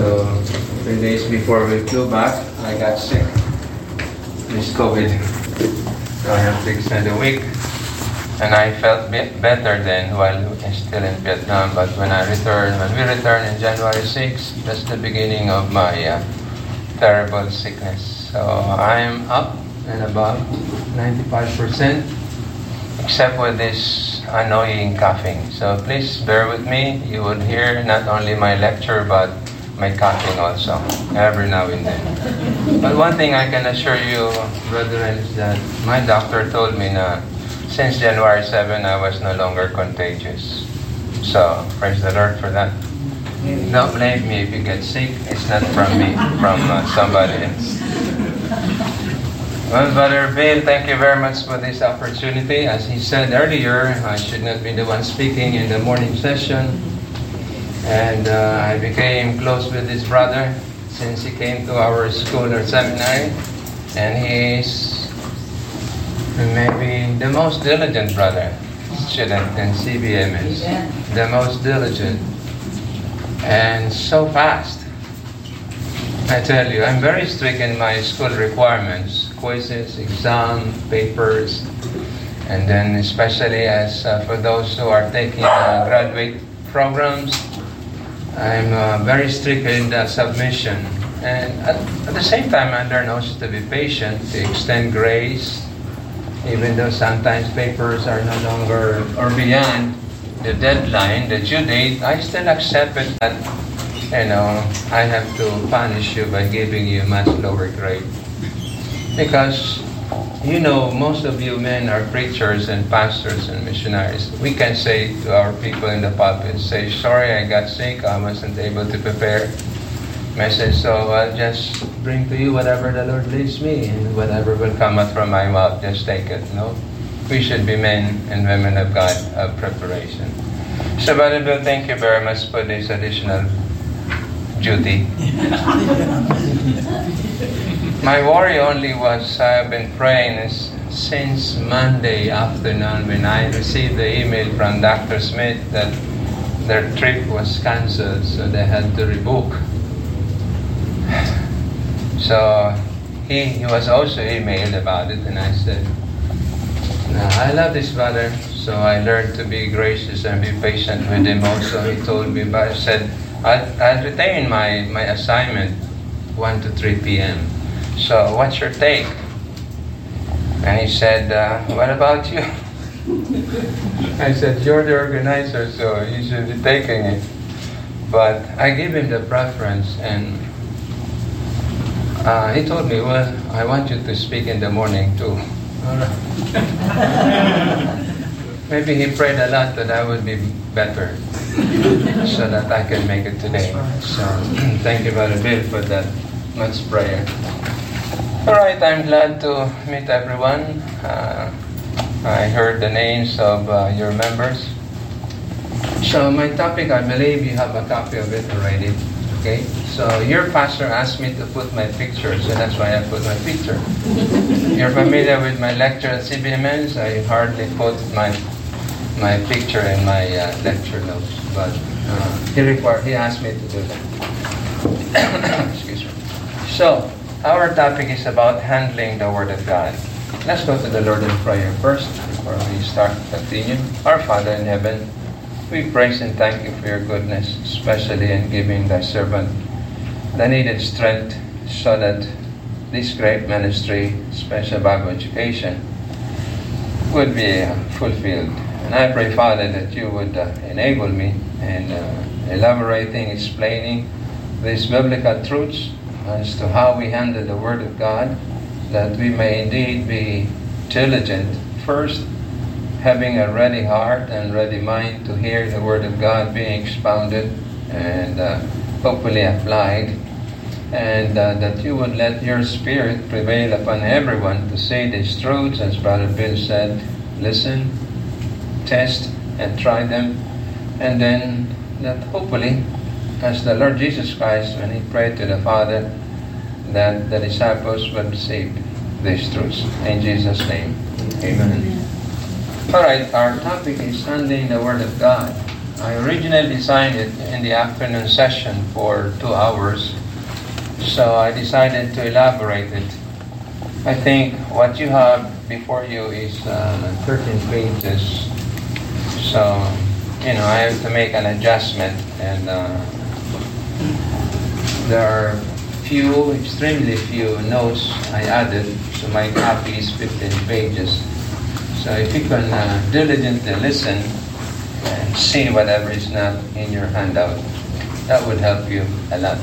So, three days before we flew back, I got sick. This COVID. So I have to extend a week. And I felt bit better then while still in Vietnam. But when I returned, when we returned in January 6, that's the beginning of my uh, terrible sickness. So I am up and about 95%, except with this annoying coughing. So please bear with me. You would hear not only my lecture, but my coughing also, every now and then. But one thing I can assure you, brethren, is that my doctor told me that since January 7, I was no longer contagious. So, praise the Lord for that. Don't blame me if you get sick. It's not from me, from uh, somebody else. Well, Brother Bill, thank you very much for this opportunity. As he said earlier, I should not be the one speaking in the morning session. And uh, I became close with his brother since he came to our school or seminary. And he's maybe the most diligent brother, student in CBMS. The most diligent. And so fast. I tell you, I'm very strict in my school requirements, quizzes, exam, papers, and then especially as uh, for those who are taking uh, graduate programs, I'm uh, very strict in the submission. And at, at, the same time, I learn also to be patient, to extend grace, even though sometimes papers are no longer or beyond the deadline, the due date, I still accept it that, you know, I have to punish you by giving you much lower grade. Because you know, most of you men are preachers and pastors and missionaries. We can say to our people in the pulpit, say, sorry, I got sick, I wasn't able to prepare message, so I'll just bring to you whatever the Lord leads me, and whatever will come out from my mouth, just take it. No? We should be men and women of God of preparation. So, Brother Bill, thank you very much for this additional duty. My worry only was I've been praying since Monday afternoon when I received the email from Dr. Smith that their trip was cancelled, so they had to rebook. So he, he was also emailed about it, and I said, I love this brother, so I learned to be gracious and be patient with him also. He told me, but I said, I'll, I'll retain my, my assignment 1 to 3 p.m. So, what's your take? And he said, uh, What about you? I said, You're the organizer, so you should be taking it. But I gave him the preference, and uh, he told me, Well, I want you to speak in the morning too. Maybe he prayed a lot that I would be better so that I can make it today. So, thank you, Brother Bill, for that much prayer. All right, I'm glad to meet everyone. Uh, I heard the names of uh, your members. So my topic, I believe you have a copy of it already. Okay, so your pastor asked me to put my picture, so that's why I put my picture. You're familiar with my lecture at CBMS. I hardly put my my picture in my uh, lecture notes, but uh, he required, he asked me to do that. Excuse me. So our topic is about handling the Word of God. Let's go to the Lord in prayer first before we start continuing. Our Father in heaven, we praise and thank you for your goodness, especially in giving thy servant the needed strength so that this great ministry, special Bible education, would be uh, fulfilled. And I pray, Father, that you would uh, enable me in uh, elaborating, explaining these biblical truths as to how we handle the Word of God, that we may indeed be diligent first, having a ready heart and ready mind to hear the Word of God being expounded and uh, hopefully applied, and uh, that you would let your Spirit prevail upon everyone to say these truths, as Brother Bill said, listen, test, and try them, and then that hopefully as the Lord Jesus Christ, when he prayed to the Father, that the disciples would receive these truths. In Jesus' name, amen. All right, our topic is handling the Word of God. I originally designed it in the afternoon session for two hours, so I decided to elaborate it. I think what you have before you is uh, 13 pages, so you know I have to make an adjustment, and uh, there are few, extremely few notes I added, so my copy is 15 pages. So if you can uh, diligently listen and see whatever is not in your handout, that would help you a lot.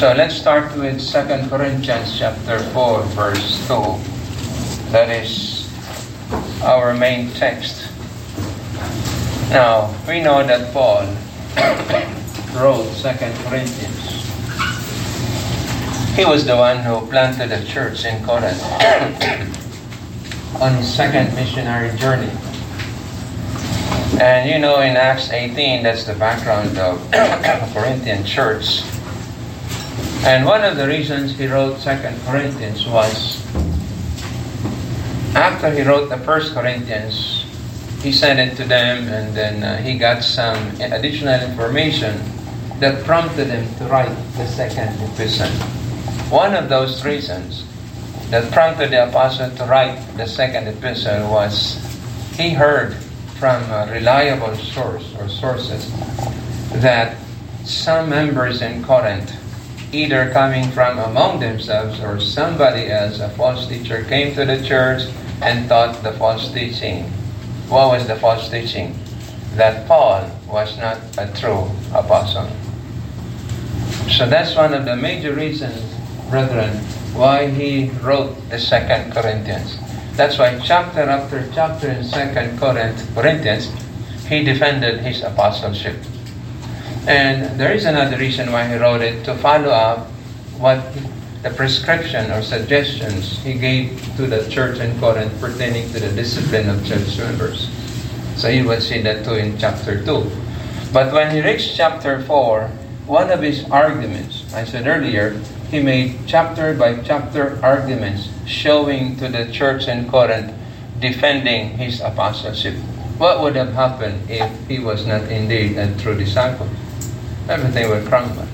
So let's start with 2 Corinthians chapter 4, verse 2. That is our main text. Now, we know that Paul wrote 2 Corinthians he was the one who planted a church in Corinth on his second missionary journey. And you know, in Acts 18, that's the background of the Corinthian church. And one of the reasons he wrote Second Corinthians was after he wrote the First Corinthians, he sent it to them, and then uh, he got some additional information that prompted him to write the second epistle. One of those reasons that prompted the apostle to write the second epistle was he heard from a reliable source or sources that some members in Corinth, either coming from among themselves or somebody else, a false teacher, came to the church and taught the false teaching. What was the false teaching? That Paul was not a true apostle. So that's one of the major reasons brethren, why he wrote the Second Corinthians. That's why chapter after chapter in Second Corinthians, he defended his apostleship. And there is another reason why he wrote it to follow up what the prescription or suggestions he gave to the church in Corinth pertaining to the discipline of church members. So you will see that too in chapter 2. But when he reached chapter 4, one of his arguments, I said earlier, he made chapter by chapter arguments showing to the church in Corinth defending his apostleship. What would have happened if he was not indeed a true disciple? Everything would crumble.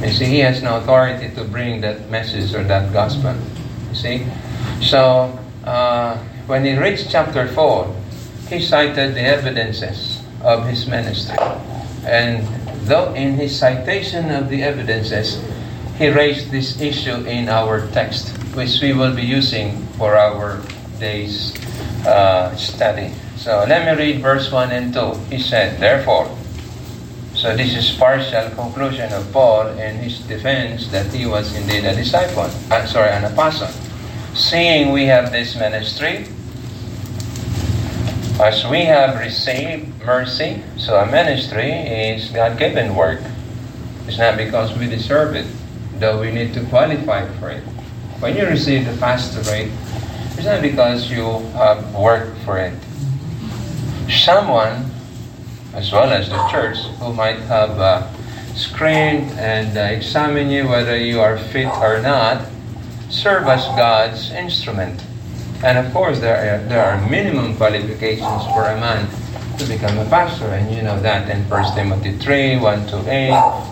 You see, he has no authority to bring that message or that gospel. You see? So, uh, when he reached chapter 4, he cited the evidences of his ministry. And though in his citation of the evidences, he raised this issue in our text, which we will be using for our day's uh, study. So let me read verse 1 and 2. He said, Therefore, so this is partial conclusion of Paul in his defense that he was indeed a disciple, uh, sorry, an apostle. Seeing we have this ministry, as we have received mercy, so a ministry is God-given work. It's not because we deserve it though we need to qualify for it. When you receive the pastorate, it's not because you have worked for it. Someone, as well as the church, who might have uh, screened and uh, examined you whether you are fit or not, serve as God's instrument. And of course, there are, there are minimum qualifications for a man to become a pastor, and you know that in 1 Timothy 3 1 to 8,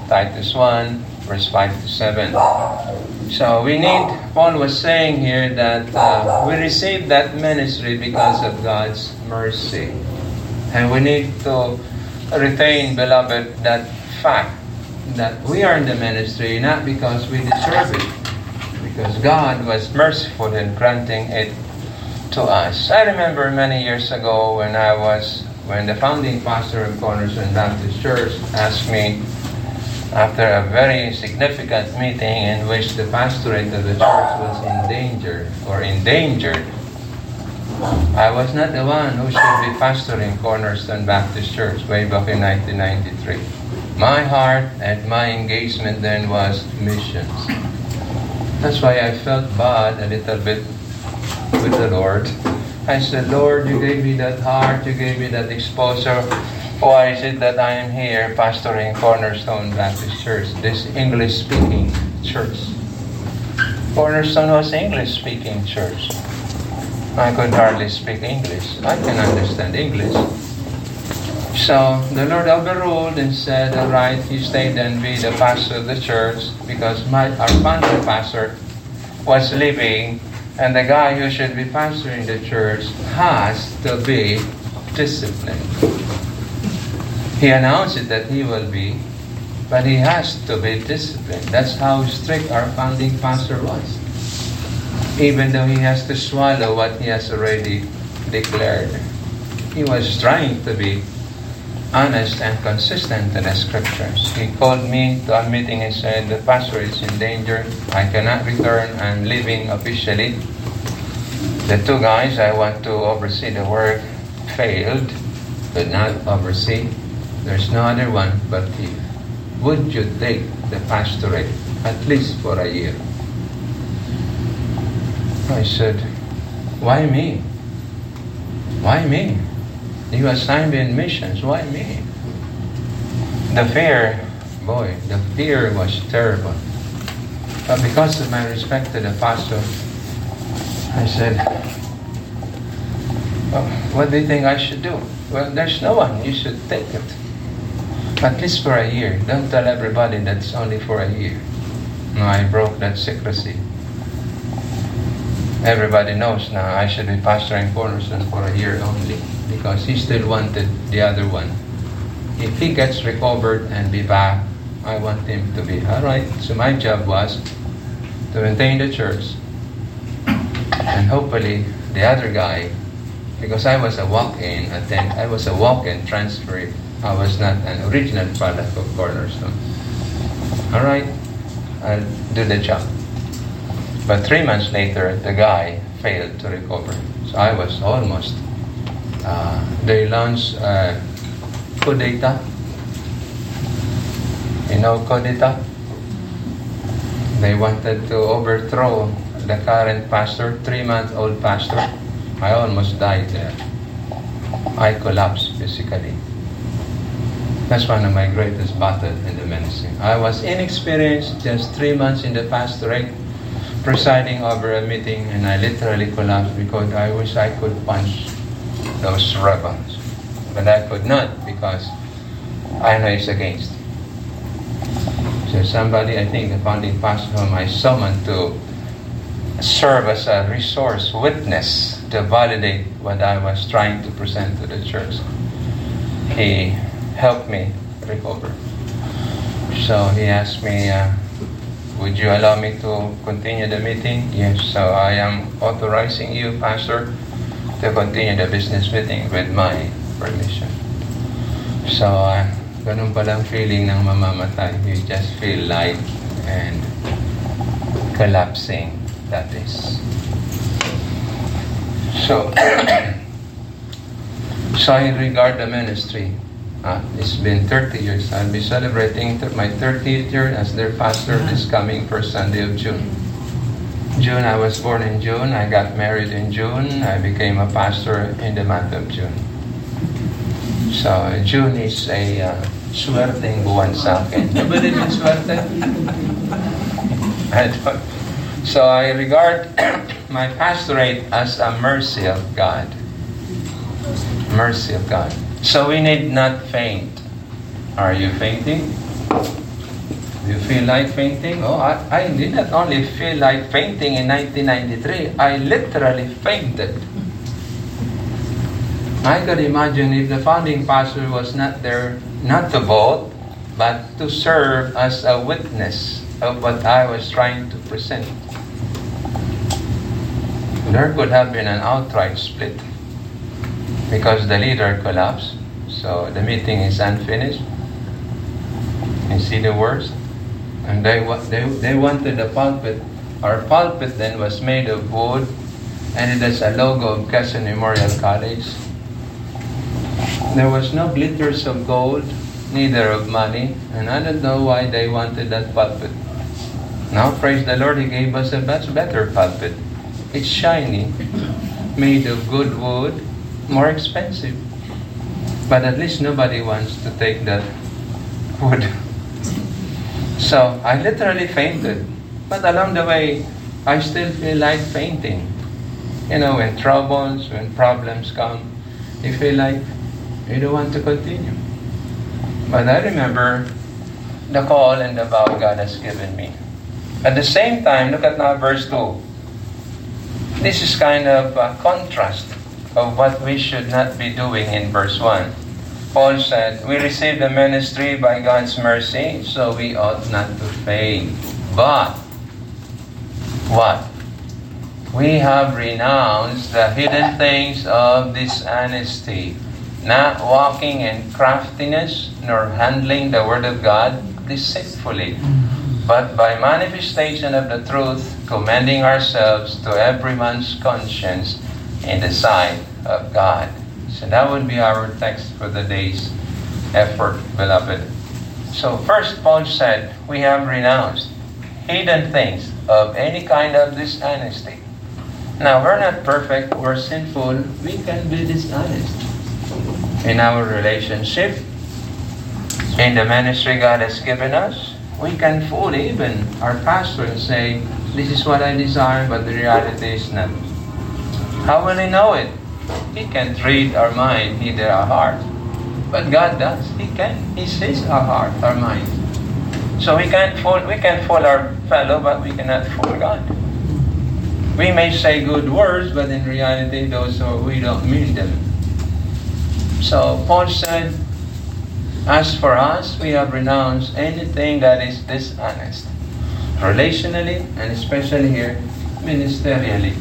Titus 1, verse 5 to 7. So we need, Paul was saying here that uh, we receive that ministry because of God's mercy. And we need to retain, beloved, that fact that we are in the ministry not because we deserve it, because God was merciful in granting it to us. I remember many years ago when I was, when the founding pastor of Cornerstone Baptist Church asked me after a very significant meeting in which the pastorate of the church was in danger or endangered. I was not the one who should be pastoring Cornerstone Baptist Church way back in 1993. My heart and my engagement then was missions. That's why I felt bad a little bit with the Lord. I said, Lord, you gave me that heart, you gave me that exposure. Why is it that I am here pastoring Cornerstone Baptist Church, this English speaking church? Cornerstone was English speaking church. I could hardly speak English. I can understand English. So the Lord overruled and said, All right, you stay then be the pastor of the church because my our founder pastor was leaving and the guy who should be pastoring the church has to be disciplined. He announced that he will be, but he has to be disciplined. That's how strict our founding pastor was. Even though he has to swallow what he has already declared, he was trying to be honest and consistent in the scriptures. He called me to a meeting and said, The pastor is in danger. I cannot return. I'm leaving officially. The two guys I want to oversee the work failed, but not oversee. There's no other one but you. Would you take the pastorate at least for a year? I said, Why me? Why me? You assigned me in missions. Why me? The fear, boy, the fear was terrible. But because of my respect to the pastor, I said, well, what do you think I should do? Well, there's no one. You should take it. At least for a year. Don't tell everybody that's only for a year. No, I broke that secrecy. Everybody knows now I should be pastoring Cornerstone for a year only because he still wanted the other one. If he gets recovered and be back, I want him to be all right. So my job was to maintain the church, and hopefully the other guy, because I was a walk-in attend, I was a walk-in transfer. I was not an original product of Cornerstone. All right, I'll do the job. But three months later, the guy failed to recover. So I was almost uh, they launched uh, kudeta. You know kudeta? They wanted to overthrow the current pastor, three-month-old pastor. I almost died there. I collapsed physically. That's one of my greatest battles in the ministry. I was inexperienced, just three months in the pastorate, presiding over a meeting, and I literally collapsed because I wish I could punch those rebels. But I could not because I know it's against. So somebody, I think the founding pastor whom I summoned to serve as a resource witness to validate what I was trying to present to the church. He helped me recover. So he asked me, uh, would you allow me to continue the meeting? Yes, so I am authorizing you, Pastor, to continue the business meeting with my permission. So, uh, ganun palang feeling ng mamamatay. You just feel light and collapsing, that is. So, so I regard the ministry. Uh, it's been 30 years. I'll be celebrating my 30th year as their pastor this coming first Sunday of June. June, I was born in June. I got married in June. I became a pastor in the month of June. So, June is a uh, swerteng buwan sa akin. You believe in swerte? I don't. So, I regard my pastorate as a mercy of God. Mercy of God. So, we need not faint. Are you fainting? Do you feel like fainting? Oh, I, I did not only feel like fainting in 1993, I literally fainted. I could imagine if the founding pastor was not there, not to vote, but to serve as a witness of what I was trying to present. There could have been an outright split because the leader collapsed, so the meeting is unfinished. You see the words? And they, they, they wanted a pulpit. Our pulpit then was made of wood, and it has a logo of Quezon Memorial College. There was no glitters of gold, neither of money, and I don't know why they wanted that pulpit. Now, praise the Lord, He gave us a much better pulpit. It's shiny, made of good wood, more expensive. But at least nobody wants to take that wood. So I literally fainted. But along the way, I still feel like fainting. You know, when troubles, when problems come, you feel like You don't want to continue. But I remember the call and the vow God has given me. At the same time, look at now verse 2. This is kind of a contrast of what we should not be doing in verse 1. Paul said, We receive the ministry by God's mercy, so we ought not to faint. But, what? We have renounced the hidden things of dishonesty, not walking in craftiness, nor handling the word of God deceitfully, but by manifestation of the truth, commending ourselves to everyone's conscience in the sight of God. So that would be our text for the day's effort, beloved. So first Paul said, we have renounced hidden things of any kind of dishonesty. Now we're not perfect, we're sinful, we can be dishonest in our relationship, in the ministry God has given us. We can fool even our pastor and say, This is what I desire, but the reality is not. How will he know it? He can't read our mind, neither our heart. But God does. He can. He sees our heart, our mind. So we can't fool we can fool our fellow, but we cannot fool God. We may say good words, but in reality those are we don't mean them. So Paul said, As for us, we have renounced anything that is dishonest. Relationally, and especially here, ministerially.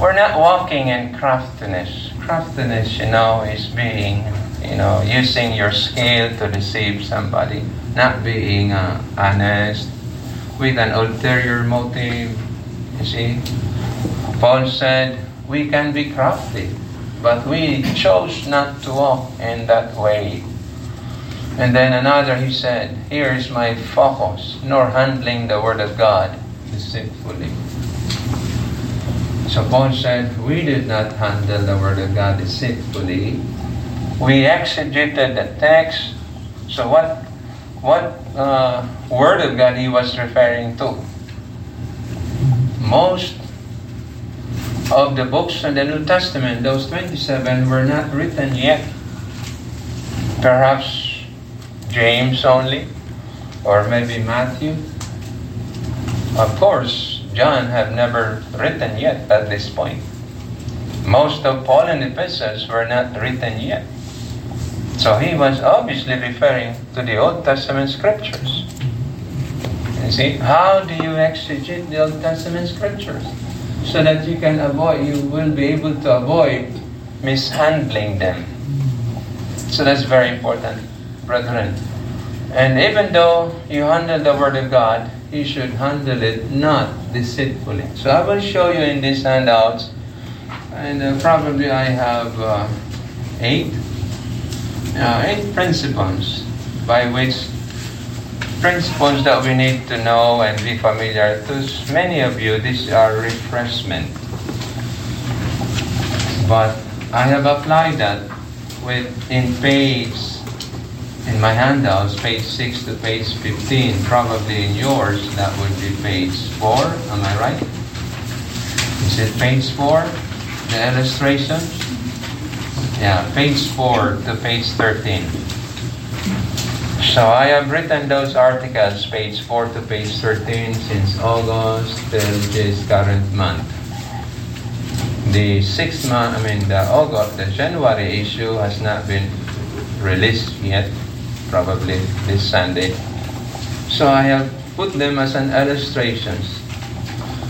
We're not walking in craftiness. Craftiness, you know, is being, you know, using your skill to deceive somebody, not being uh, honest, with an ulterior motive. You see, Paul said we can be crafty, but we chose not to walk in that way. And then another, he said, Here is my focus, nor handling the word of God deceitfully. So Paul said, we did not handle the Word of God deceitfully. We exegeted the text. So what, what uh, Word of God he was referring to? Most of the books in the New Testament, those 27, were not written yet. Perhaps James only, or maybe Matthew. Of course, John have never written yet at this point. Most of Pauline epistles were not written yet. So he was obviously referring to the Old Testament scriptures. You see, how do you exegete the Old Testament scriptures? So that you can avoid, you will be able to avoid mishandling them. So that's very important, brethren. And even though you handle the Word of God, you should handle it not deceitfully. So I will show you in these handouts, and uh, probably I have uh, eight, uh, eight principles by which principles that we need to know and be familiar. To many of you, these are refreshment. But I have applied that with in page in my handouts, page 6 to page 15. Probably in yours, that would be page 4. Am I right? Is it page 4? The illustration? Yeah, page 4 to page 13. So I have written those articles, page 4 to page 13, since August till this current month. The sixth month, I mean the August, the January issue has not been released yet probably this Sunday. So I have put them as an illustrations.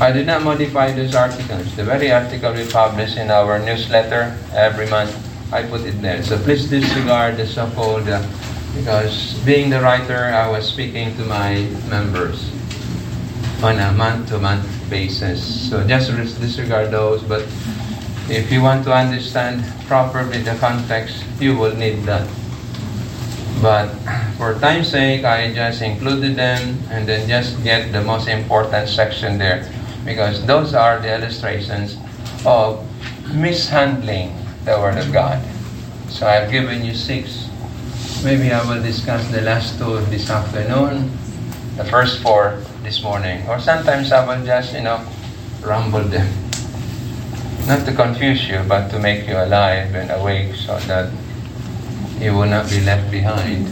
I did not modify those articles. The very article we publish in our newsletter every month, I put it there. So please disregard the so-called, uh, because being the writer, I was speaking to my members on a month-to-month basis. So just disregard those, but if you want to understand properly the context, you will need that. But for time's sake, I just included them and then just get the most important section there because those are the illustrations of mishandling the Word of God. So I've given you six. Maybe I will discuss the last two this afternoon, the first four this morning. Or sometimes I will just, you know, rumble them. Not to confuse you, but to make you alive and awake so that you will not be left behind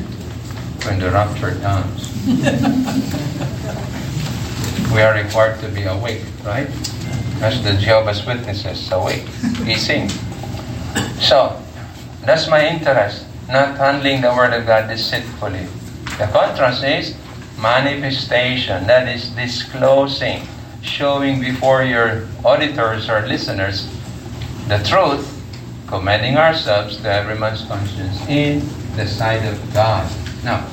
when the rapture comes. we are required to be awake, right? As the Jehovah's Witnesses awake, we sing. So, that's my interest, not handling the Word of God deceitfully. The contrast is manifestation, that is disclosing, showing before your auditors or listeners the truth, commending ourselves to every man's conscience in the sight of God. Now,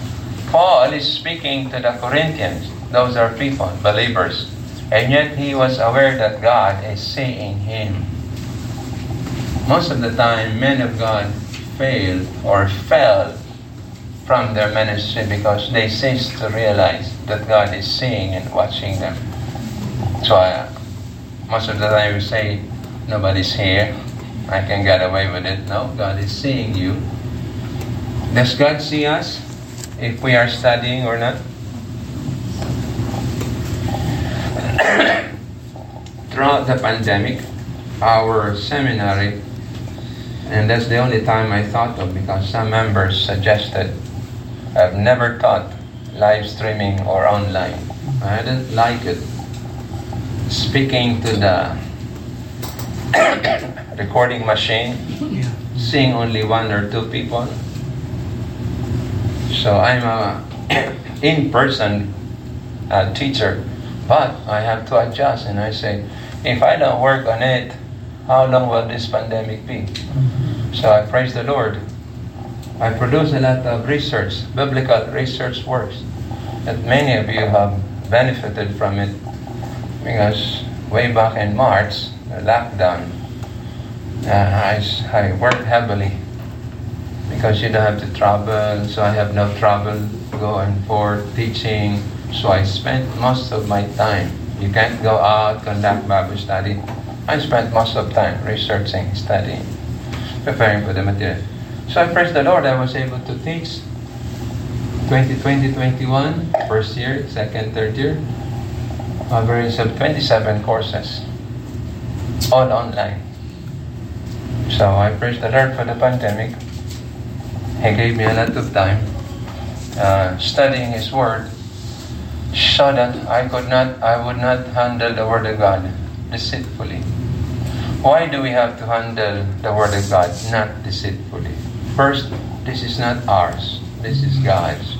Paul is speaking to the Corinthians. Those are people, believers. And yet he was aware that God is seeing him. Most of the time, men of God fail or fell from their ministry because they cease to realize that God is seeing and watching them. So uh, most of the time we say, nobody's here, I can get away with it. No, God is seeing you. Does God see us if we are studying or not? Throughout the pandemic, our seminary, and that's the only time I thought of because some members suggested I've never taught live streaming or online. I didn't like it. Speaking to the recording machine, seeing only one or two people. So I'm a in-person uh, teacher, but I have to adjust, and I say, if I don't work on it, how long will this pandemic be? So I praise the Lord I produce a lot of research, biblical research works, that many of you have benefited from it because way back in March, the lockdown, uh, I, I worked heavily because you don't have to travel, so I have no trouble going for teaching. So I spent most of my time. You can't go out, conduct Bible study. I spent most of time researching, studying, preparing for the material. So I praise the Lord, I was able to teach 2020, 21, first year, second, third year, average of 27 courses, all online. So I praise the Lord for the pandemic. He gave me a lot of time uh, studying His Word so that I could not, I would not handle the Word of God deceitfully. Why do we have to handle the Word of God not deceitfully? First, this is not ours. This is God's.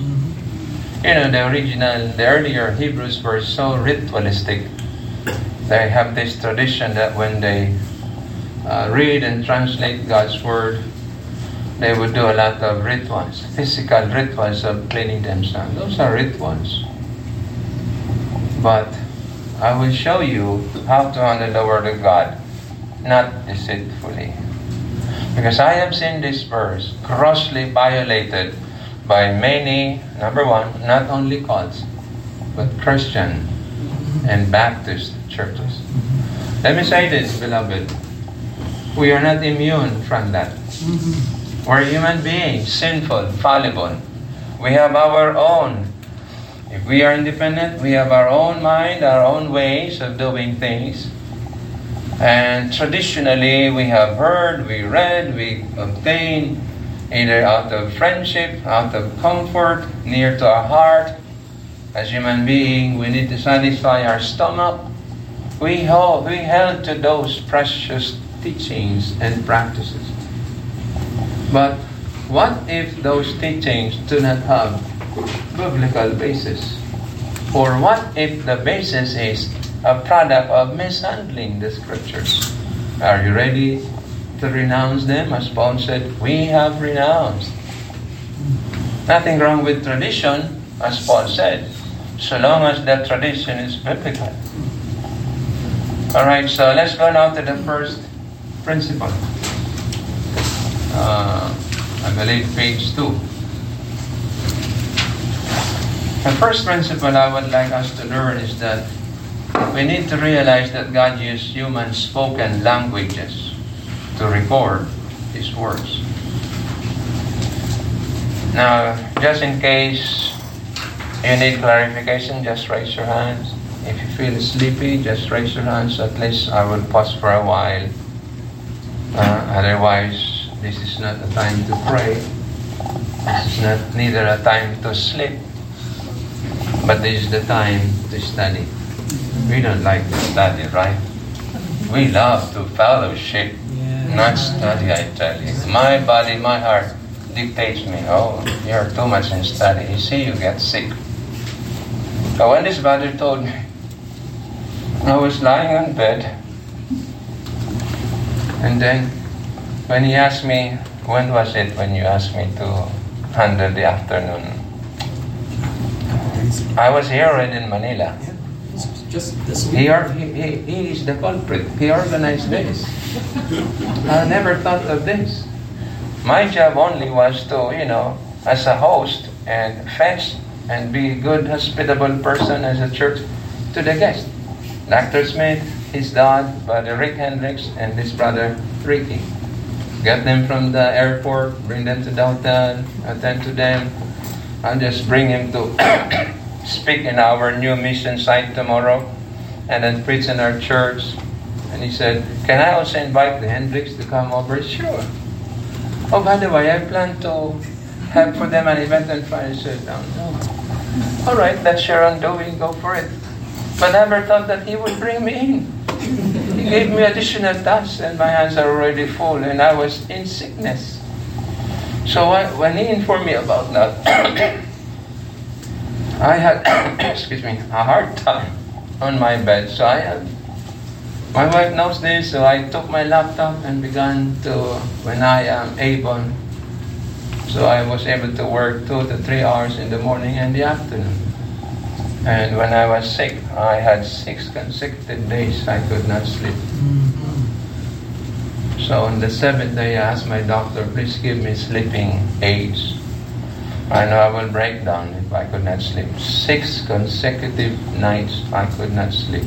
You know, the original, the earlier Hebrews were so ritualistic. They have this tradition that when they uh, read and translate God's Word, they would do a lot of rituals, physical rituals of cleaning themselves. Those are rituals. But I will show you how to handle the Word of God, not deceitfully. Because I have seen this verse grossly violated by many, number one, not only cults, but Christian and Baptist churches. Let me say this, beloved. We are not immune from that. Mm-hmm. We're human beings, sinful, fallible. We have our own. If we are independent, we have our own mind, our own ways of doing things. And traditionally, we have heard, we read, we obtain either out of friendship, out of comfort, near to our heart. As human being, we need to satisfy our stomach. We hold, we held to those precious teachings and practices. But what if those teachings do not have biblical basis? Or what if the basis is a product of mishandling the scriptures. Are you ready to renounce them? As Paul said, we have renounced. Nothing wrong with tradition, as Paul said, so long as that tradition is biblical. All right, so let's go now to the first principle. Uh, I believe page two. The first principle I would like us to learn is that we need to realize that God used human spoken languages to record His words. Now, just in case you need clarification, just raise your hands. If you feel sleepy, just raise your hands. At least I will pause for a while. Uh, otherwise, this is not the time to pray. This is not neither a time to sleep, but this is the time to study. We don't like to study, right? We love to fellowship, not study, I tell you. My body, my heart dictates me, oh, you're too much in study. You see, you get sick. But when this brother told me, I was lying on bed, and then when he asked me, when was it when you asked me to handle the afternoon? I was here already in Manila. Just this He, he, he, he is the culprit. He organized this. I never thought of this. My job only was to, you know, as a host and fetch and be a good, hospitable person as a church to the guest. Dr. Smith, his dad, Brother Rick Hendricks, and this brother Ricky. Get them from the airport, bring them to downtown, attend to them, and just bring him to speak in our new mission site tomorrow, and then preach in our church. And he said, Can I also invite the Hendricks to come over? Sure. Oh, by the way, I plan to have for them an event on Friday. I said, no, no. All right, that's your undoing, go for it. But never thought that he would bring me in. He gave me additional tasks, and my hands are already full, and I was in sickness. So I, when he informed me about that, I had, excuse me, a hard time on my bed. So I had, my wife knows this, so I took my laptop and began to, when I am able, so I was able to work two to three hours in the morning and the afternoon. And when I was sick, I had six consecutive days I could not sleep. So on the seventh day, I asked my doctor, please give me sleeping aids. I know I will break down if I could not sleep. Six consecutive nights I could not sleep.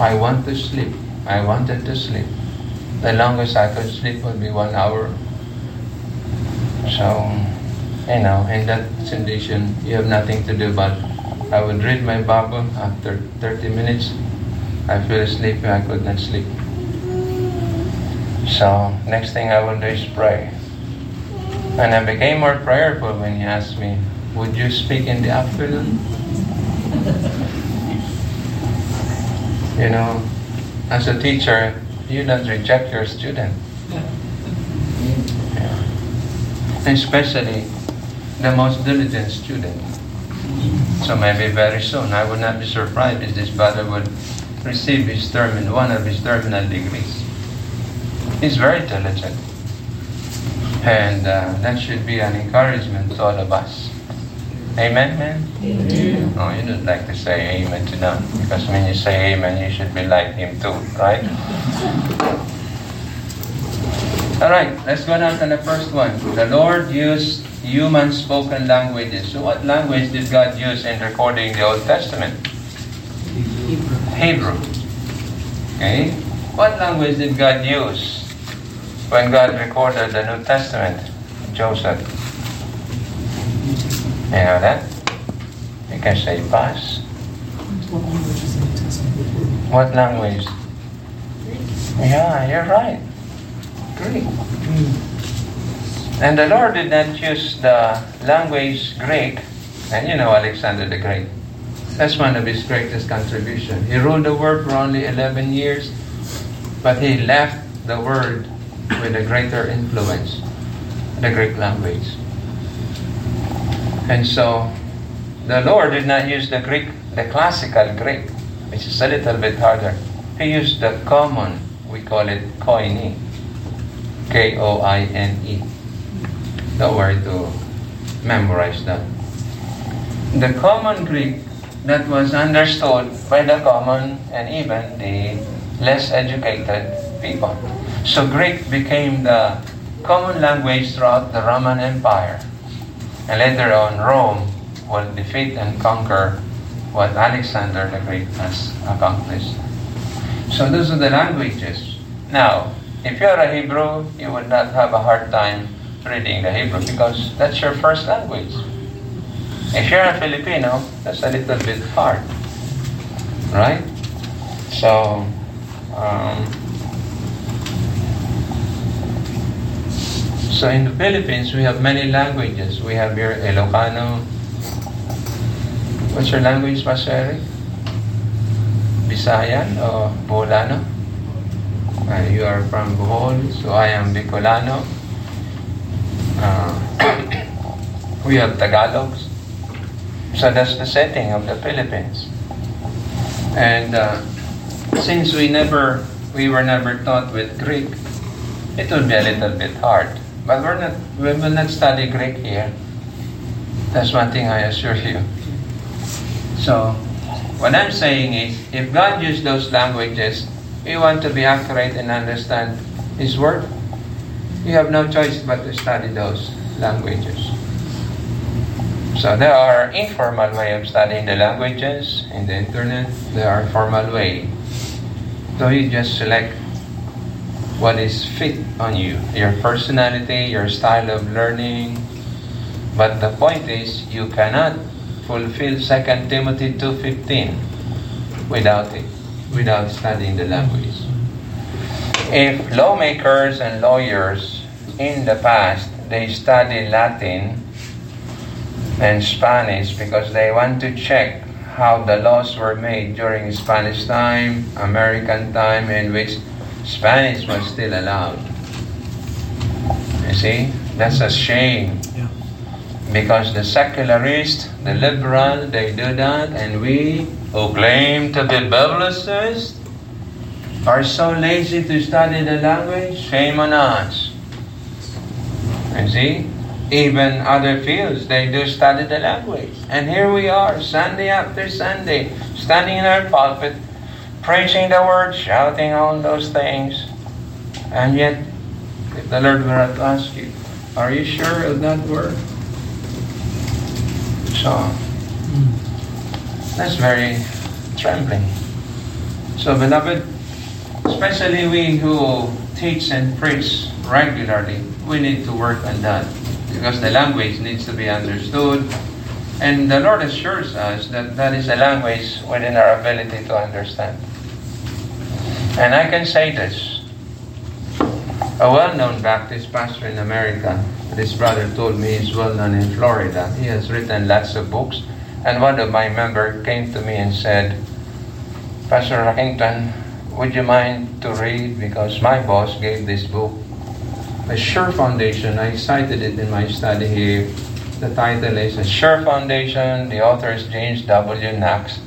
I want to sleep. I wanted to sleep. The longest I could sleep would be one hour. So, you know, in that condition, you have nothing to do but I would read my Bible after 30 minutes. I feel sleepy, I could not sleep. So, next thing I will do is pray. And I became more prayerful when he asked me, Would you speak in the afternoon? You know, as a teacher, you don't reject your student. Yeah. Especially the most diligent student. So maybe very soon, I would not be surprised if this brother would receive his terminal, one of his terminal degrees. He's very diligent. And uh, that should be an encouragement to all of us. Amen, man? Amen. Oh, you don't like to say amen to none. Because when you say amen, you should be like him too, right? All right, let's go down to the first one. The Lord used human spoken languages. So, what language did God use in recording the Old Testament? Hebrew. Okay? What language did God use when God recorded the New Testament? Joseph. You know that? You can say pass. What language? What language? Yeah, you're right. Greek. Hmm. And the Lord did not use the language Greek, and you know Alexander the Great. That's one of his greatest contribution. He ruled the world for only 11 years, but he left the world with a greater influence, the Greek language. And so, the Lord did not use the Greek, the classical Greek, which is a little bit harder. He used the common, we call it koine, K-O-I-N-E. Don't worry to memorize that. The common Greek that was understood by the common and even the less educated people. So Greek became the common language throughout the Roman Empire. And later on, Rome will defeat and conquer what Alexander the Great has accomplished. So those are the languages. Now, if you're a Hebrew, you would not have a hard time reading the Hebrew because that's your first language. If you're a Filipino, that's a little bit hard. Right? So, um, So in the Philippines, we have many languages. We have here Ilocano. What's your language, Pastor Eric? Bisayan or Boholano? Uh, you are from Bohol, so I am Bicolano. Uh, we have Tagalogs. So that's the setting of the Philippines. And uh, since we never, we were never taught with Greek, it would be a little bit hard. But we're not, we will not study Greek here. That's one thing I assure you. So, what I'm saying is, if God used those languages, we want to be accurate and understand His Word. You have no choice but to study those languages. So there are informal way of studying the languages in the internet. There are formal way. So you just select what is fit on you, your personality, your style of learning. But the point is, you cannot fulfill 2 Timothy 2.15 without it, without studying the language. If lawmakers and lawyers in the past, they study Latin and Spanish because they want to check how the laws were made during Spanish time, American time, in which Spanish was still allowed. You see, that's a shame. Yeah. Because the secularists, the liberal, they do that, and we who claim to be biblicists are so lazy to study the language. Shame on us. You see? Even other fields, they do study the language. And here we are, Sunday after Sunday, standing in our pulpit, preaching the word, shouting all those things. And yet, if the Lord were to ask you, are you sure of that word? So, that's very trembling. So, beloved, especially we who teach and preach regularly, we need to work on that because the language needs to be understood. And the Lord assures us that that is a language within our ability to understand. And I can say this. A well-known Baptist pastor in America, this brother told me he's well-known in Florida. He has written lots of books. And one of my members came to me and said, Pastor Rockington, would you mind to read? Because my boss gave this book a sure foundation. I cited it in my study here. The title is A Sure Foundation. The author is James W. Knox.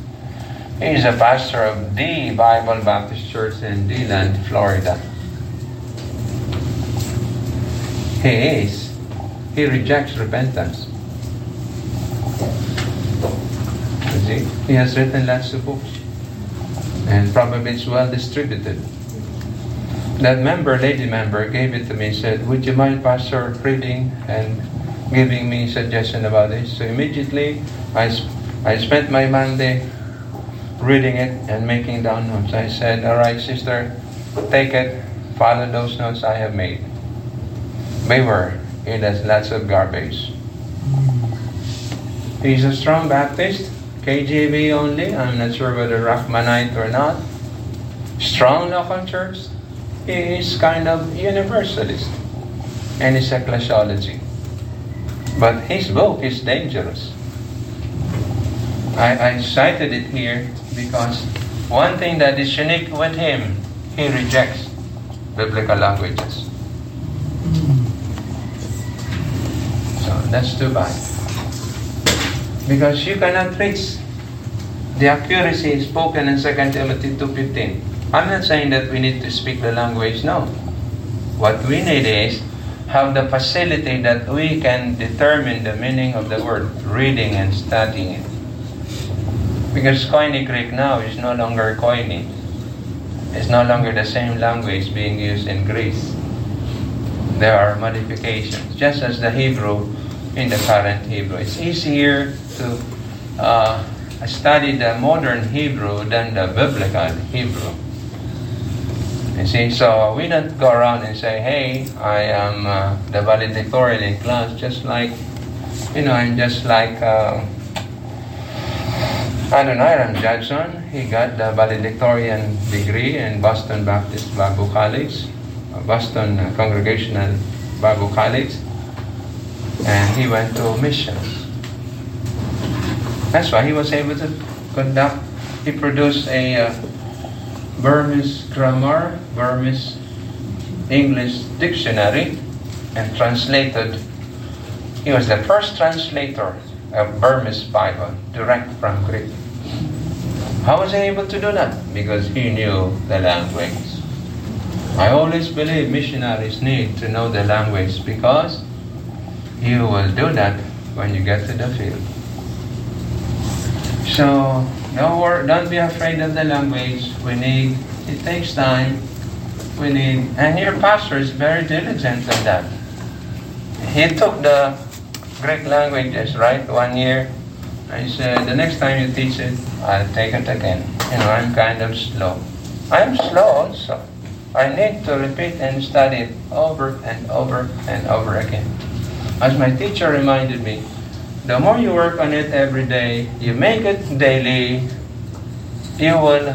He's a pastor of the Bible Baptist Church in DeLand, Florida. He is. He rejects repentance. He has written lots of books. And probably it's well distributed that member, lady member, gave it to me and said, Would you mind, Pastor, reading and giving me suggestion about this? So immediately I, I spent my Monday reading it and making down notes. I said, All right, sister, take it, follow those notes I have made. Beware, it has lots of garbage. He's a strong Baptist, KJV only. I'm not sure whether Ruckmanite or not. Strong local church, is kind of universalist and is ecclesiology. But his book is dangerous. I, I cited it here because one thing that is unique with him, he rejects biblical languages. So that's too bad. Because you cannot reach the accuracy spoken in 2 Timothy 2.15. I'm not saying that we need to speak the language, no. What we need is have the facility that we can determine the meaning of the word, reading and studying it. Because Koine Greek now is no longer Koine. It's no longer the same language being used in Greece. There are modifications, just as the Hebrew in the current Hebrew. It's easier to uh, study the modern Hebrew than the biblical Hebrew. See, so we don't go around and say, hey, I am uh, the valedictorian in class, just like, you know, I'm just like, uh, Adoniram Judson. He got the valedictorian degree in Boston Baptist Bible College, Boston uh, Congregational Bago College, and he went to missions. That's why he was able to conduct. He produced a uh, Burmese grammar, Burmese English dictionary, and translated. He was the first translator of Burmese Bible direct from Greek. How was he able to do that? Because he knew the language. I always believe missionaries need to know the language because you will do that when you get to the field. So don't worry, don't be afraid of the language. We need it takes time. We need and your pastor is very diligent in that. He took the Greek languages, right, one year. I said, the next time you teach it, I'll take it again. You know, I'm kind of slow. I'm slow also. I need to repeat and study it over and over and over again. As my teacher reminded me, the more you work on it every day, you make it daily, you will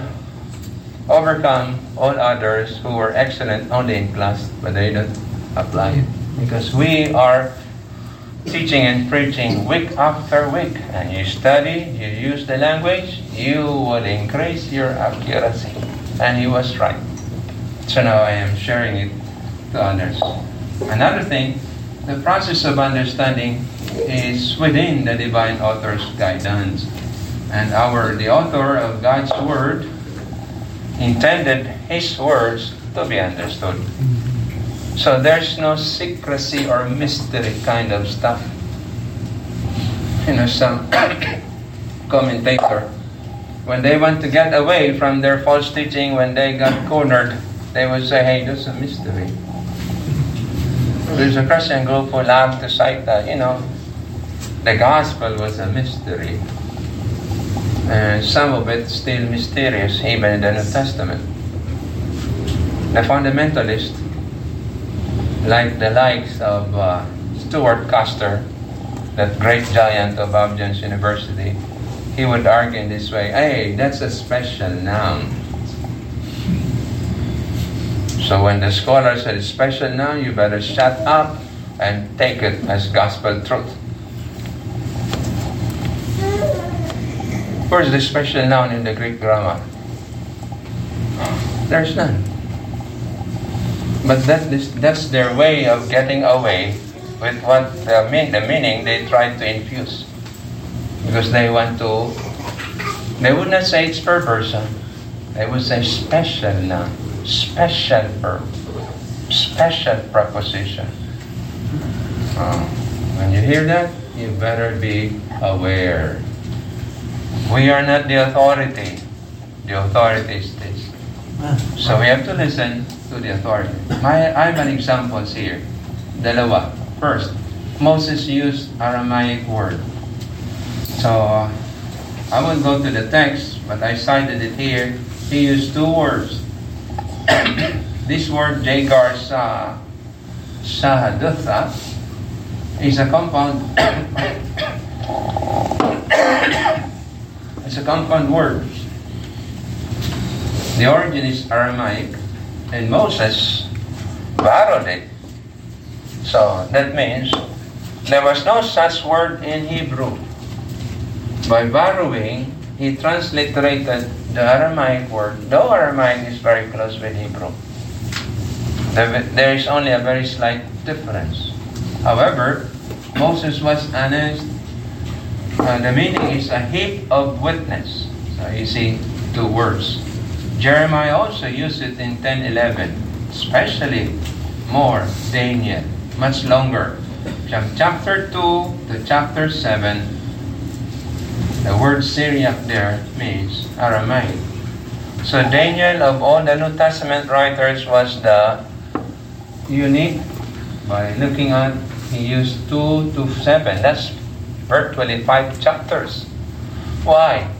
overcome all others who are excellent only in class, but they don't apply it. Because we are teaching and preaching week after week, and you study, you use the language, you will increase your accuracy. And he was right. So now I am sharing it to others. Another thing, the process of understanding is within the divine author's guidance. And our the author of God's word intended his words to be understood. So there's no secrecy or mystery kind of stuff. You know, some commentator, when they want to get away from their false teaching, when they got cornered, they would say, hey, there's a mystery. There's a Christian group who love to cite that, you know, the gospel was a mystery. And some of it still mysterious, even in the New Testament. The fundamentalists, like the likes of uh, Stewart Custer, that great giant of Bob Jones University, he would argue in this way, hey, that's a special noun. So when the scholar said special noun, you better shut up and take it as gospel truth. Where's the special noun in the Greek grammar? There's none. But that is, that's their way of getting away with what the, mean, the meaning they try to infuse. Because they want to, they would not say it's per person. They would say special noun, special verb, special preposition. Uh, when you hear that, you better be aware. We are not the authority. The authority is this. So we have to listen to the authority. My, I have an examples here. Dalawa. First, Moses used Aramaic word. So I won't go to the text, but I cited it here. He used two words. this word Jagar sa Sahadutha is a compound it's a compound word. The origin is Aramaic, and Moses borrowed it. So that means there was no such word in Hebrew. By borrowing, he transliterated the Aramaic word, though Aramaic is very close with Hebrew. There is only a very slight difference. However, Moses was honest. Uh, the meaning is a heap of witness. So you see two words. Jeremiah also used it in 10:11, especially more Daniel, much longer. From chapter 2 to chapter 7, the word Syriac there means Aramaic. So Daniel, of all the New Testament writers, was the unique by looking at he used 2 to 7. That's virtually 5 chapters. Why?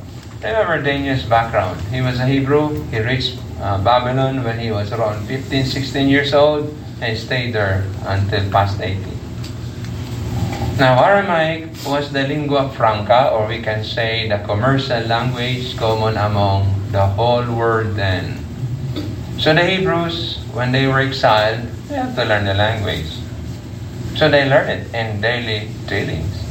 Remember Daniel's background. He was a Hebrew. He reached uh, Babylon when he was around 15, 16 years old and stayed there until past 80. Now, Aramaic was the lingua franca, or we can say the commercial language common among the whole world then. So the Hebrews, when they were exiled, they had to learn the language. So they learn it in daily dealings.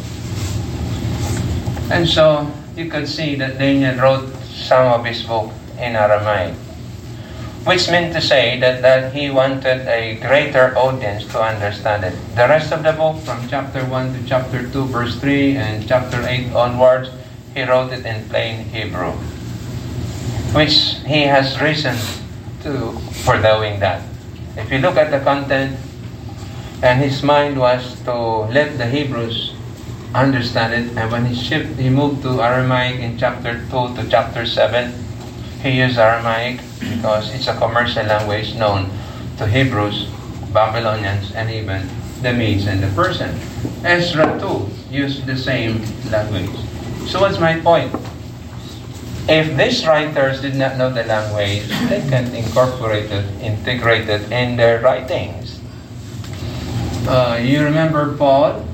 And so you could see that Daniel wrote some of his book in Aramaic, which meant to say that, that he wanted a greater audience to understand it. The rest of the book, from chapter 1 to chapter 2, verse 3, and chapter 8 onwards, he wrote it in plain Hebrew, which he has reason to for doing that. If you look at the content, and his mind was to let the Hebrews understand it. And when he shift, he moved to Aramaic in chapter 2 to chapter 7. He used Aramaic because it's a commercial language known to Hebrews, Babylonians, and even the Medes and the Persians. Ezra too used the same language. So what's my point? If these writers did not know the language, they can incorporate it, integrate it in their writings. Uh, you remember Paul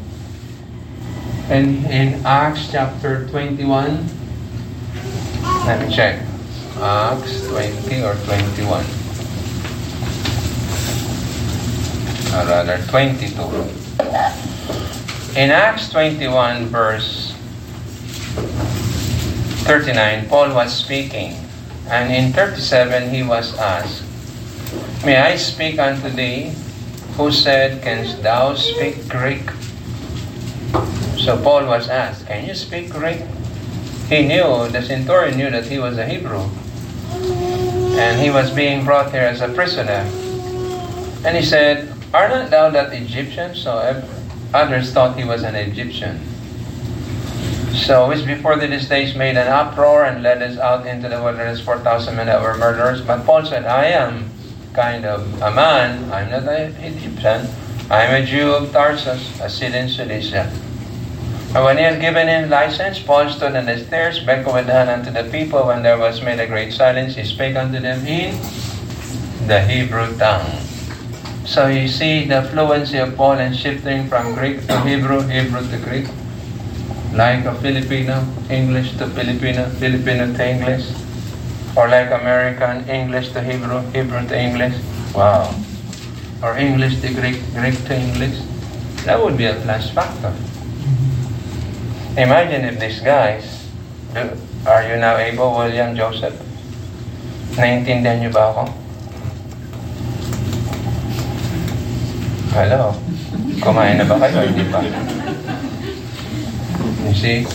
in, in Acts chapter 21? Let me check. Acts 20 or 21? Or rather, 22. In Acts 21, verse 39, Paul was speaking. And in 37, he was asked, May I speak unto thee? Who said, Canst thou speak Greek? So Paul was asked, Can you speak Greek? He knew, the centurion knew that he was a Hebrew. And he was being brought here as a prisoner. And he said, Are not thou that Egyptian? So others thought he was an Egyptian. So which before these days made an uproar and led us out into the wilderness 4,000 men that were murderers. But Paul said, I am kind of a man. I'm not an Egyptian. I'm a Jew of Tarsus, a city in Cilicia. And when he had given him license, Paul stood on the stairs, beckoned with hand unto the people. When there was made a great silence, he spake unto them in the Hebrew tongue. So you see the fluency of Paul in shifting from Greek to Hebrew, Hebrew to Greek. Like a Filipino, English to Filipino, Filipino to English. Or like American, English to Hebrew, Hebrew to English. Wow. Or English to Greek, Greek to English. That would be a plus factor. Imagine if these guys, do, are you now able, William, Joseph? Naintindihan niyo ba ako? Hello? Kumain na ba kayo? Hindi pa. You see?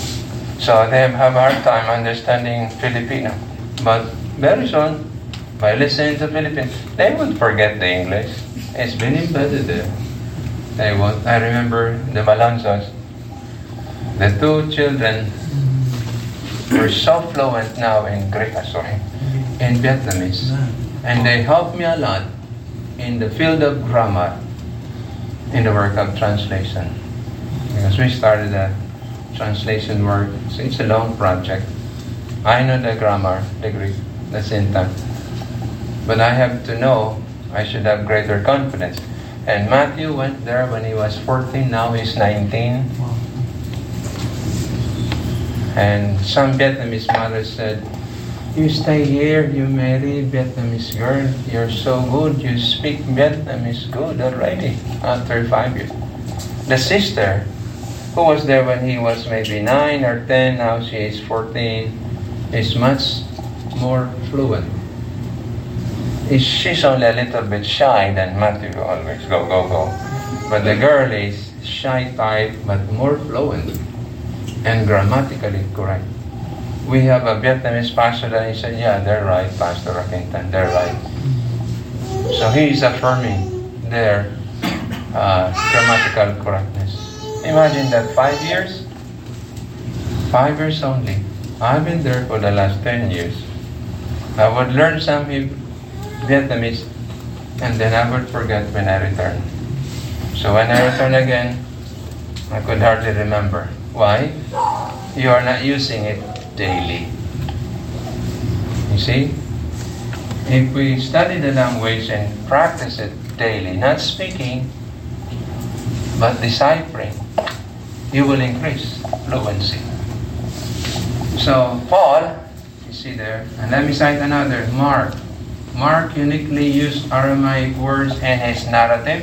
So they have a hard time understanding Filipino. But very soon, by listening to Philippines, they would forget the English. It's been embedded there. They won't. I remember the Balanzos. The two children were so fluent now in Greek, uh, sorry, in Vietnamese. And they helped me a lot in the field of grammar in the work of translation. Because we started a translation work, so it's a long project. I know the grammar, the Greek, the syntax. But I have to know, I should have greater confidence. And Matthew went there when he was 14, now he's 19. And some Vietnamese mothers said, You stay here, you marry Vietnamese girl, you're so good, you speak Vietnamese good already after five years. The sister, who was there when he was maybe 9 or 10, now she is 14, is much more fluent. She's only a little bit shy than Matthew always go, go, go. But the girl is shy type, but more fluent and grammatically correct. We have a Vietnamese pastor that he said, yeah, they're right, Pastor Rakington, they're right. So he is affirming their uh, grammatical correctness. Imagine that five years, five years only. I've been there for the last 10 years. I would learn some Vietnamese and then I would forget when I return. So when I return again, I could hardly remember. Why? You are not using it daily. You see? If we study the language and practice it daily, not speaking, but deciphering, you will increase fluency. So, Paul, you see there, and let me cite another, Mark. Mark uniquely used Aramaic words in his narrative,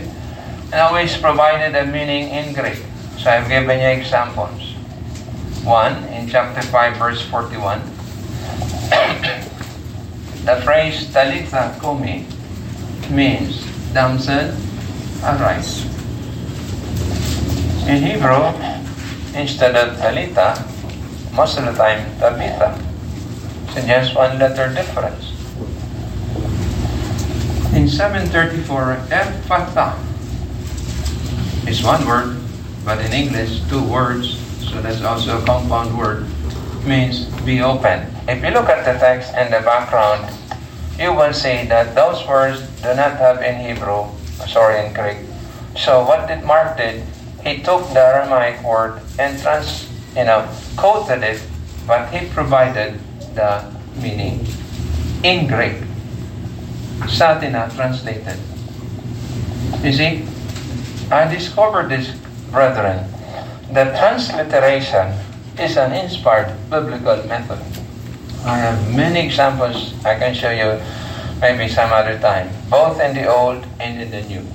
and always provided a meaning in Greek. So I've given you examples. One, in chapter 5, verse 41, the phrase Talitha Kumi means damsel arise. In Hebrew, instead of Talita, most of the time Tabitha. So just one letter difference. In 734, Ephphatha is one word, but in English, two words, so that's also a compound word, means be open. If you look at the text and the background, you will see that those words do not have in Hebrew, sorry, in Greek. So what did Mark did? He took the Aramaic word and trans, you know, quoted it, but he provided the meaning in Greek. Satina translated. You see, I discovered this, brethren, that transliteration is an inspired biblical method. I have many examples I can show you maybe some other time, both in the Old and in the New.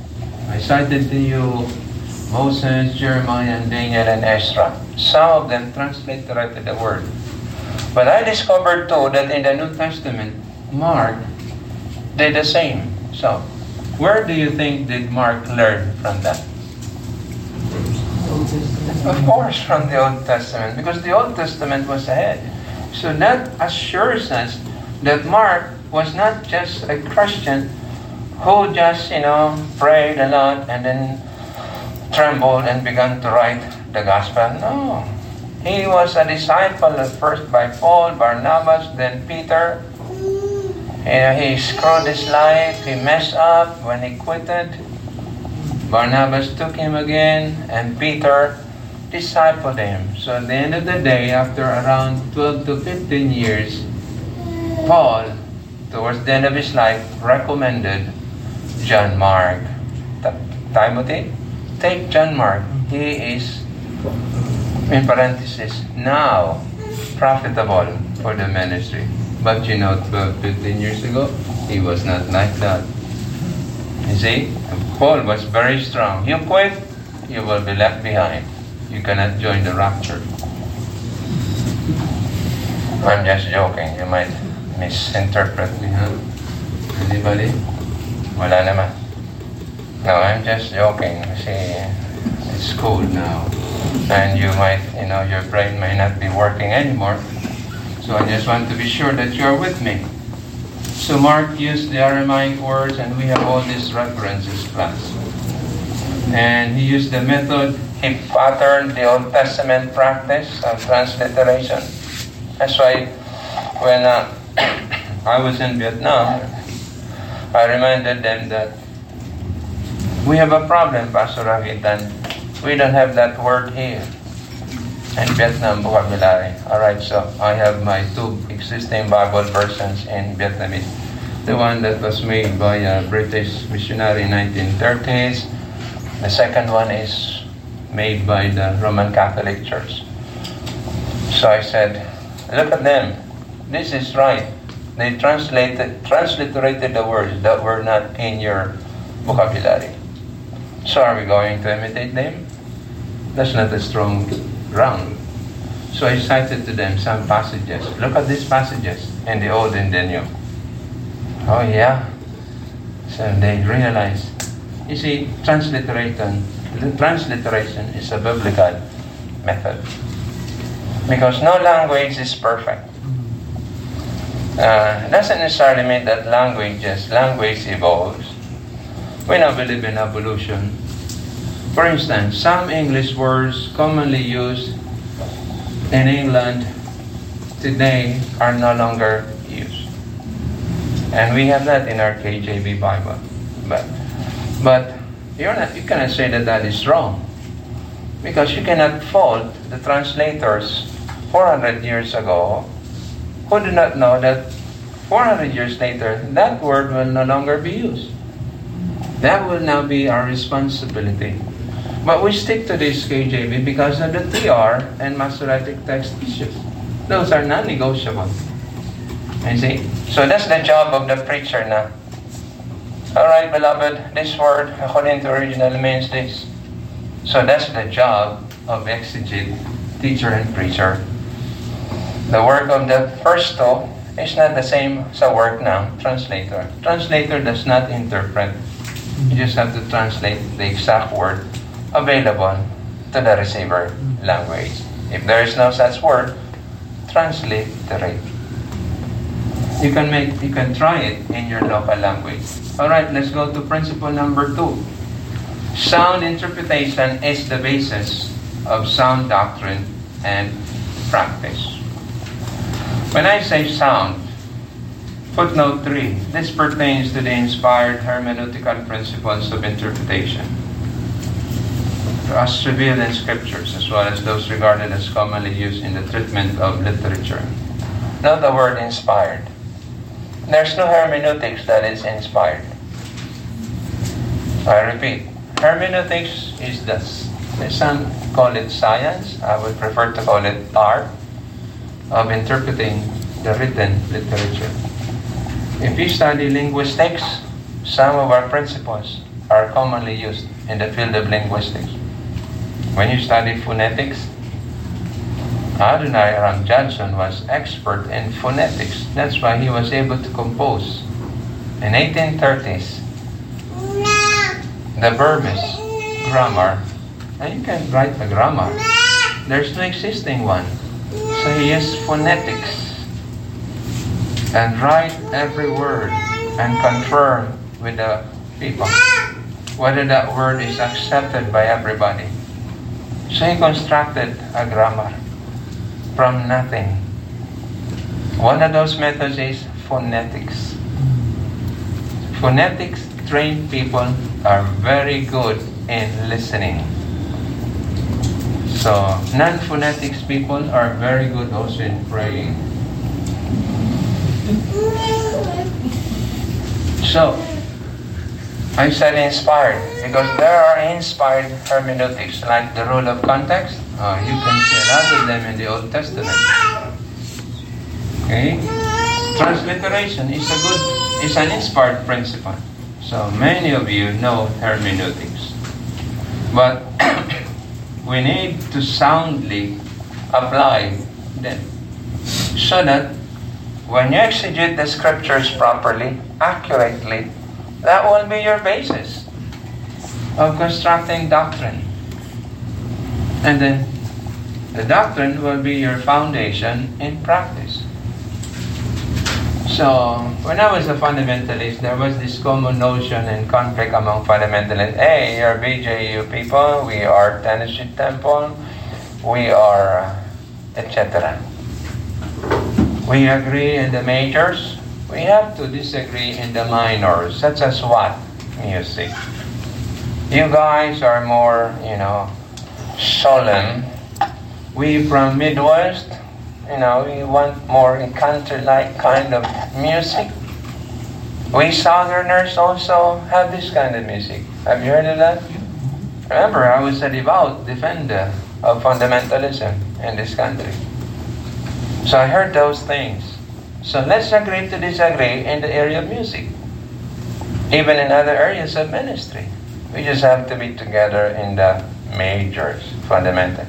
I cited to you Moses, Jeremiah, and Daniel, and Ezra. Some of them transliterated the word. But I discovered too that in the New Testament, Mark did the same. So, where do you think did Mark learn from that? Of course, from the Old Testament, because the Old Testament was ahead. So that assures us that Mark was not just a Christian who just, you know, prayed a lot and then trembled and began to write the gospel. No. He was a disciple at first by Paul, Barnabas, then Peter. You know, he screwed his life, he messed up when he quitted. Barnabas took him again, and Peter discipled him. So at the end of the day, after around 12 to 15 years, Paul, towards the end of his life, recommended John Mark. Timothy, take John Mark. He is, in parenthesis, now profitable for the ministry. But you know, 12, 15 years ago, he was not like that. You see, Paul was very strong. You quit, you will be left behind. You cannot join the rapture. I'm just joking. You might misinterpret me, huh? Anybody? Wala naman. No, I'm just joking. See, it's cold now. And you might, you know, your brain may not be working anymore. So I just want to be sure that you're with me. So Mark used the Aramaic words, and we have all these references, class. And he used the method, he patterned the Old Testament practice of transliteration. That's why when uh, I was in Vietnam, I reminded them that we have a problem, Pastor Ravitan. We don't have that word here in Vietnam vocabulary. All right, so I have my two existing Bible versions in Vietnamese. The one that was made by a British missionary in 1930s. The second one is made by the Roman Catholic Church. So I said, look at them. This is right. They translated, transliterated the words that were not in your vocabulary. So are we going to imitate them? That's not a strong ground. So I cited to them some passages. Look at these passages in the Old and the New. Oh yeah. So they realized. You see, transliteration, transliteration is a biblical method. Because no language is perfect. Uh, doesn't necessarily mean that languages, language evolves. We now believe in evolution. For instance, some English words commonly used in England today are no longer used. And we have that in our KJV Bible. But, but you're not, you cannot say that that is wrong. Because you cannot fault the translators 400 years ago who did not know that 400 years later that word will no longer be used. That will now be our responsibility. But we stick to this KJV because of the TR and Masoretic text issues. Those are non-negotiable. You see? So that's the job of the preacher now. Alright, beloved, this word, according to original, means this. So that's the job of exegete, teacher, and preacher. The work of the first two is not the same sa work now, translator. Translator does not interpret. You just have to translate the exact word available to the receiver language. If there is no such word, translate the rate. You can make you can try it in your local language. All right, let's go to principle number 2. Sound interpretation is the basis of sound doctrine and practice. When I say sound, footnote 3, this pertains to the inspired hermeneutical principles of interpretation as revealed in scriptures, as well as those regarded as commonly used in the treatment of literature. Note the word inspired. There's no hermeneutics that is inspired. I repeat, hermeneutics is this. Some call it science. I would prefer to call it art of interpreting the written literature. If you study linguistics, some of our principles are commonly used in the field of linguistics. When you study phonetics, Adoniram Judson was expert in phonetics. That's why he was able to compose in 1830s the Burmese grammar. And you can write the grammar. There's no existing one. So he used phonetics and write every word and confirm with the people whether that word is accepted by everybody. So he constructed a grammar from nothing. One of those methods is phonetics. Phonetics trained people are very good in listening. So non-phonetics people are very good also in praying. So I said inspired because there are inspired hermeneutics like the rule of context. Uh, you can see a lot of them in the Old Testament. Okay, transliteration is a good, is an inspired principle. So many of you know hermeneutics, but we need to soundly apply them so that when you exegete the scriptures properly, accurately, that will be your basis of constructing doctrine. And then the doctrine will be your foundation in practice. So, when I was a fundamentalist, there was this common notion and conflict among fundamentalists. Hey, you're BJU people, we are Tennessee Temple, we are etc. We agree in the majors, we have to disagree in the minors, such as what? Music. You guys are more, you know, solemn. We from Midwest, you know, we want more country-like kind of music. We Southerners also have this kind of music. Have you heard of that? Remember, I was a devout defender of fundamentalism in this country. So I heard those things. So let's agree to disagree in the area of music. Even in other areas of ministry. We just have to be together in the majors, fundamental.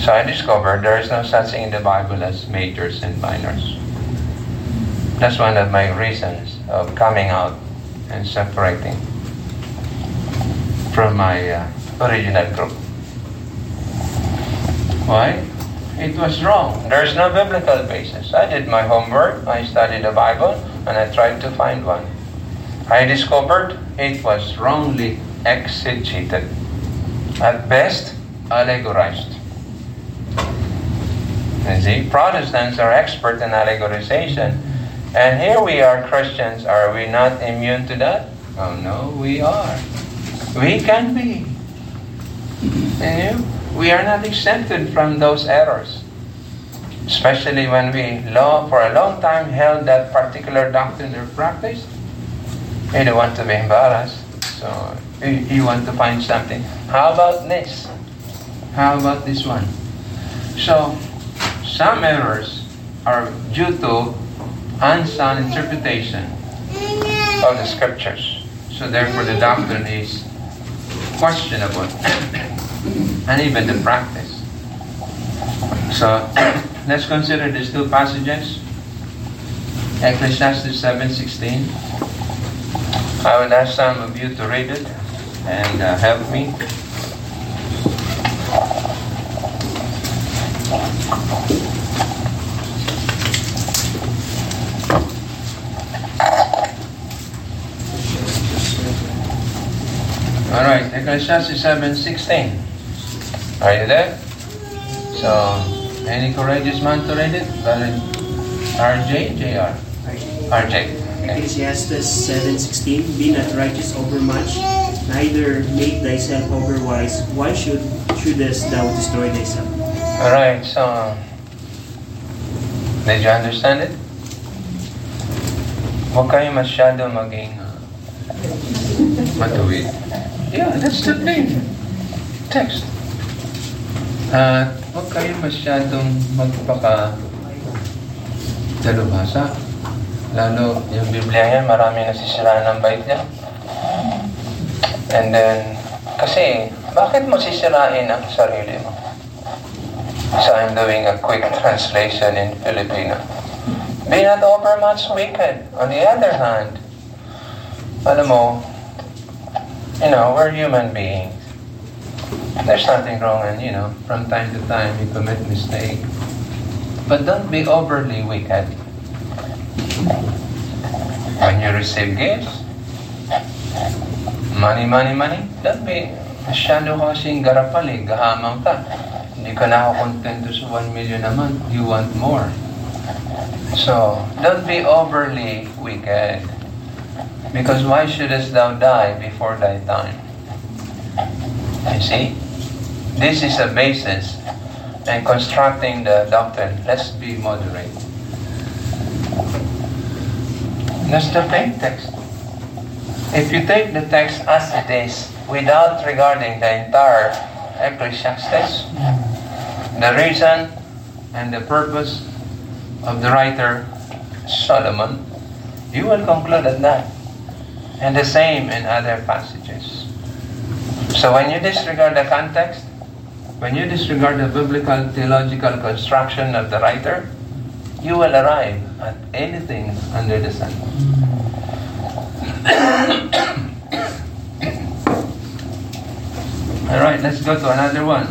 So I discovered there is no such thing in the Bible as majors and minors. That's one of my reasons of coming out and separating from my uh, original group. Why? It was wrong. There's no biblical basis. I did my homework, I studied the Bible, and I tried to find one. I discovered it was wrongly exegeted. At best, allegorized. You see, Protestants are expert in allegorization. And here we are, Christians. Are we not immune to that? Oh no, we are. We can be. And you, we are not exempted from those errors. Especially when we, long, for a long time, held that particular doctrine or practice. You don't want to be embarrassed. So you, you want to find something. How about this? How about this one? So, some errors are due to unsound interpretation of the scriptures. So therefore the doctrine is questionable and even the practice. So let's consider these two passages. Ecclesiastes 7.16. I would ask some of you to read it and uh, help me. All right, Ecclesiastes 7:16. Are you there? So, any courageous man to read it? Brother RJ, JR? RJ. Okay. Ecclesiastes 7.16 Be not righteous overmuch, neither make thyself overwise. Why should shouldest thou destroy thyself? All right, so did you understand it? Huwag kayo masyado maging uh, matuwid. Yeah, that's the thing. Text. Uh, huwag kayo masyadong magpaka dalubhasa. Lalo, yung Biblia yan, marami nasisiraan ng bait niya. And then, kasi, bakit mo sisirain ang sarili mo? So I'm doing a quick translation in Filipino. Be not overmuch wicked. On the other hand, alam mo, you know, we're human beings. There's nothing wrong and, you know, from time to time you commit mistake. But don't be overly wicked. When you receive gifts, money, money, money, don't be masyado kasing garapali, gahamang ka. Hindi ka sa 1 million a month. You want more. So, don't be overly wicked. Because why shouldest thou die before thy time? You see? This is a basis in constructing the doctrine. Let's be moderate. That's the plain text. If you take the text as it is, without regarding the entire Ecclesiastes, the reason and the purpose of the writer Solomon, you will conclude at that. And the same in other passages. So when you disregard the context, when you disregard the biblical theological construction of the writer, you will arrive at anything under the sun. All right, let's go to another one.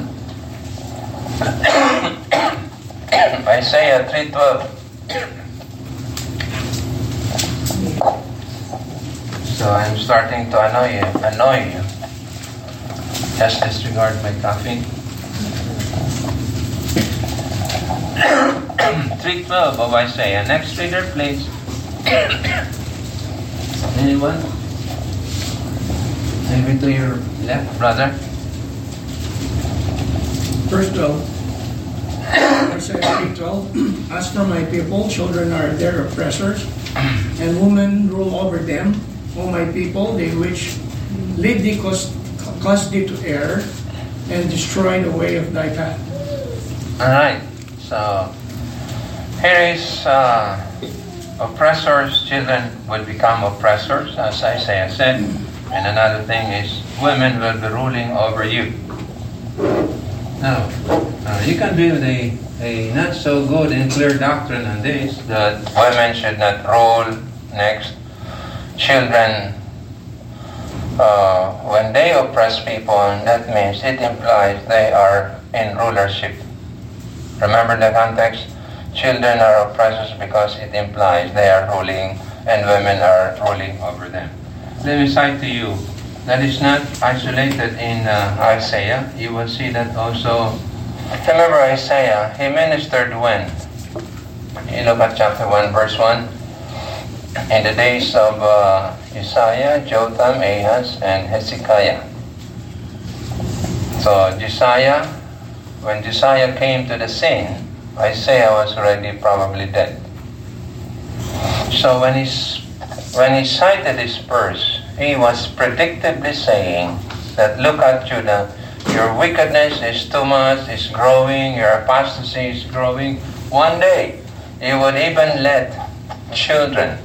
Isaiah 3:12. So I'm starting to annoy you, annoy you. Just disregard my coffee. 312 of Isaiah. Next reader, please. Anyone? Maybe to your left, brother. Verse 12. Isaiah 3:12. As for my people, children are their oppressors, and women rule over them. O my people, they which lead cause, cause thee to err, and destroy the way of thy path. All right. So here is uh, oppressors. Children will become oppressors, as Isaiah said. And another thing is women will be ruling over you. Now, uh, you can build a, a not so good and clear doctrine on this that women should not rule. Next, children, uh, when they oppress people, that means it implies they are in rulership. Remember the context? Children are oppressors because it implies they are ruling and women are ruling over them. Let me cite to you that is not isolated in uh, Isaiah. You will see that also. Remember Isaiah, he ministered when? You look at chapter 1, verse 1. In the days of uh, Uzziah, Jotham, Ahaz, and Hezekiah. So Josiah, when Josiah came to the scene, Isaiah was already probably dead. So when he, when he cited this verse, he was predictably saying that look at Judah, your wickedness is too much, is growing, your apostasy is growing. One day, you would even let children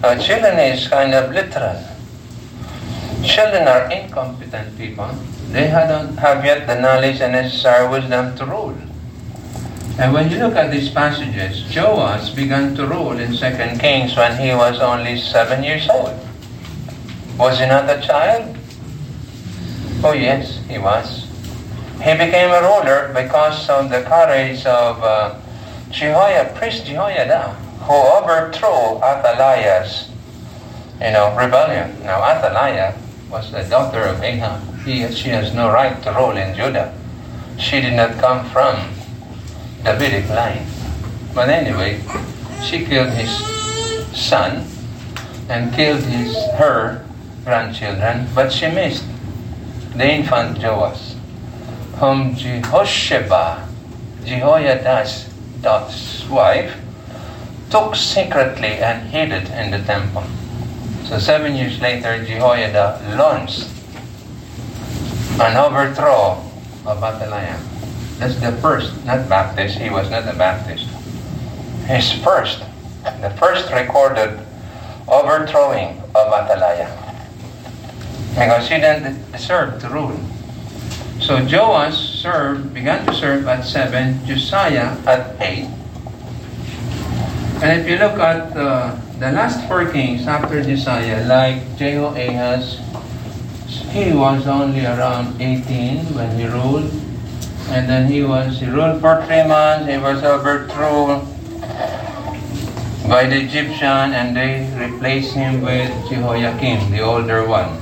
Uh, children is kind of literal. Children are incompetent people. They don't have yet the knowledge and necessary wisdom to rule. And when you look at these passages, Joash began to rule in 2 Kings when he was only seven years old. Was he not a child? Oh yes, he was. He became a ruler because of the courage of uh, Jehoiada, priest Jehoiada, who overthrew Athaliah's, you know, rebellion. Now Athaliah was the daughter of Ahab. He, she has no right to rule in Judah. She did not come from Davidic line. But anyway, she killed his son and killed his her grandchildren, but she missed the infant Joash, whom Jehosheba, Jehoiada's wife, took secretly and hid it in the temple. So seven years later, Jehoiada launched an overthrow of Athaliah. That's the first, not Baptist. He was not a Baptist. His first, the first recorded overthrowing of Athaliah. Because he didn't deserve to rule. So Joash served, began to serve at seven, Josiah at eight. And if you look at uh, the last four kings after Josiah, like Jehoahaz, he was only around 18 when he ruled. And then he was, he ruled for three months, he was overthrown by the Egyptian and they replaced him with Jehoiakim, the older one.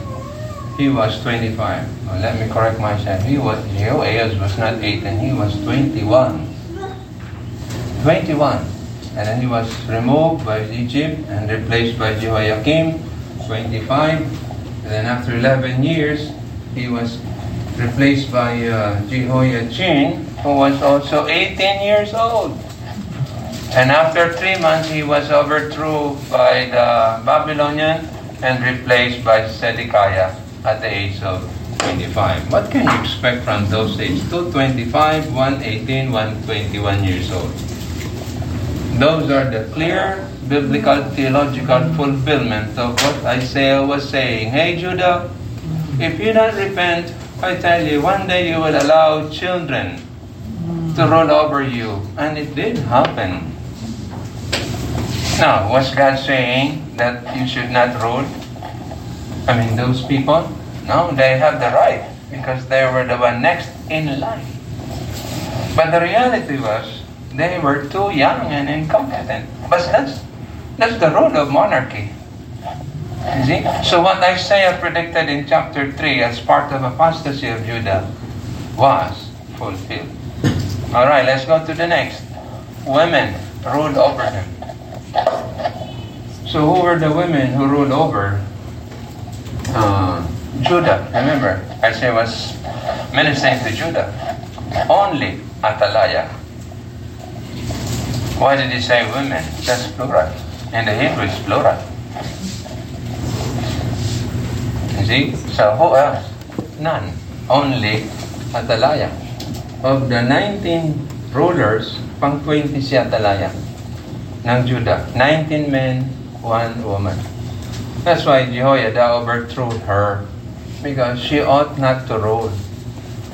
He was 25. Well, let me correct myself. He was, Jehoahaz was not 18, he was 21. 21. And then he was removed by Egypt and replaced by Jehoiakim, 25. And then after 11 years, he was replaced by uh, Jehoiachin, who was also 18 years old. And after three months, he was overthrown by the Babylonian and replaced by Zedekiah at the age of 25. What can you expect from those days? 225, 118, 121 years old. Those are the clear biblical theological fulfillment of what Isaiah was saying. Hey Judah, if you don't repent, I tell you, one day you will allow children to rule over you. And it did happen. Now, was God saying that you should not rule? I mean, those people? No, they have the right because they were the one next in line. But the reality was, they were too young and incompetent. But that's, that's the rule of monarchy. You see? So what Isaiah predicted in chapter 3 as part of apostasy of Judah was fulfilled. Alright, let's go to the next. Women ruled over them. So who were the women who ruled over uh, Judah? Remember, Isaiah was ministering to Judah. Only Athaliah. Why did he say women? That's plural. In the Hebrew, it's plural. You see? So who else? None. Only Athaliah. Of the 19 rulers, pang 20 si Athaliah ng Judah. 19 men, one woman. That's why Jehoiada overthrew her because she ought not to rule.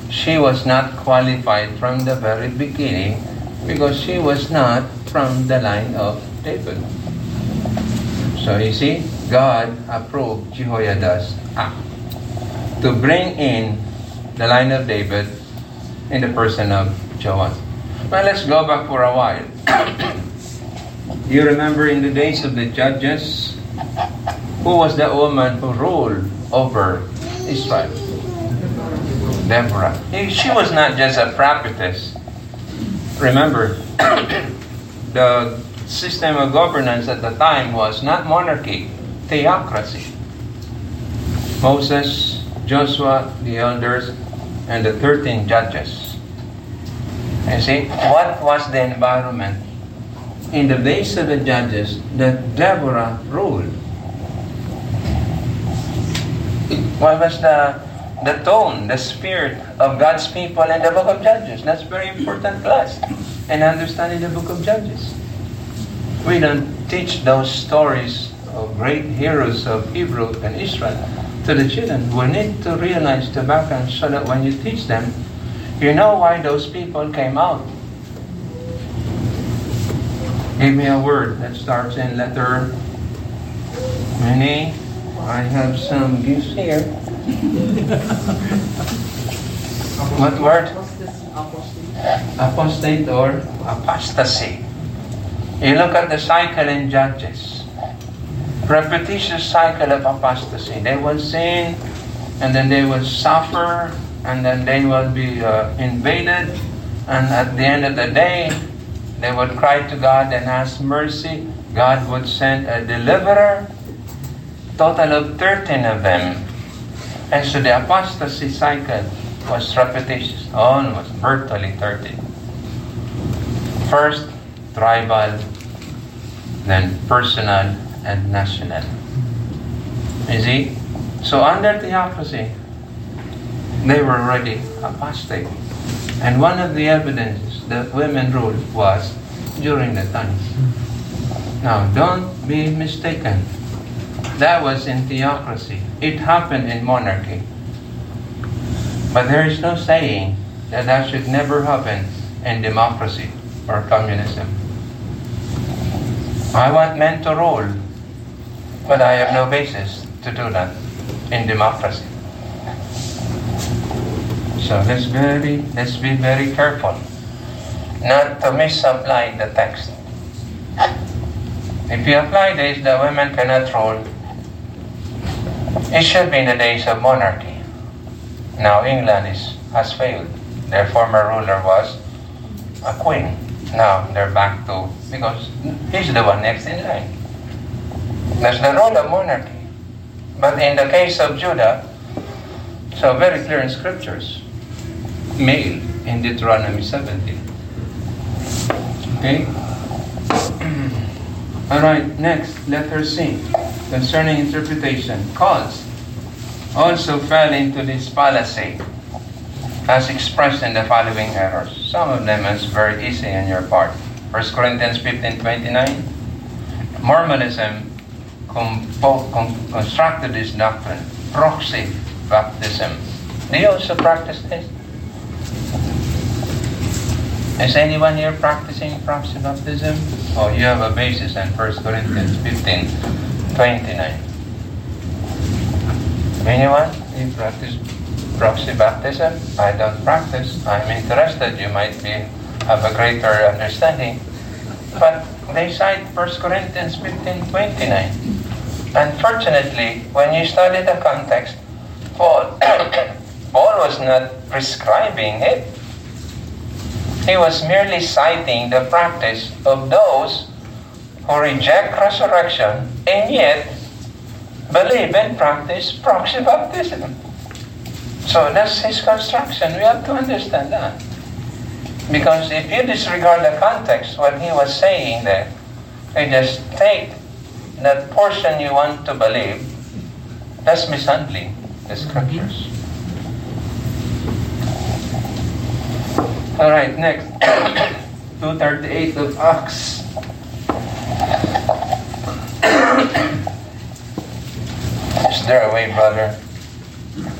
She was not qualified from the very beginning because she was not from the line of David. So you see, God approved Jehoiada's act to bring in the line of David in the person of Joash. Well, let's go back for a while. You remember in the days of the judges, who was the woman who ruled over Israel? Deborah. She was not just a prophetess. Remember, the system of governance at the time was not monarchy, theocracy. Moses, Joshua, the elders, and the 13 judges. You see, what was the environment in the days of the judges that Deborah ruled? What was the the tone, the spirit of God's people and the book of Judges? That's very important class in understanding the book of Judges. We don't teach those stories of great heroes of Hebrew and Israel to the children. We need to realize the background so that when you teach them, you know why those people came out. Give me a word that starts in letter many. I have some gifts here. What word? Apostate or apostasy. You look at the cycle in Judges. Repetitious cycle of apostasy. They will sin, and then they will suffer, and then they will be uh, invaded, and at the end of the day, they would cry to God and ask mercy. God would send a deliverer. Total of 13 of them. And so the apostasy cycle was repetitious, almost virtually 30. First, tribal, then personal and national. You see? So under theocracy, they were already apostate. And one of the evidences that women ruled was during the time. Now, don't be mistaken. That was in theocracy. It happened in monarchy. But there is no saying that that should never happen in democracy or communism. I want men to rule, but I have no basis to do that in democracy. So let's very let's be very careful not to misapply the text. If you apply this, the women cannot rule. It should be in the days of monarchy. Now England is, has failed. Their former ruler was a queen. Now they're back to because he's the one next in line. That's the role of monarchy. But in the case of Judah, so very clear in scriptures, male in Deuteronomy 17. Okay? All right, next, letter C, concerning interpretation. Cause also fell into this fallacy, as expressed in the following errors. Some of them is very easy on your part. 1 Corinthians 15 29. Mormonism compo- com- constructed this doctrine, proxy baptism. Do you also practice this? Is anyone here practicing proxy baptism? Oh, you have a basis in 1 Corinthians 15 29. Anyone? You practice proxy baptism? I don't practice. I'm interested. You might be have a greater understanding. But they cite 1 Corinthians 15 29. Unfortunately, when you study the context, Paul, Paul was not prescribing it. He was merely citing the practice of those who reject resurrection and yet believe and practice proxy baptism. So that's his construction. We have to understand that. Because if you disregard the context, what he was saying there, you just take that portion you want to believe, that's mishandling the scriptures. All right, next. 238 of Acts. Is there a way, brother?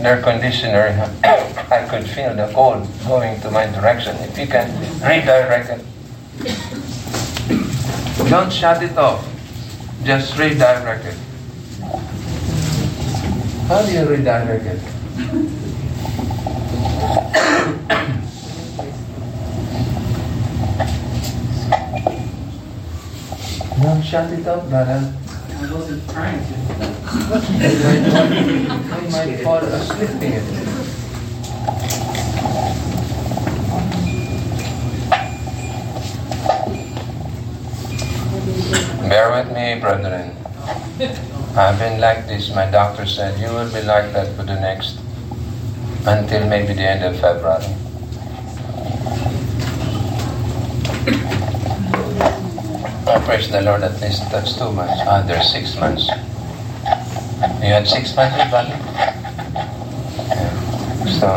Their conditioner, I could feel the cold going to my direction. If you can redirect it. Don't shut it off. Just redirect it. How do you redirect it? Don't shut it up, brother. Uh, I wasn't trying to. I might fall asleep in it. Bear with me, brethren. I've been like this. My doctor said you will be like that for the next until maybe the end of February. Oh, praise the Lord, at least that's two months. Ah, six months. You had six months? Yeah. So,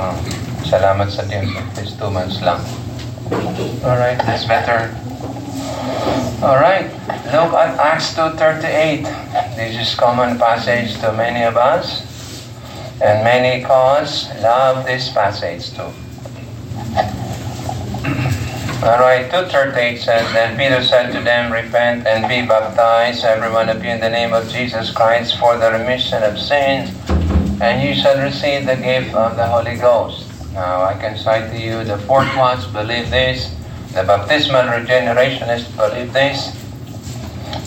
salamat sa Diyos. Least two months lang. Alright, that's better. Alright. Look at Acts 2.38. This is common passage to many of us. And many cause love this passage too. Alright, 2.38 says, Then Peter said to them, Repent and be baptized, every one of you, in the name of Jesus Christ, for the remission of sins, and you shall receive the gift of the Holy Ghost. Now, I can cite to you the fourth ones believe this, the baptismal regenerationists believe this,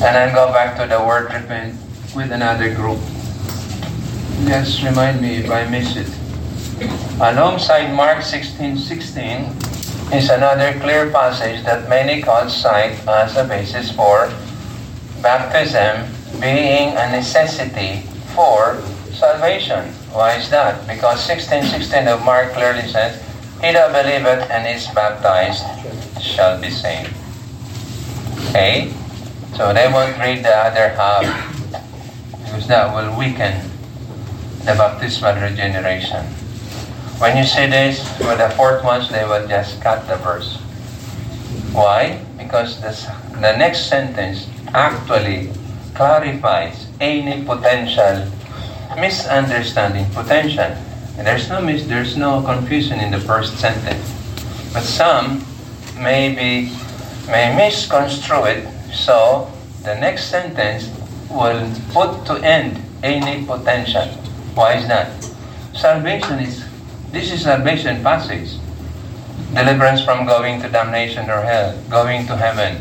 and then go back to the word repent with another group. Just remind me if I miss it. Alongside Mark 16:16 is another clear passage that many call cite as a basis for baptism being a necessity for salvation. Why is that? Because 16:16 of Mark clearly says, "He that believeth and is baptized shall be saved." Okay, so they won't read the other half because that will weaken the baptismal regeneration. When you say this for the fourth ones, they will just cut the verse. Why? Because this, the next sentence actually clarifies any potential misunderstanding. Potential. There's no mis- there's no confusion in the first sentence. But some may be may misconstrue it, so the next sentence will put to end any potential. Why is that? Salvation is this is salvation passage. Deliverance from going to damnation or hell, going to heaven.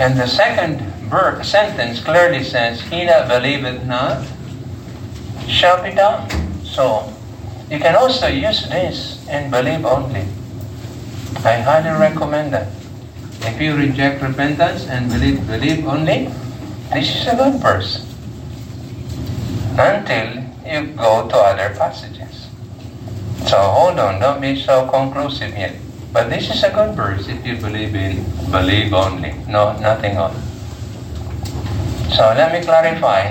And the second verse, sentence clearly says, He that believeth not shall be damned. So, you can also use this and believe only. I highly recommend that. If you reject repentance and believe, believe only, this is a good verse. Until you go to other passages. So hold on, don't be so conclusive yet. But this is a good verse if you believe in believe only, no nothing else. So let me clarify.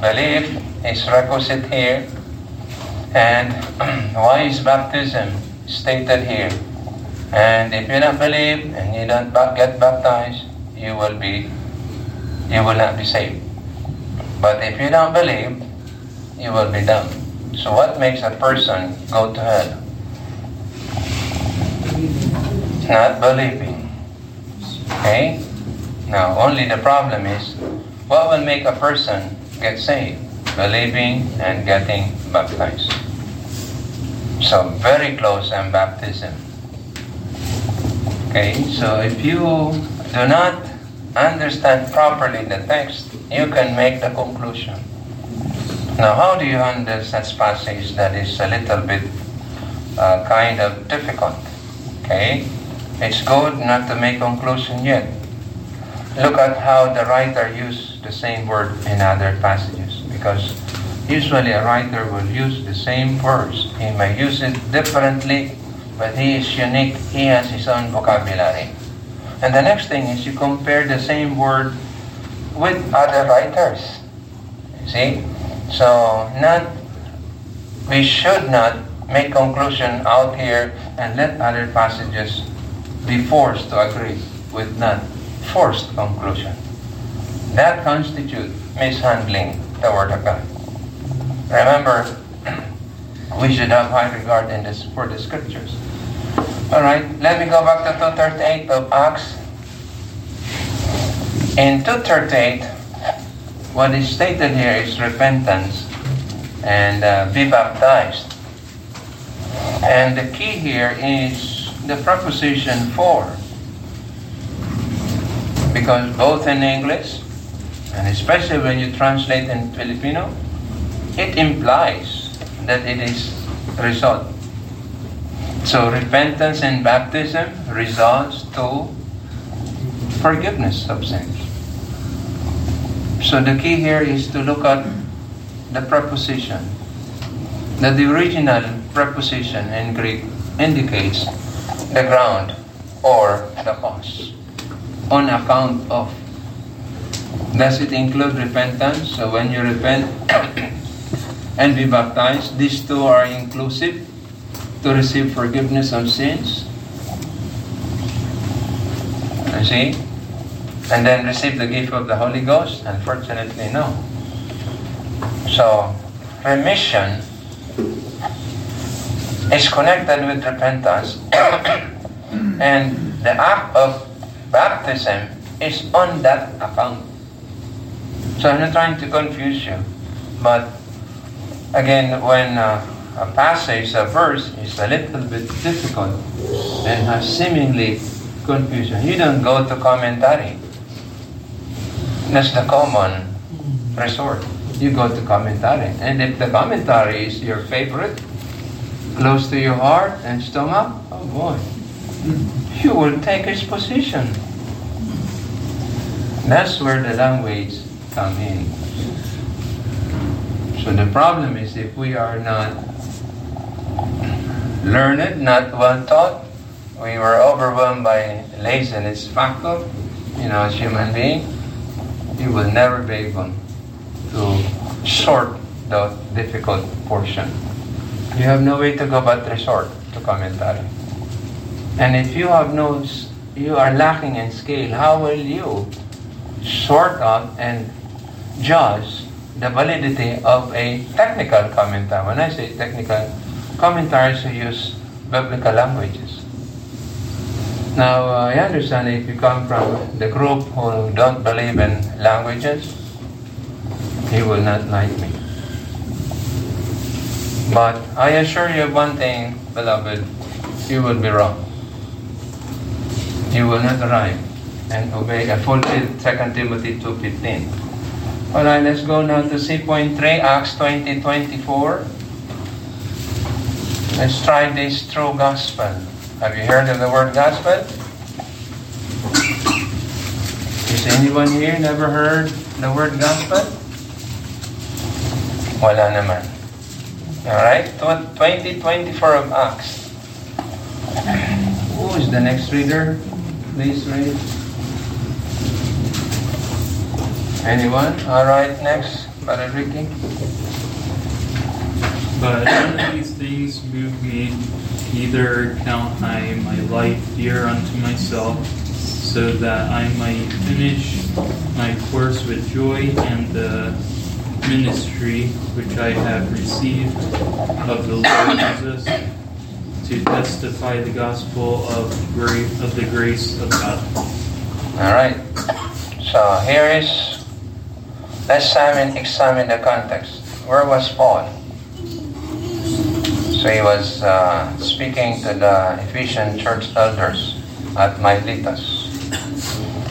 Belief is requisite here. And why is baptism stated here? And if you don't believe and you don't get baptized, you will be you will not be saved. But if you don't believe, you will be damned. So what makes a person go to hell? Not believing. Okay? Now, only the problem is, what will make a person get saved? Believing and getting baptized. So, very close on baptism. Okay, so if you do not understand properly the text, you can make the conclusion. Now, how do you handle such passage that is a little bit uh, kind of difficult? Okay, it's good not to make conclusion yet. Look at how the writer used the same word in other passages, because usually a writer will use the same verse. He may use it differently, but he is unique. He has his own vocabulary. And the next thing is you compare the same word with other writers. See? So not we should not make conclusion out here and let other passages be forced to agree with not forced conclusion. That constitutes mishandling the Word of God. Remember, we should have high regard in this for the scriptures. All right, let me go back to 238 of Acts. In 238, what is stated here is repentance and uh, be baptized. And the key here is the preposition for. Because both in English, and especially when you translate in Filipino, it implies that it is result. So repentance and baptism results to forgiveness of sins. So the key here is to look at the preposition. That the original preposition in Greek indicates the ground or the cause on account of. Does it include repentance? So when you repent and be baptized, these two are inclusive to receive forgiveness of sins. You see? And then receive the gift of the Holy Ghost? Unfortunately, no. So, remission is connected with repentance, and the act of baptism is on that account. So I'm not trying to confuse you, but again, when uh, a passage, a verse is a little bit difficult and has seemingly confusion, you don't go to commentary. That's the common resort. You go to commentary. And if the commentary is your favorite, close to your heart and stomach, oh boy, you will take his position. That's where the language come in. So the problem is if we are not learned, not well taught, we were overwhelmed by laziness factor, you know, as human being, you will never be able to sort the difficult portion. You have no way to go but resort to commentary. And if you have no, you are lacking in skill, how will you sort out and judge the validity of a technical commentary? When I say technical, commentaries who use biblical languages. Now, uh, I understand if you come from the group who don't believe in languages, you will not like me. But I assure you one thing, beloved, you will be wrong. You will not arrive and obey a fulfill 2 Timothy 2.15. Alright, let's go now to C.3, Acts 20, 24. Let's try this true gospel. Have you heard of the word gospel? Is anyone here never heard the word gospel? Wala naman. Alright, 2024 of Acts. Who is the next reader? Please read. Anyone? Alright, next. Brother Ricky. But these things move me, neither count I my life dear unto myself, so that I might finish my course with joy and the ministry which I have received of the Lord Jesus to testify the gospel of great of the grace of God. Alright. So here is, let's examine, examine the context. Where was Paul? So he was uh, speaking to the Ephesian church elders at Miletus.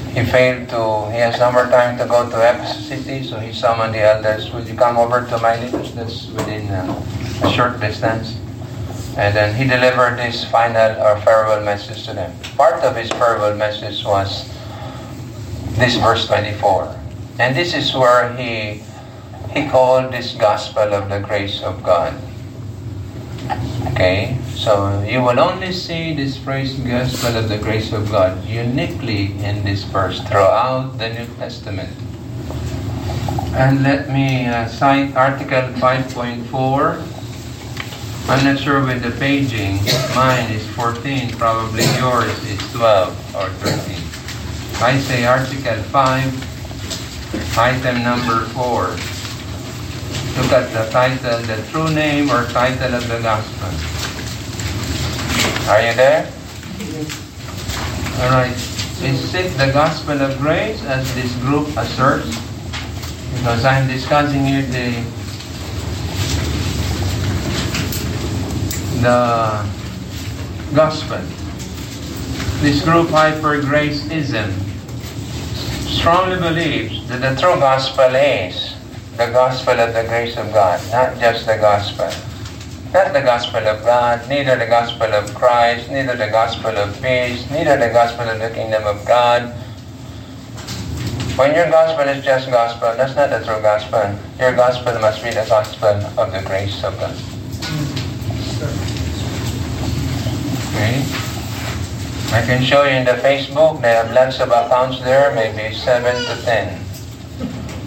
He failed to, he has no more time to go to Ephesus city, so he summoned the elders, would you come over to Miletus? That's within uh, a short distance. And then he delivered this final or farewell message to them. Part of his farewell message was this verse 24. And this is where he, he called this gospel of the grace of God. Okay, so you will only see this phrase gospel of the grace of God uniquely in this verse throughout the New Testament. And let me uh, cite Article 5.4. I'm not sure with the paging. Mine is 14, probably yours is 12 or 13. I say Article 5, item number 4. Look at the title, the true name or title of the gospel. Are you there? Alright. Is it the gospel of grace as this group asserts? Because I'm discussing here the the gospel. This group hyper graceism strongly believes that the true gospel is the gospel of the grace of God, not just the gospel. Not the gospel of God, neither the gospel of Christ, neither the gospel of peace, neither the gospel of the kingdom of God. When your gospel is just gospel, that's not the true gospel. Your gospel must be the gospel of the grace of God. Okay? I can show you in the Facebook, they have lots of accounts there, maybe seven to ten.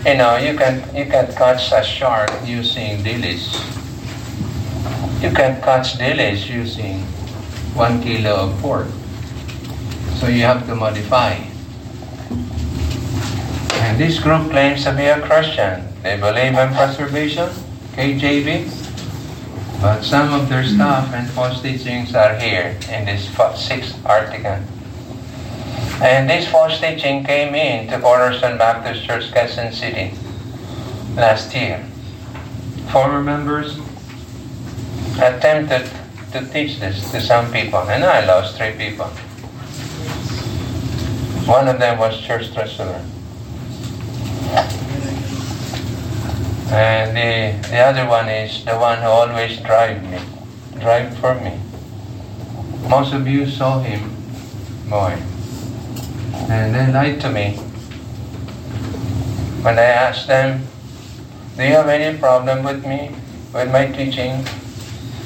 You know, you can you can catch a shark using dilis. You can catch dilis using one kilo of pork. So you have to modify. And this group claims to be a Christian. They believe in preservation, KJV, but some of their stuff and false teachings are here in this sixth article. And this false teaching came in to Cornerstone Baptist Church, Quezon City last year. Former members attempted to teach this to some people, and I lost three people. One of them was church treasurer. And the, the other one is the one who always drive me, drive for me. Most of you saw him, boy. And they lied to me. When I asked them, do you have any problem with me, with my teaching,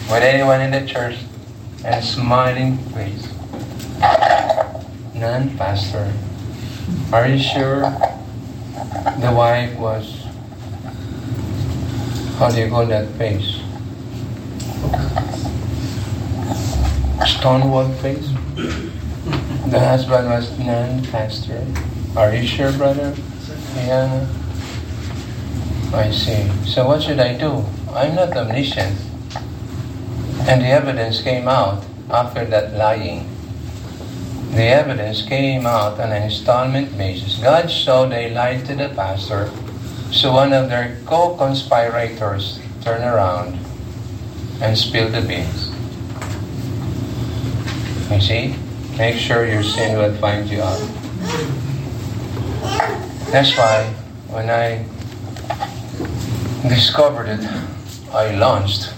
with anyone in the church? And smiling face. None, Pastor. Are you sure? The wife was how do you call that face? Stonewall face? The husband was non-pastor. Are you sure, brother? Yeah. I see. So what should I do? I'm not omniscient. And the evidence came out after that lying. The evidence came out on an installment basis. God saw they lied to the pastor so one of their co-conspirators turned around and spilled the beans. You see? Make sure your sin will find you out. That's why when I discovered it, I launched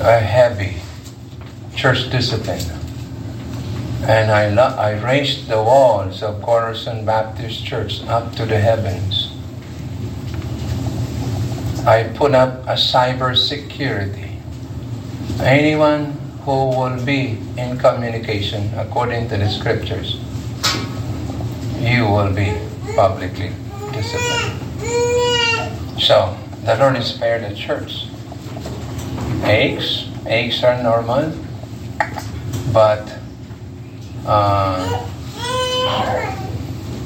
a heavy church discipline. And I, I raised the walls of Cornerstone Baptist Church up to the heavens. I put up a cyber security. Anyone who will be in communication according to the scriptures, you will be publicly disciplined. So, the Lord is fair the church. Aches, aches are normal, but uh,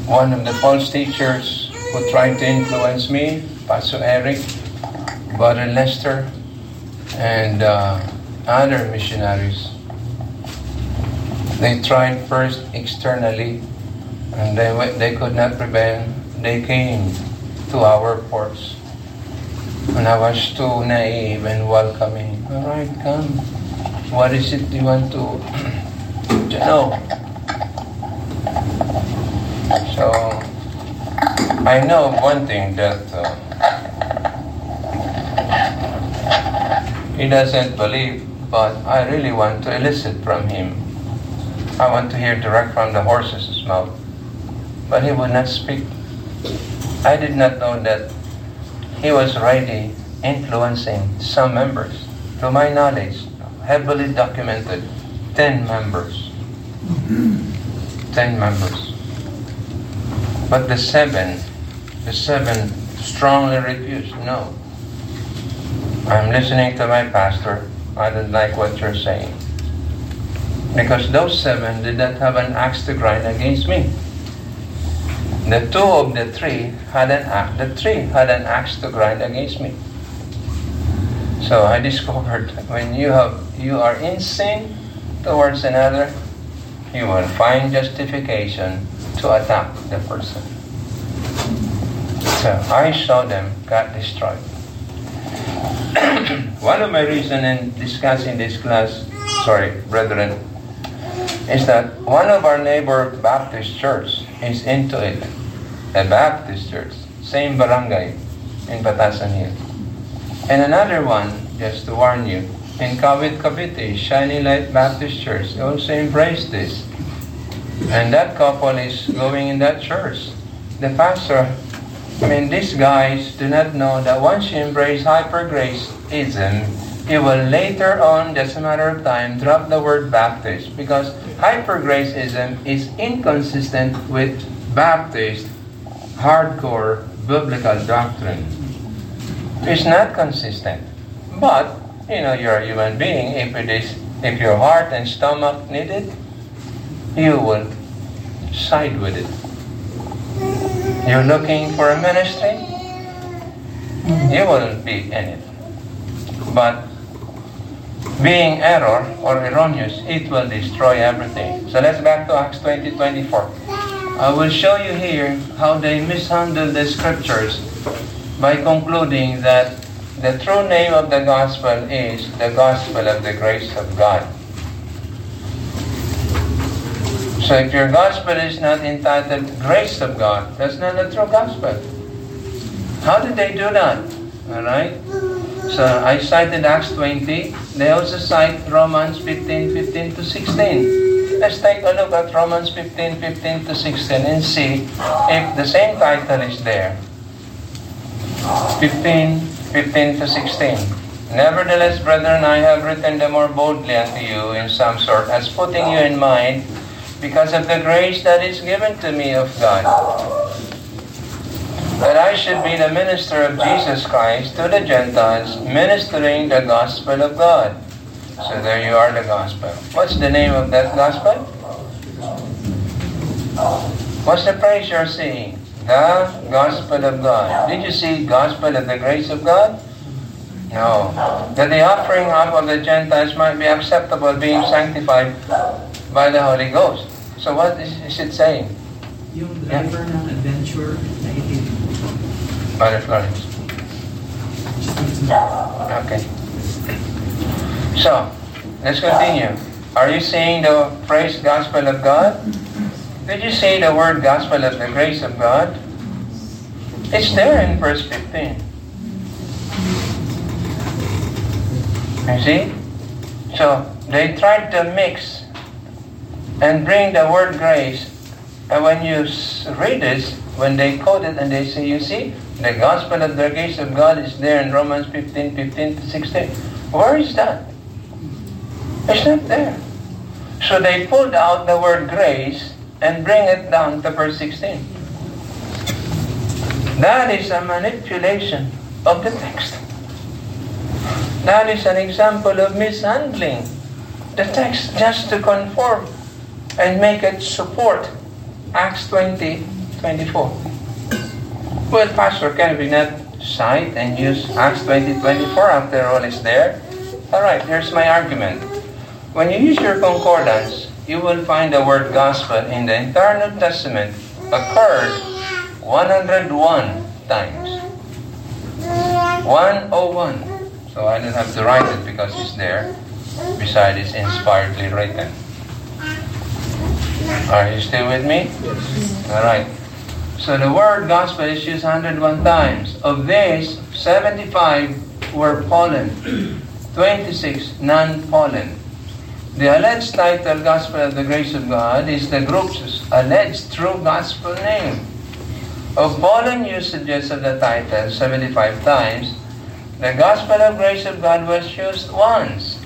one of the false teachers who tried to influence me, Pastor Eric, Brother Lester, and uh, other missionaries. They tried first externally, and they, they could not prevail. They came to our ports. And I was too naive and welcoming. All right, come. What is it you want to, to know? So, I know one thing that uh, He doesn't believe, but I really want to elicit from him. I want to hear direct from the horse's mouth. But he would not speak. I did not know that he was already influencing some members. To my knowledge, heavily documented, 10 members. 10 members. But the seven, the seven strongly refused. No, I'm listening to my pastor. I don't like what you're saying. Because those seven did not have an axe to grind against me. The two of the three had an axe, the three had an axe to grind against me. So I discovered when you have you are in sin towards another, you will find justification to attack the person. So I saw them got destroyed. One of my reasons in discussing this class, sorry, brethren, is that one of our neighbor Baptist church is into it. A Baptist church, same barangay in Batasan Hill. And another one, just to warn you, in Kawit, Cavite, Shining Light Baptist Church, also embraced this. And that couple is going in that church. The pastor I mean, these guys do not know that once you embrace hypergraceism, you will later on, just a matter of time, drop the word Baptist because hypergraceism is inconsistent with Baptist hardcore biblical doctrine. It's not consistent. But, you know, you're a human being. If it is, if your heart and stomach need it, you will side with it. You're looking for a ministry? You wouldn't be in it. But being error or erroneous, it will destroy everything. So let's back to Acts 20, 24. I will show you here how they mishandle the scriptures by concluding that the true name of the gospel is the gospel of the grace of God. So if your gospel is not entitled grace of God, that's not the true gospel. How did they do that? Alright? So I cited Acts 20. They also cite Romans 15, 15 to 16. Let's take a look at Romans 15, 15 to 16 and see if the same title is there. 15, 15 to 16. Nevertheless, brethren, I have written the more boldly unto you in some sort, as putting you in mind, because of the grace that is given to me of God, that I should be the minister of Jesus Christ to the Gentiles, ministering the gospel of God. So there you are, the gospel. What's the name of that gospel? What's the praise you're seeing? The gospel of God. Did you see gospel of the grace of God? No. That the offering up of the Gentiles might be acceptable, being sanctified by the Holy Ghost. So what is, is it saying? Yung driver ng adventure, nakikinig. Brother Florence. Just need to know. Okay. So, let's continue. Are you seeing the phrase gospel of God? Did you see the word gospel of the grace of God? It's there in verse 15. You see? So, they tried to mix and bring the word grace. And when you read this, when they quote it and they say, you see, the gospel of the grace of God is there in Romans 15, 15 to 16. Where is that? It's not there. So they pulled out the word grace and bring it down to verse 16. That is a manipulation of the text. That is an example of mishandling the text just to conform and make it support Acts 20, 24. Well, Pastor, can we not cite and use Acts 20, 24 after all is there? All right, here's my argument. When you use your concordance, you will find the word gospel in the entire New Testament occurred 101 times. 101. So I don't have to write it because it's there. Besides, it's inspiredly written. Are you still with me? All right. So the word gospel is used 101 times. Of these, 75 were Pauline, 26 non-Pauline. The alleged title, Gospel of the Grace of God, is the group's alleged true gospel name. Of Pauline usages of the title, 75 times, the Gospel of Grace of God was used once.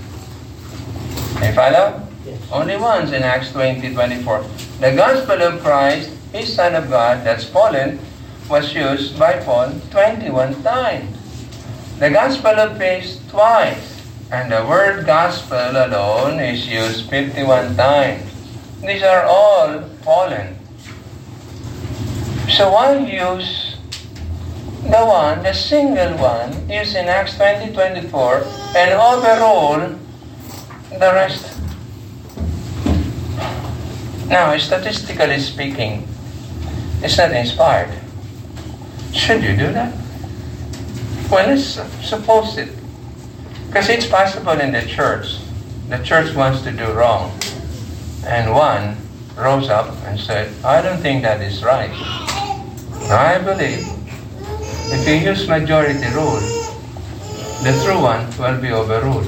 You follow? Only once in Acts 20, 24. The Gospel of Christ, His Son of God, that's Pauline, was used by Paul 21 times. The Gospel of Peace twice. And the word gospel alone is used 51 times. These are all Pauline. So why use the one, the single one, used in Acts 20, 24, and overrule the rest? Now, statistically speaking, it's not inspired. Should you do that? Well, let's suppose it. Because it's possible in the church. The church wants to do wrong. And one rose up and said, I don't think that is right. I believe if you use majority rule, the true one will be overruled.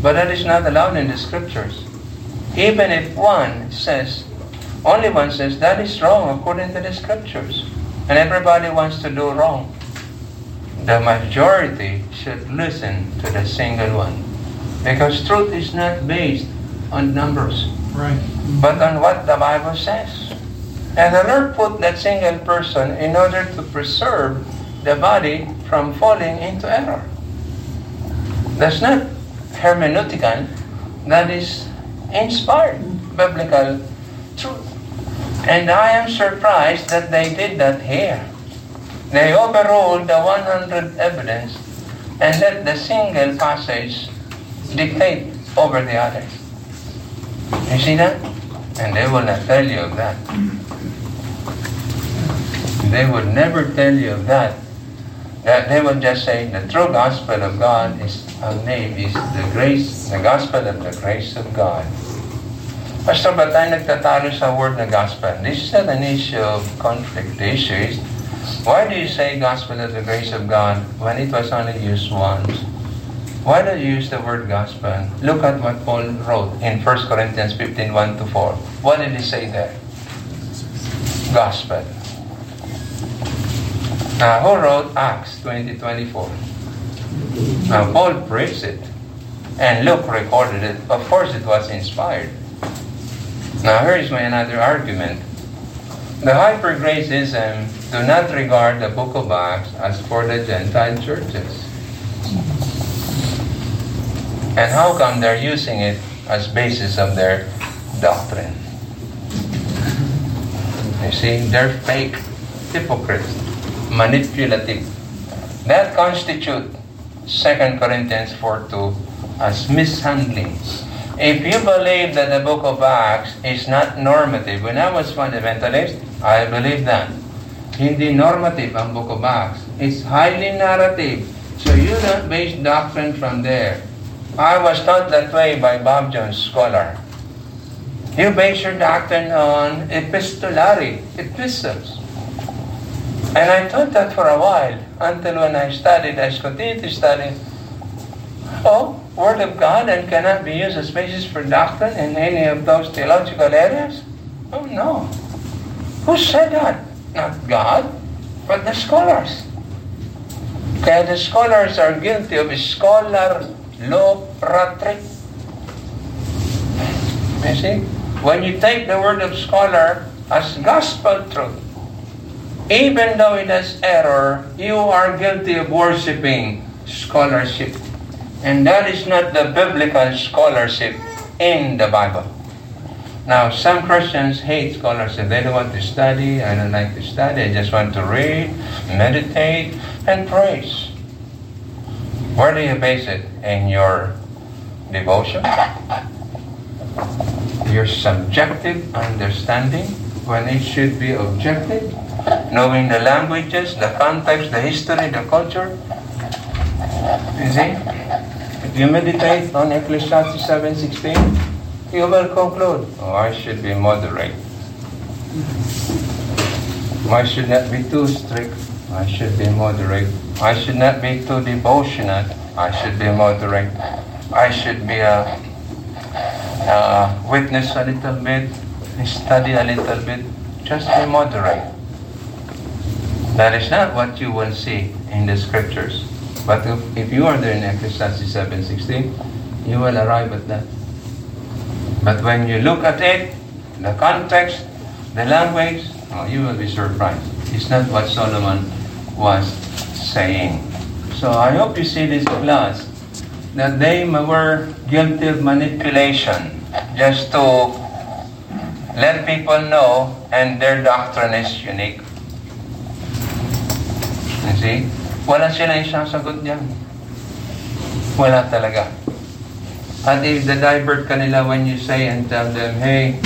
But that is not allowed in the scriptures. Even if one says, only one says that is wrong according to the scriptures, and everybody wants to do wrong, the majority should listen to the single one. Because truth is not based on numbers, Right. but on what the Bible says. And the Lord put that single person in order to preserve the body from falling into error. That's not hermeneutical, that is inspired biblical truth. And I am surprised that they did that here. They overruled the 100 evidence and let the single passage dictate over the others. You see that? And they will not tell you of that. They would never tell you of that. That they will just say the true gospel of God is our name is the grace, the gospel of the grace of God. Pastor, ba't tayo nagtatalo sa word na gospel? This is not an issue of conflict. The issue is, why do you say gospel of the grace of God when it was only used once? Why do you use the word gospel? Look at what Paul wrote in 1 Corinthians 15, 1 to 4. What did he say there? Gospel. Now, who wrote Acts 20, 24? Now, Paul preached it. And Luke recorded it. Of course, it was inspired. Now, here is my another argument. The hypergracism do not regard the book of Acts as for the Gentile churches. And how come they're using it as basis of their doctrine? You see, they're fake hypocrites, manipulative. That constitute 2 Corinthians 4 2 as mishandlings. If you believe that the book of Acts is not normative, when I was fundamentalist, I believe that. Hindi normative ang book of Acts. It's highly narrative. So you don't base doctrine from there. I was taught that way by Bob Jones, scholar. You base your doctrine on epistolary, epistles. And I thought that for a while, until when I studied, I continued to study, oh, Word of God and cannot be used as basis for doctrine in any of those theological areas? Oh, no. Who said that? Not God, but the scholars. Kaya the scholars are guilty of scholar lopratry. You see? When you take the word of scholar as gospel truth, even though it has error, you are guilty of worshiping scholarship. And that is not the biblical scholarship in the Bible. Now, some Christians hate scholarship. They don't want to study. I don't like to study. I just want to read, meditate, and praise. Where do you base it? In your devotion? Your subjective understanding when it should be objective? Knowing the languages, the context, the history, the culture? You see? If you meditate on Ecclesiastes 7.16, you will conclude, oh, I should be moderate. I should not be too strict. I should be moderate. I should not be too devotional. I should be moderate. I should be a, a witness a little bit, study a little bit. Just be moderate. That is not what you will see in the scriptures. But if, if you are there in Ecclesiastes 7.16, you will arrive at that. But when you look at it, the context, the language, oh, you will be surprised. It's not what Solomon was saying. So I hope you see this class, that they were guilty of manipulation just to let people know and their doctrine is unique. See? Wala silang isasagot dyan. Wala talaga. At if the divert kanila when you say and tell them, hey,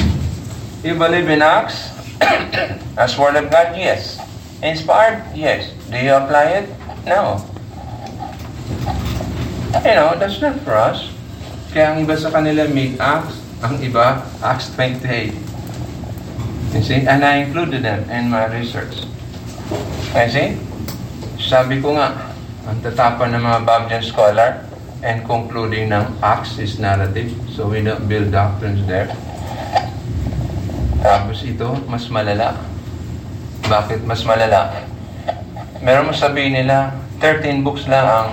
you believe in Acts? As Word of God? Yes. Inspired? Yes. Do you apply it? No. You know, that's not for us. Kaya ang iba sa kanila make Acts, ang iba, Acts 28. You see? And I included them in my research. You see? Sabi ko nga, ang tatapon ng mga Babjan scholar and concluding ng Acts is narrative. So we don't build doctrines there. Tapos ito, mas malala. Bakit mas malala? Meron mo sabihin nila, 13 books lang ang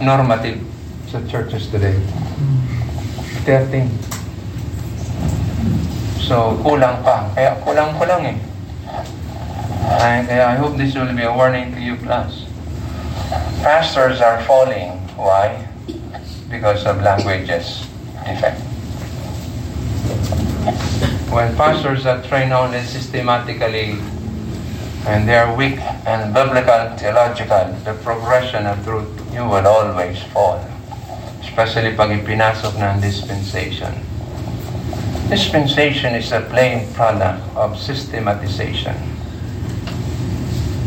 normative sa churches today. 13. So, kulang pa. Kaya kulang-kulang eh. I, uh, I hope this will be a warning to you class. Pastors are falling. Why? Because of languages defect. when pastors are trained only systematically and they are weak and biblical, theological, the progression of truth, you will always fall. Especially pag ipinasok ng dispensation. Dispensation is a plain product of systematization.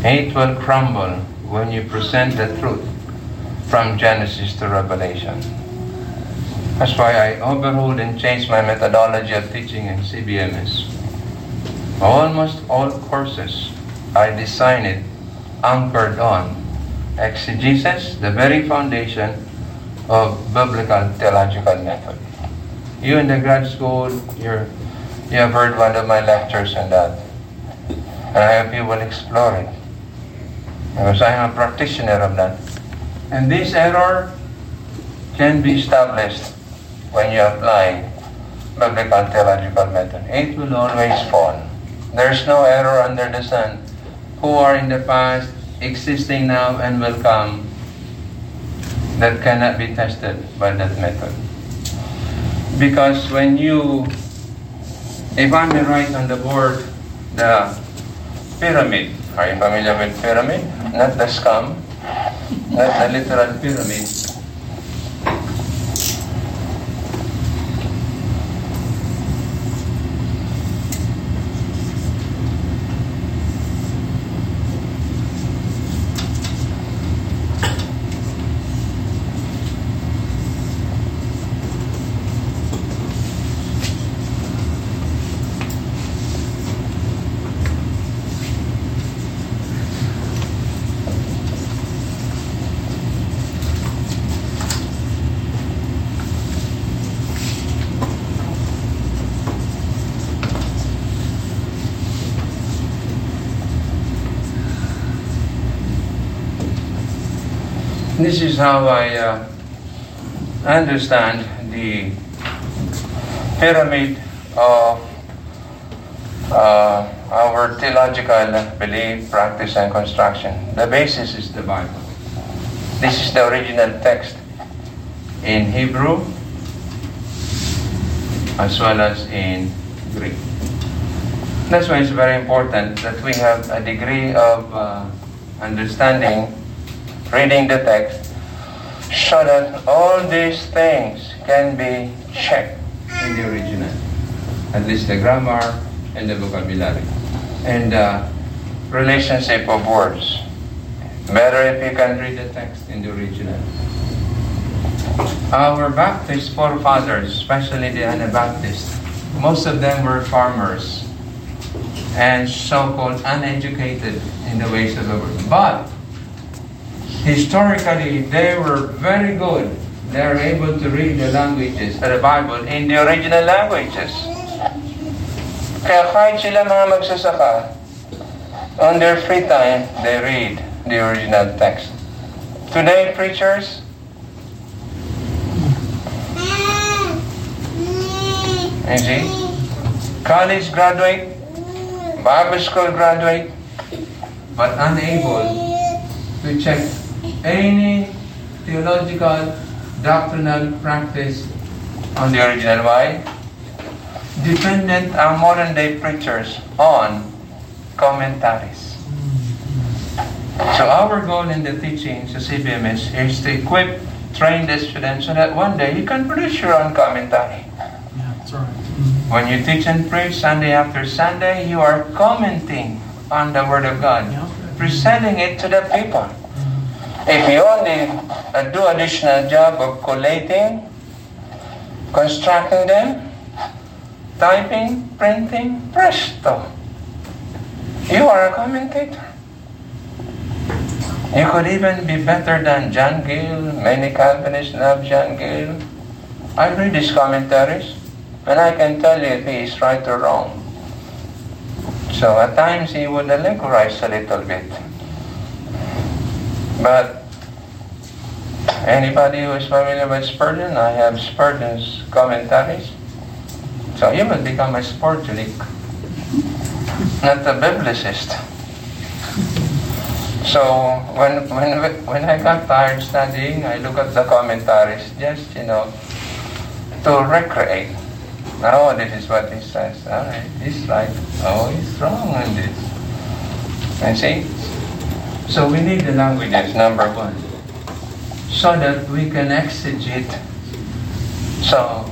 It will crumble when you present the truth from Genesis to Revelation. That's why I overhauled and changed my methodology of teaching in CBMS. Almost all courses I designed it anchored on exegesis, the very foundation of biblical theological method. You in the grad school, you're, you have heard one of my lectures on that. And I hope you will explore it. Because I am a practitioner of that. And this error can be established when you apply biblical theological method. It will always fall. There's no error under the sun. Who are in the past, existing now, and will come that cannot be tested by that method. Because when you, if I may write on the board the pyramid, are you familiar with pyramid? Not the scum, not the literal pyramid. This is how I uh, understand the pyramid of uh, our theological belief, practice, and construction. The basis is the Bible. This is the original text in Hebrew as well as in Greek. That's why it's very important that we have a degree of uh, understanding reading the text so that all these things can be checked in the original. At least the grammar and the vocabulary. And the relationship of words. Better if you can read the text in the original. Our Baptist forefathers, especially the Anabaptists, most of them were farmers and so-called uneducated in the ways of the word. But historically, they were very good. They are able to read the languages, the Bible, in the original languages. Kaya sila on their free time, they read the original text. Today, preachers, you see, college graduate, Bible school graduate, but unable to check any theological doctrinal practice on the original. Why? Dependent ang modern day preachers on commentaries. So our goal in the teaching sa CBMS is to equip, train the students so that one day you can produce your own commentary. Yeah, that's right. When you teach and preach Sunday after Sunday, you are commenting on the Word of God, Yeah. presenting it to the people. If you only uh, do additional job of collating, constructing them, typing, printing, presto. You are a commentator. You could even be better than John Gill. Many Calvinists love John Gill. I read his commentaries, and I can tell you if he is right or wrong. So at times he would allegorize a little bit. But anybody who is familiar with Spurgeon, I have Spurgeon's commentaries. So you will become a sportulic, not a biblicist. So when when when I got tired studying, I look at the commentaries just you know to recreate. Oh, this is what he says. All right, he's right. Oh, he's wrong on this. And see? So we need the languages, number one, so that we can exegete. So,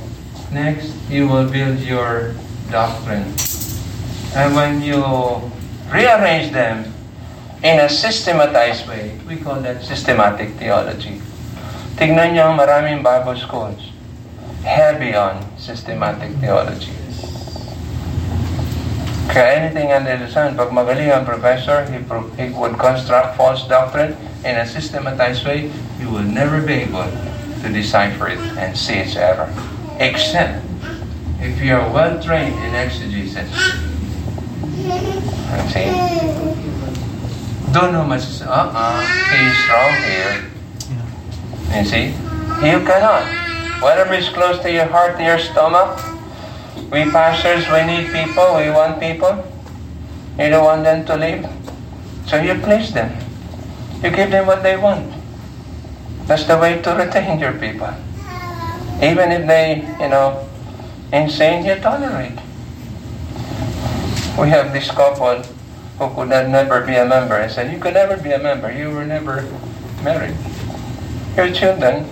next, you will build your doctrine. And when you rearrange them in a systematized way, we call that systematic theology. Tignan niyo ang maraming Bible schools heavy on systematic theology. Kaya anything under the sun, pag magaling ang professor, he, pro- he would construct false doctrine in a systematized way, you will never be able to decipher it and see its error. Except if you are well trained in exegesis. See? Don't know much. Uh-uh, he's wrong here. You see? You cannot. Whatever is close to your heart, to your stomach, we pastors, we need people, we want people. You don't want them to leave. So you please them. You give them what they want. That's the way to retain your people. Even if they, you know, insane, you tolerate. We have this couple who could never be a member. I said, you could never be a member. You were never married. Your children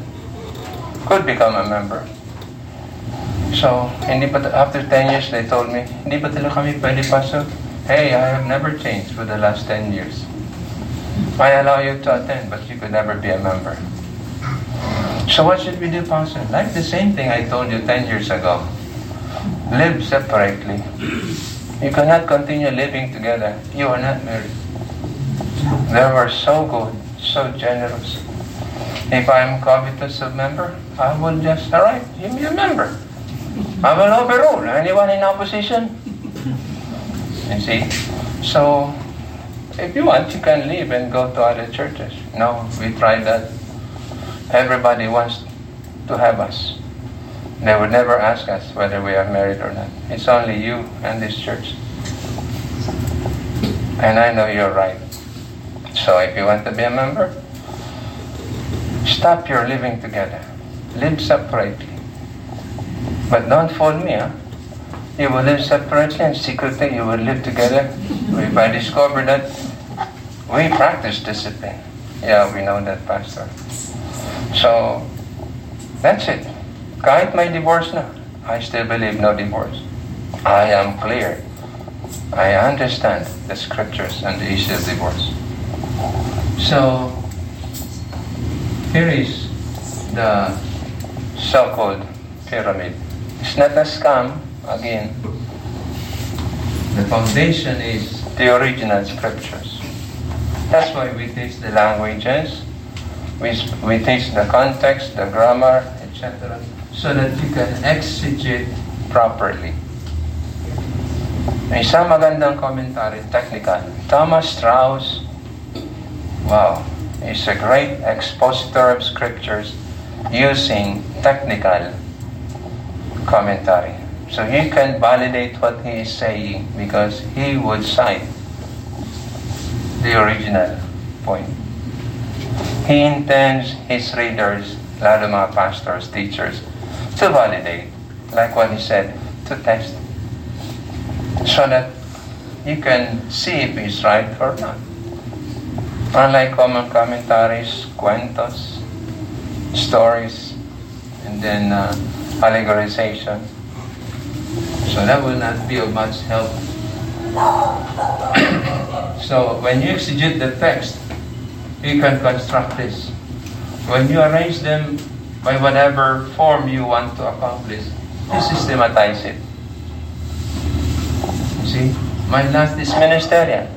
could become a member. So, hindi pa, after 10 years, they told me, hindi pa talaga kami pwede pasok. Hey, I have never changed for the last 10 years. I allow you to attend, but you could never be a member. So what should we do, Pastor? Like the same thing I told you 10 years ago. Live separately. You cannot continue living together. You are not married. They were so good, so generous. If I'm covetous of member, I will just, all right, give me a member. I will overrule anyone in opposition. You see? So, if you want, you can leave and go to other churches. No, we tried that. Everybody wants to have us. They would never ask us whether we are married or not. It's only you and this church. And I know you're right. So if you want to be a member, stop your living together. Live separately. But don't fool me, huh? You will live separately and secretly you will live together. If I discover that we practice discipline. Yeah, we know that, Pastor. So, that's it. Kahit may divorce na, I still believe no divorce. I am clear. I understand the scriptures and the issue of divorce. So, here is the so-called pyramid. It's not a scam, again. The foundation is the original scriptures. That's why we teach the languages, we, we teach the context, the grammar, etc., so that you can exegete properly. May isang magandang commentary, technical. Thomas Strouse, wow, is a great expositor of scriptures using technical commentary. So he can validate what he is saying because he would cite the original point. He intends his readers, lalo pastors, teachers, to validate, like what he said, to test, so that you can see if he's right or not. Unlike common commentaries, cuentos, stories, and then uh, allegorization. So that will not be of much help. so when you exegete the text, you can construct this. When you arrange them by whatever form you want to accomplish, you systematize it. See, my last is ministerial.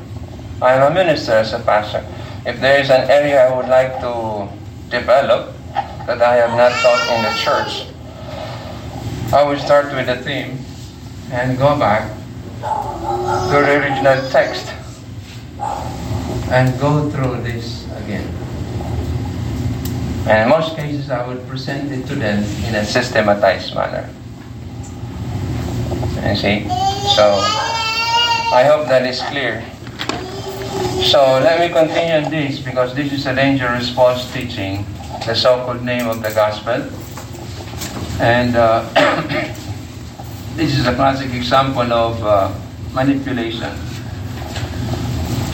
I am a minister as a pastor. If there is an area I would like to develop that I have not taught in the church, I will start with the theme and go back to the original text and go through this again. And in most cases, I would present it to them in a systematized manner. You see? So, I hope that is clear. So, let me continue on this because this is a dangerous false teaching, the so called name of the gospel. And uh, this is a classic example of uh, manipulation.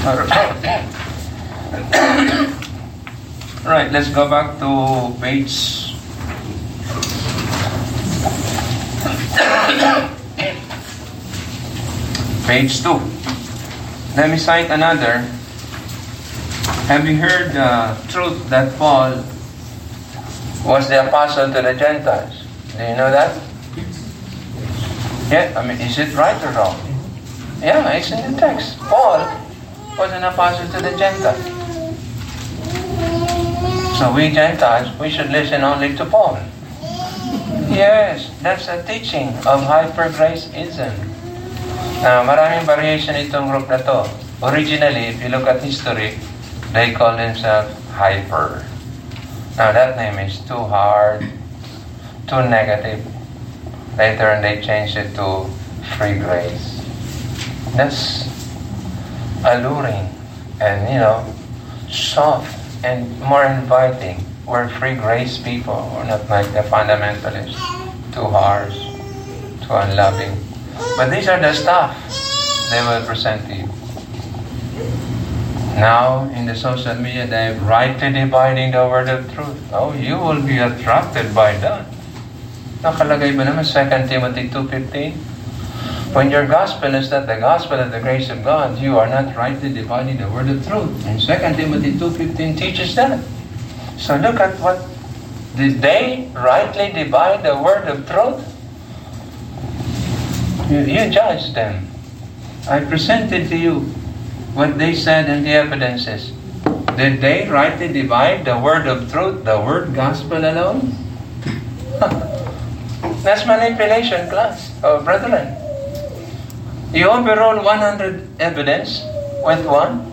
right, let's go back to page page 2. Let me cite another. Have you heard the truth that Paul was the apostle to the Gentiles. Do you know that? Yeah, I mean, is it right or wrong? Yeah, it's in the text. Paul was an apostle to the Gentiles. So we Gentiles, we should listen only to Paul. Yes, that's a teaching of hyper-graceism. Now, maraming variation itong group na to. Originally, if you look at history, they call themselves hyper. Now, that name is too hard, too negative. Later on, they changed it to free grace. That's alluring and, you know, soft and more inviting. We're free grace people. We're not like the fundamentalists. Too harsh, too unloving. But these are the stuff they will present to you. Now, in the social media, they're rightly dividing the word of truth. Oh, you will be attracted by that. Nakalagay ba naman 2 Timothy 2.15? When your gospel is not the gospel of the grace of God, you are not rightly dividing the word of truth. And 2 Timothy 2.15 teaches that. So look at what, did they rightly divide the word of truth? You, you judge them. I presented to you what they said and the evidences. Did they rightly divide the word of truth, the word gospel alone? That's manipulation, class. Oh, brethren. You overrule 100 evidence with one?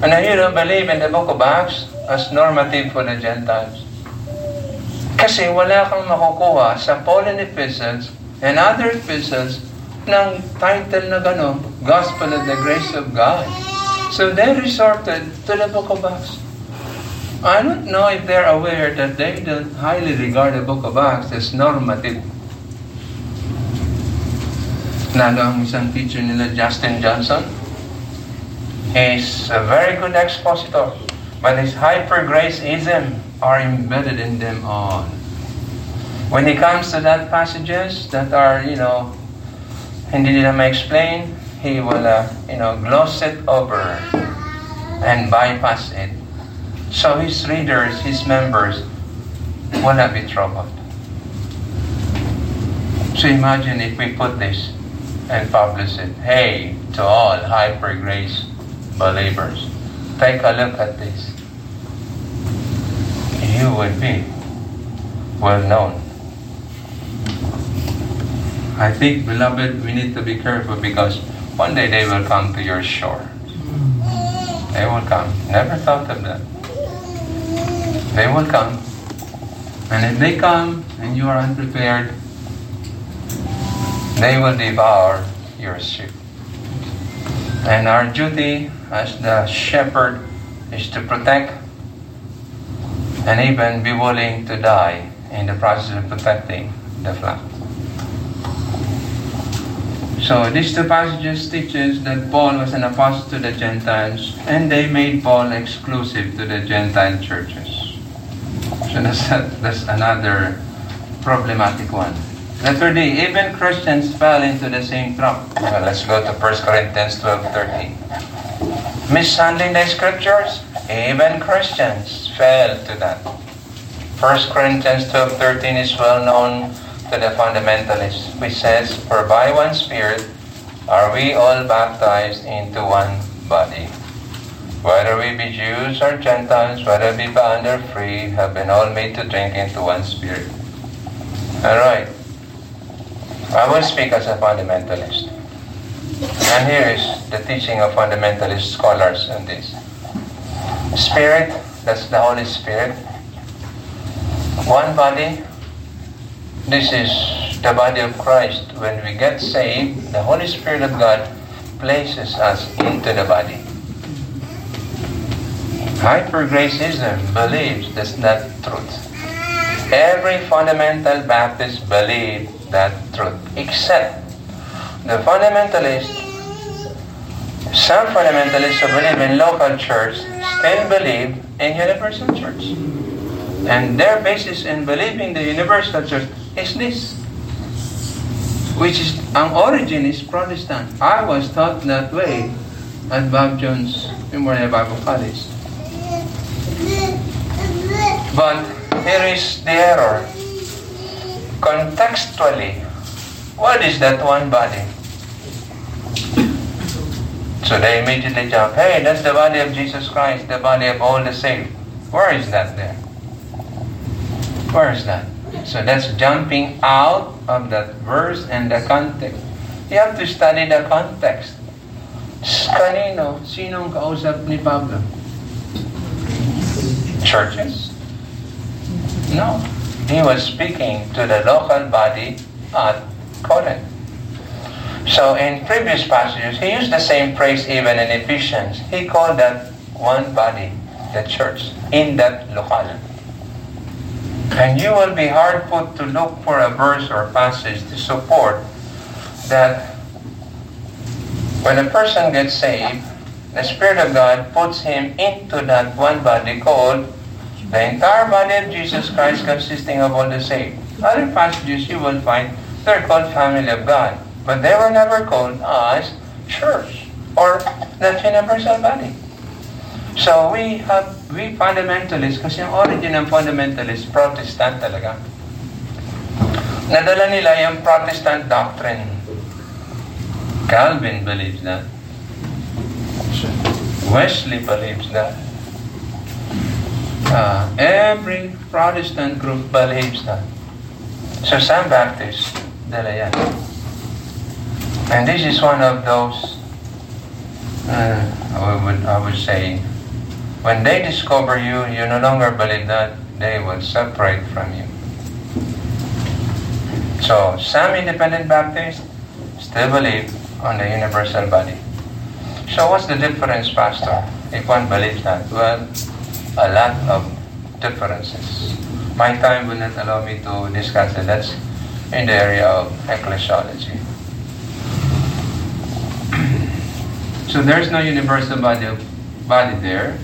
And you don't believe in the book of Acts as normative for the Gentiles. Kasi wala kang makukuha sa Pauline epistles and other epistles ng title na gano'n, Gospel of the Grace of God. So they resorted to the book of Acts. I don't know if they're aware that they don't highly regard the book of Acts as normative. Lalo ang isang teacher nila, Justin Johnson. He's a very good expositor. But his hyper-graceism are embedded in them all. When he comes to that passages that are, you know, hindi nila ma-explain, he will, uh, you know, gloss it over and bypass it. So his readers, his members, will not be troubled. So imagine if we put this and publish it. Hey, to all hyper grace believers, take a look at this. You would be well known. I think, beloved, we need to be careful because one day they will come to your shore. They will come. Never thought of that. They will come. And if they come and you are unprepared, they will devour your sheep. And our duty as the shepherd is to protect and even be willing to die in the process of protecting the flock. So these two passages teaches that Paul was an apostle to the Gentiles and they made Paul exclusive to the Gentile churches. So that's, that's another problematic one. Letter D, even Christians fell into the same trap. Well, let's go to 1 Corinthians 12, 13. Mishandling the scriptures, even Christians fell to that. 1 Corinthians 12, 13 is well known to the fundamentalists, which says, For by one Spirit are we all baptized into one body. Whether we be Jews or Gentiles, whether we be bond or free, have been all made to drink into one Spirit. Alright. I will speak as a fundamentalist. And here is the teaching of fundamentalist scholars on this. Spirit, that's the Holy Spirit. One body, this is the body of Christ. When we get saved, the Holy Spirit of God places us into the body. Hypergracism believes that's not truth. Every fundamental Baptist believe that truth, except the fundamentalists. Some fundamentalists who believe in local church still believe in universal church. And their basis in believing the universal church is this. Which is, an origin is Protestant. I was taught that way at Bob Jones Memorial Bible College. But here is the error. Contextually, what is that one body? So they immediately jump, hey, that's the body of Jesus Christ, the body of all the saved. Where is that there? Where is that? So that's jumping out of that verse and the context. You have to study the context. Kanino? Sinong kausap ni Pablo? Churches? No. He was speaking to the local body at Corinth. So in previous passages, he used the same phrase even in Ephesians. He called that one body, the church, in that locale. And you will be hard put to look for a verse or passage to support that when a person gets saved, the Spirit of God puts him into that one body called the entire body of Jesus Christ consisting of all the saved. Other passages you will find they're called family of God. But they were never called as church or the universal body. So we have, we fundamentalists, kasi ang origin ng fundamentalist, Protestant talaga. Nadala nila yung Protestant doctrine. Calvin believes that. Wesley believes that. Uh, every Protestant group believes that. So some Baptists, dala yan. And this is one of those, uh, I, would, I would say, when they discover you, you no longer believe that, they will separate from you. So, some independent Baptists still believe on the universal body. So, what's the difference, Pastor, if one believes that? Well, a lot of differences. My time will not allow me to discuss it. That's in the area of ecclesiology. so there's no universal body, body there.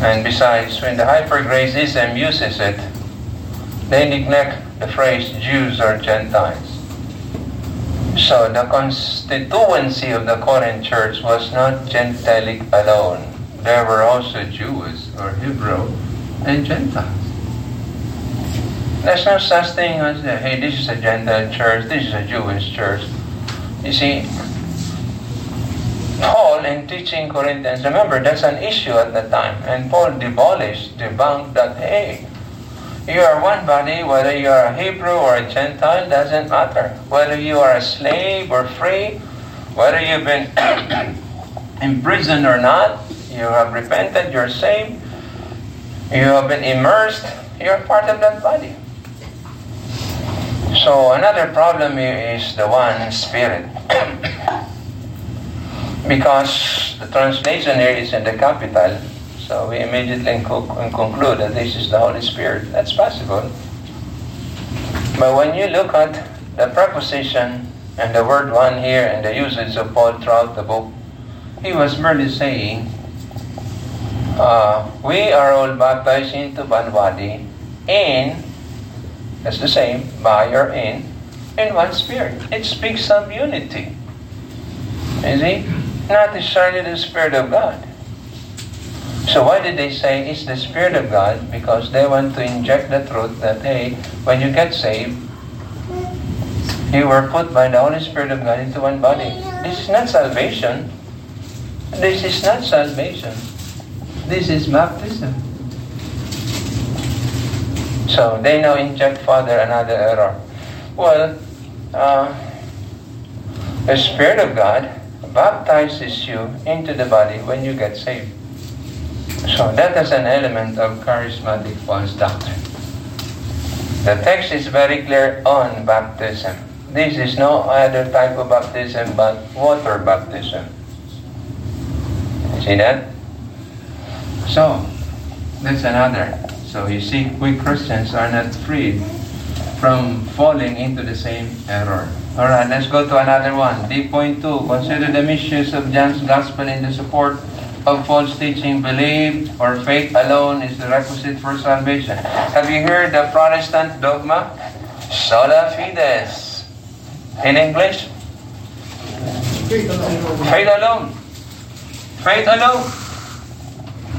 And besides, when the hypergracism uses it, they neglect the phrase Jews or Gentiles. So the constituency of the Corinth church was not Gentilic alone. There were also Jews or Hebrew and Gentiles. There's no such thing as, uh, hey, this is a Gentile church, this is a Jewish church. You see, Paul in teaching Corinthians, remember that's an issue at the time, and Paul demolished, debunked that, hey, you are one body, whether you are a Hebrew or a Gentile, doesn't matter. Whether you are a slave or free, whether you've been imprisoned or not, you have repented, you're saved, you have been immersed, you're part of that body. So another problem is the one spirit. because the translation here is in the capital, so we immediately conclude that this is the Holy Spirit. That's possible. But when you look at the preposition and the word one here and the usage of Paul throughout the book, he was merely saying, uh, we are all baptized into one body in, that's the same, by or in, in one spirit. It speaks of unity. You see? Not necessarily the Spirit of God. So why did they say it's the Spirit of God? Because they want to inject the truth that, hey, when you get saved, you were put by the Holy Spirit of God into one body. This is not salvation. This is not salvation. This is baptism. So they now inject further another error. Well, uh, the Spirit of God baptizes you into the body when you get saved. So that is an element of charismatic false doctrine. The text is very clear on baptism. This is no other type of baptism but water baptism. See that? So, that's another. So you see, we Christians are not free from falling into the same error. Alright, let's go to another one. D.2. Consider the misuse of John's gospel in the support of false teaching. Believe or faith alone is the requisite for salvation. Have you heard the Protestant dogma? Sola fides. In English? Faith alone. Faith alone. Faith alone.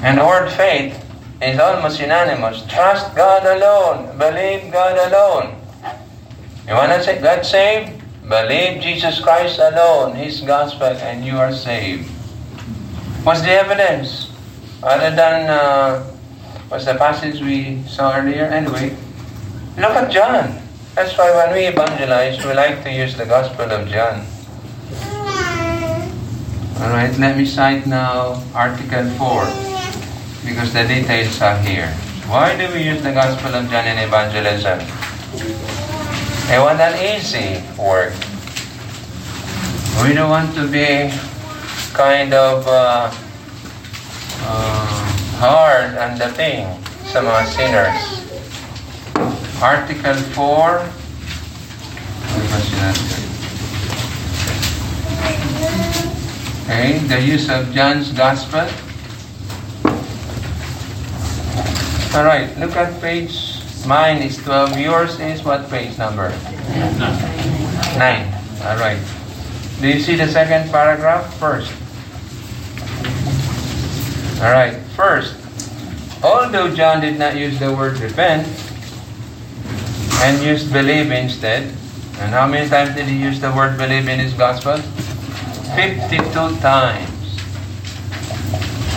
And the word faith is almost unanimous. Trust God alone. Believe God alone. You want to say God saved? Believe Jesus Christ alone, His gospel, and you are saved. What's the evidence? Other than, uh, what's the passage we saw earlier? Anyway, look at John. That's why when we evangelize, we like to use the gospel of John. Alright, let me cite now Article 4 because the details are here. Why do we use the Gospel of John in evangelism? I want an easy work. We don't want to be kind of uh, uh, hard on the thing sa mga sinners. Article 4 Ano ba sinasabi? Okay, the use of John's Gospel. All right, look at page. Mine is 12. Yours is what page number? 9. All right. Do you see the second paragraph? First. All right, first. Although John did not use the word repent and used believe instead, and how many times did he use the word believe in his gospel? 52 times.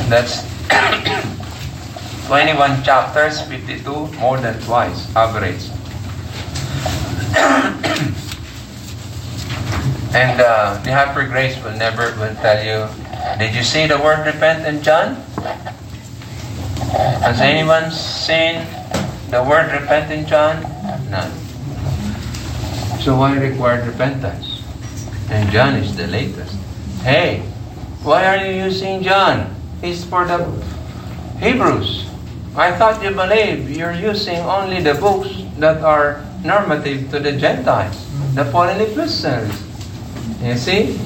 That's 21 chapters, 52, more than twice, average. and uh, the Hyper Grace will never will tell you, did you see the word repent in John? Has anyone seen the word repent in John? None. So why required repentance? And John is the latest. Hey, why are you using John? It's for the Hebrews. I thought you believe you're using only the books that are normative to the Gentiles, the Pauline epistles. You see?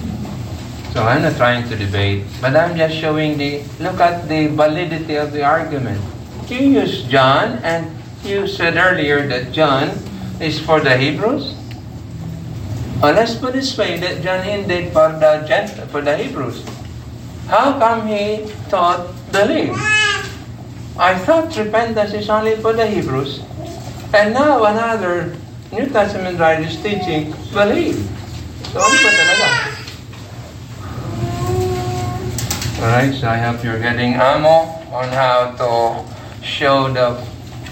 So I'm not trying to debate, but I'm just showing the, look at the validity of the argument. You use John, and you said earlier that John is for the Hebrews. Let's put this way, that John indeed for the Gent- for the Hebrews. How come he taught believe? I thought repentance is only for the Hebrews. And now another New Testament writer is teaching believe. So? Alright, so I hope you're getting ammo on how to show the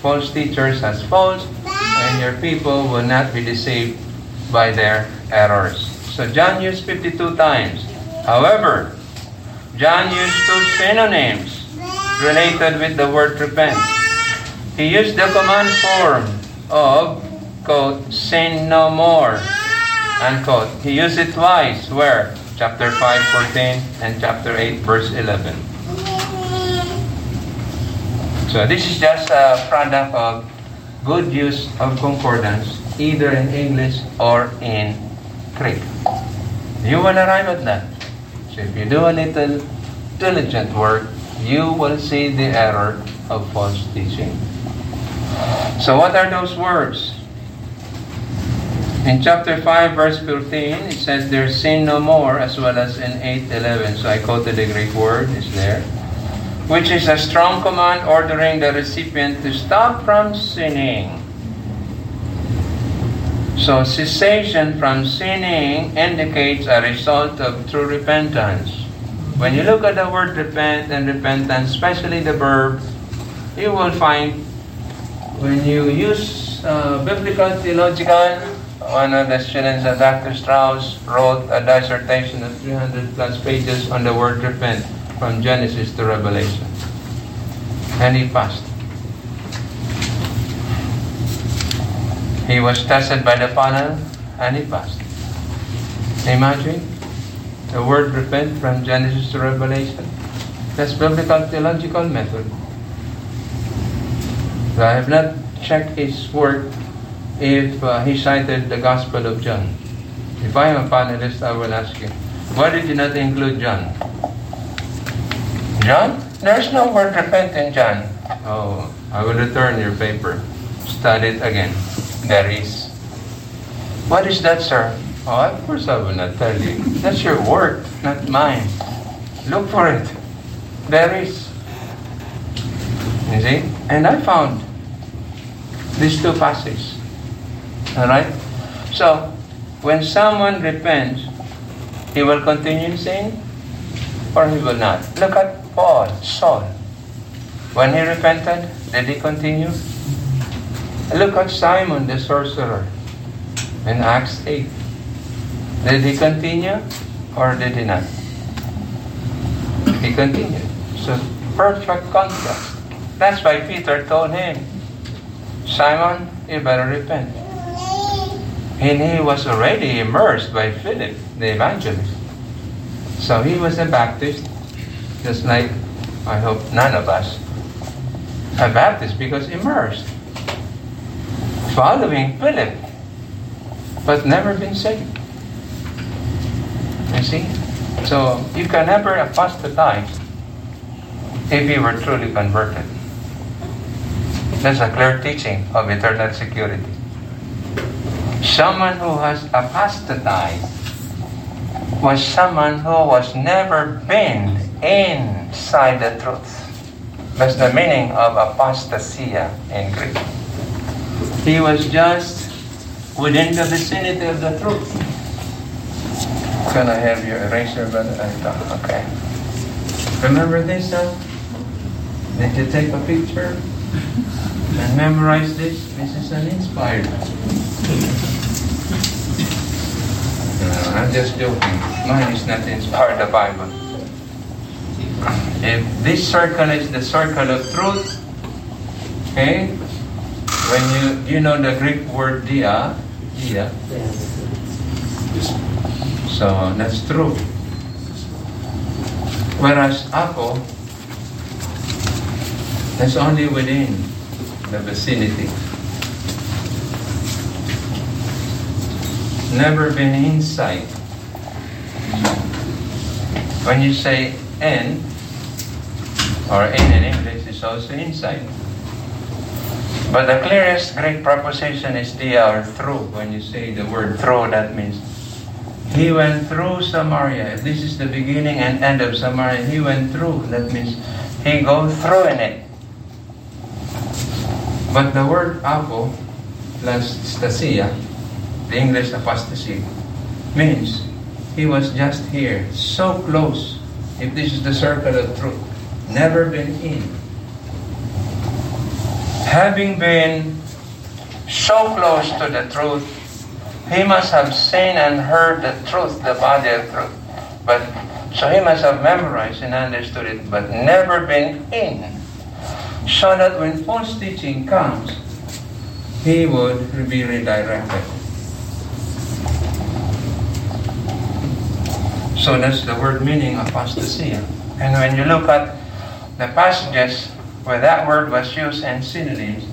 false teachers as false and your people will not be deceived by their errors. So John used 52 times. However, John used two synonyms related with the word repent. He used the command form of, quote, sin no more, unquote. He used it twice, where? Chapter 5, 14, and chapter 8, verse 11. So this is just a product of good use of concordance, either in English or in Greek. You will arrive at that. So if you do a little diligent work, you will see the error of false teaching. So what are those words? In chapter 5, verse 15, it says, There sin no more, as well as in 8.11. So I quoted the Greek word, is there. Which is a strong command ordering the recipient to stop from sinning. So cessation from sinning indicates a result of true repentance. When you look at the word repent and repentance, especially the verb, you will find when you use uh, biblical theological, one of the students of Dr. Strouse wrote a dissertation of 300 plus pages on the word repent from Genesis to Revelation. And he passed. He was tested by the panel and he passed. Imagine the word repent from Genesis to Revelation. That's biblical theological method. I have not checked his work if uh, he cited the Gospel of John. If I am a panelist, I will ask you, why did you not include John? John? There's no word repent in John. Oh, I will return your paper. Study it again. There is. What is that, sir? Oh, of course I will not tell you. That's your work, not mine. Look for it. There is. You see? And I found these two passages. Alright? So, when someone repents, he will continue sin or he will not. Look at Paul, Saul. When he repented, did he continue? Look at Simon the sorcerer in Acts 8. Did he continue or did he not? He continued. So, perfect contrast. That's why Peter told him, Simon, you better repent. And he was already immersed by Philip, the evangelist. So he was a Baptist, just like I hope none of us are Baptist because immersed, following Philip, but never been saved. You see? So you can never apostatize if you were truly converted. That's a clear teaching of eternal security. Someone who has apostatized was someone who was never been inside the truth. That's the meaning of apostasia in Greek. He was just within the vicinity of the truth. Can I have your eraser, brother? Okay. Remember this? Huh? Did you take a picture and memorize this? This is an inspired. No, uh, I'm just joking. Mine is not inspired the Bible. If this circle is the circle of truth, okay? When you you know the Greek word dia, dia. So that's true. Whereas ako, that's only within the vicinity. Never been inside. When you say in, or in in English, it's also inside. But the clearest Greek preposition is dia or through. When you say the word through, that means he went through Samaria. This is the beginning and end of Samaria, he went through. That means he go through in it. But the word apo plus stasia, the English apostasy, means he was just here, so close. If this is the circle of truth, never been in. Having been so close to the truth, he must have seen and heard the truth, the body of truth. But so he must have memorized and understood it, but never been in. So that when false teaching comes, he would be redirected. So that's the word meaning apostasia. And when you look at the passages where that word was used and synonyms,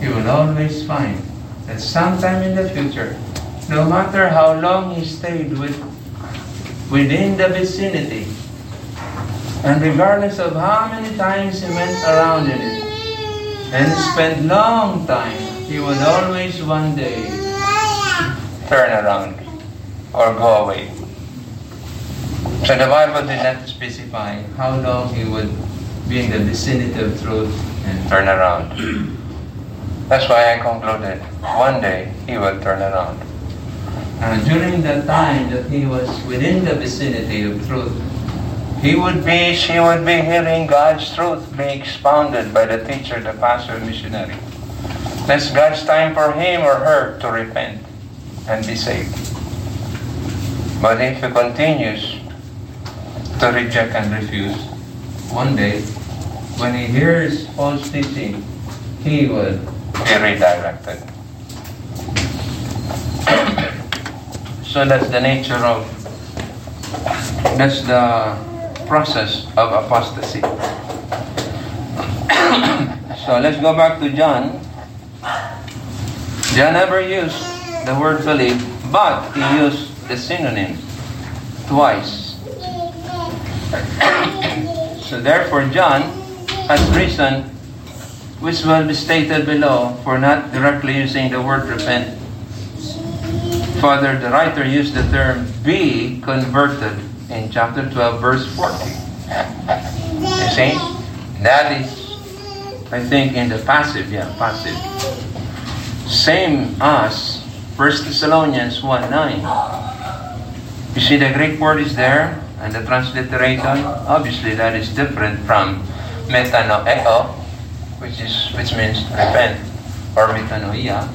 you will always find that sometime in the future, no matter how long he stayed with, within the vicinity, and regardless of how many times he went around in it, and spent long time, he would always one day turn around or go away. So the Bible did not specify how long he would be in the vicinity of truth and turn around. That's why I concluded one day he will turn around. And during the time that he was within the vicinity of truth, he would be, she would be hearing God's truth be expounded by the teacher, the pastor, missionary. That's God's time for him or her to repent and be saved. But if he continues to reject and refuse, one day, when he hears false teaching, he will be redirected. So that's the nature of, that's the process of apostasy. So let's go back to John. John never used the word believe, but he used the synonym twice. so therefore, John has reason, which will be stated below, for not directly using the word repent. Further, the writer used the term be converted in chapter 12, verse 40. You see? That is, I think, in the passive, yeah, passive. Same as 1 Thessalonians 1 9. You see, the Greek word is there, and the transliteration, obviously, that is different from metanoeo, which is which means repent, or metanoia,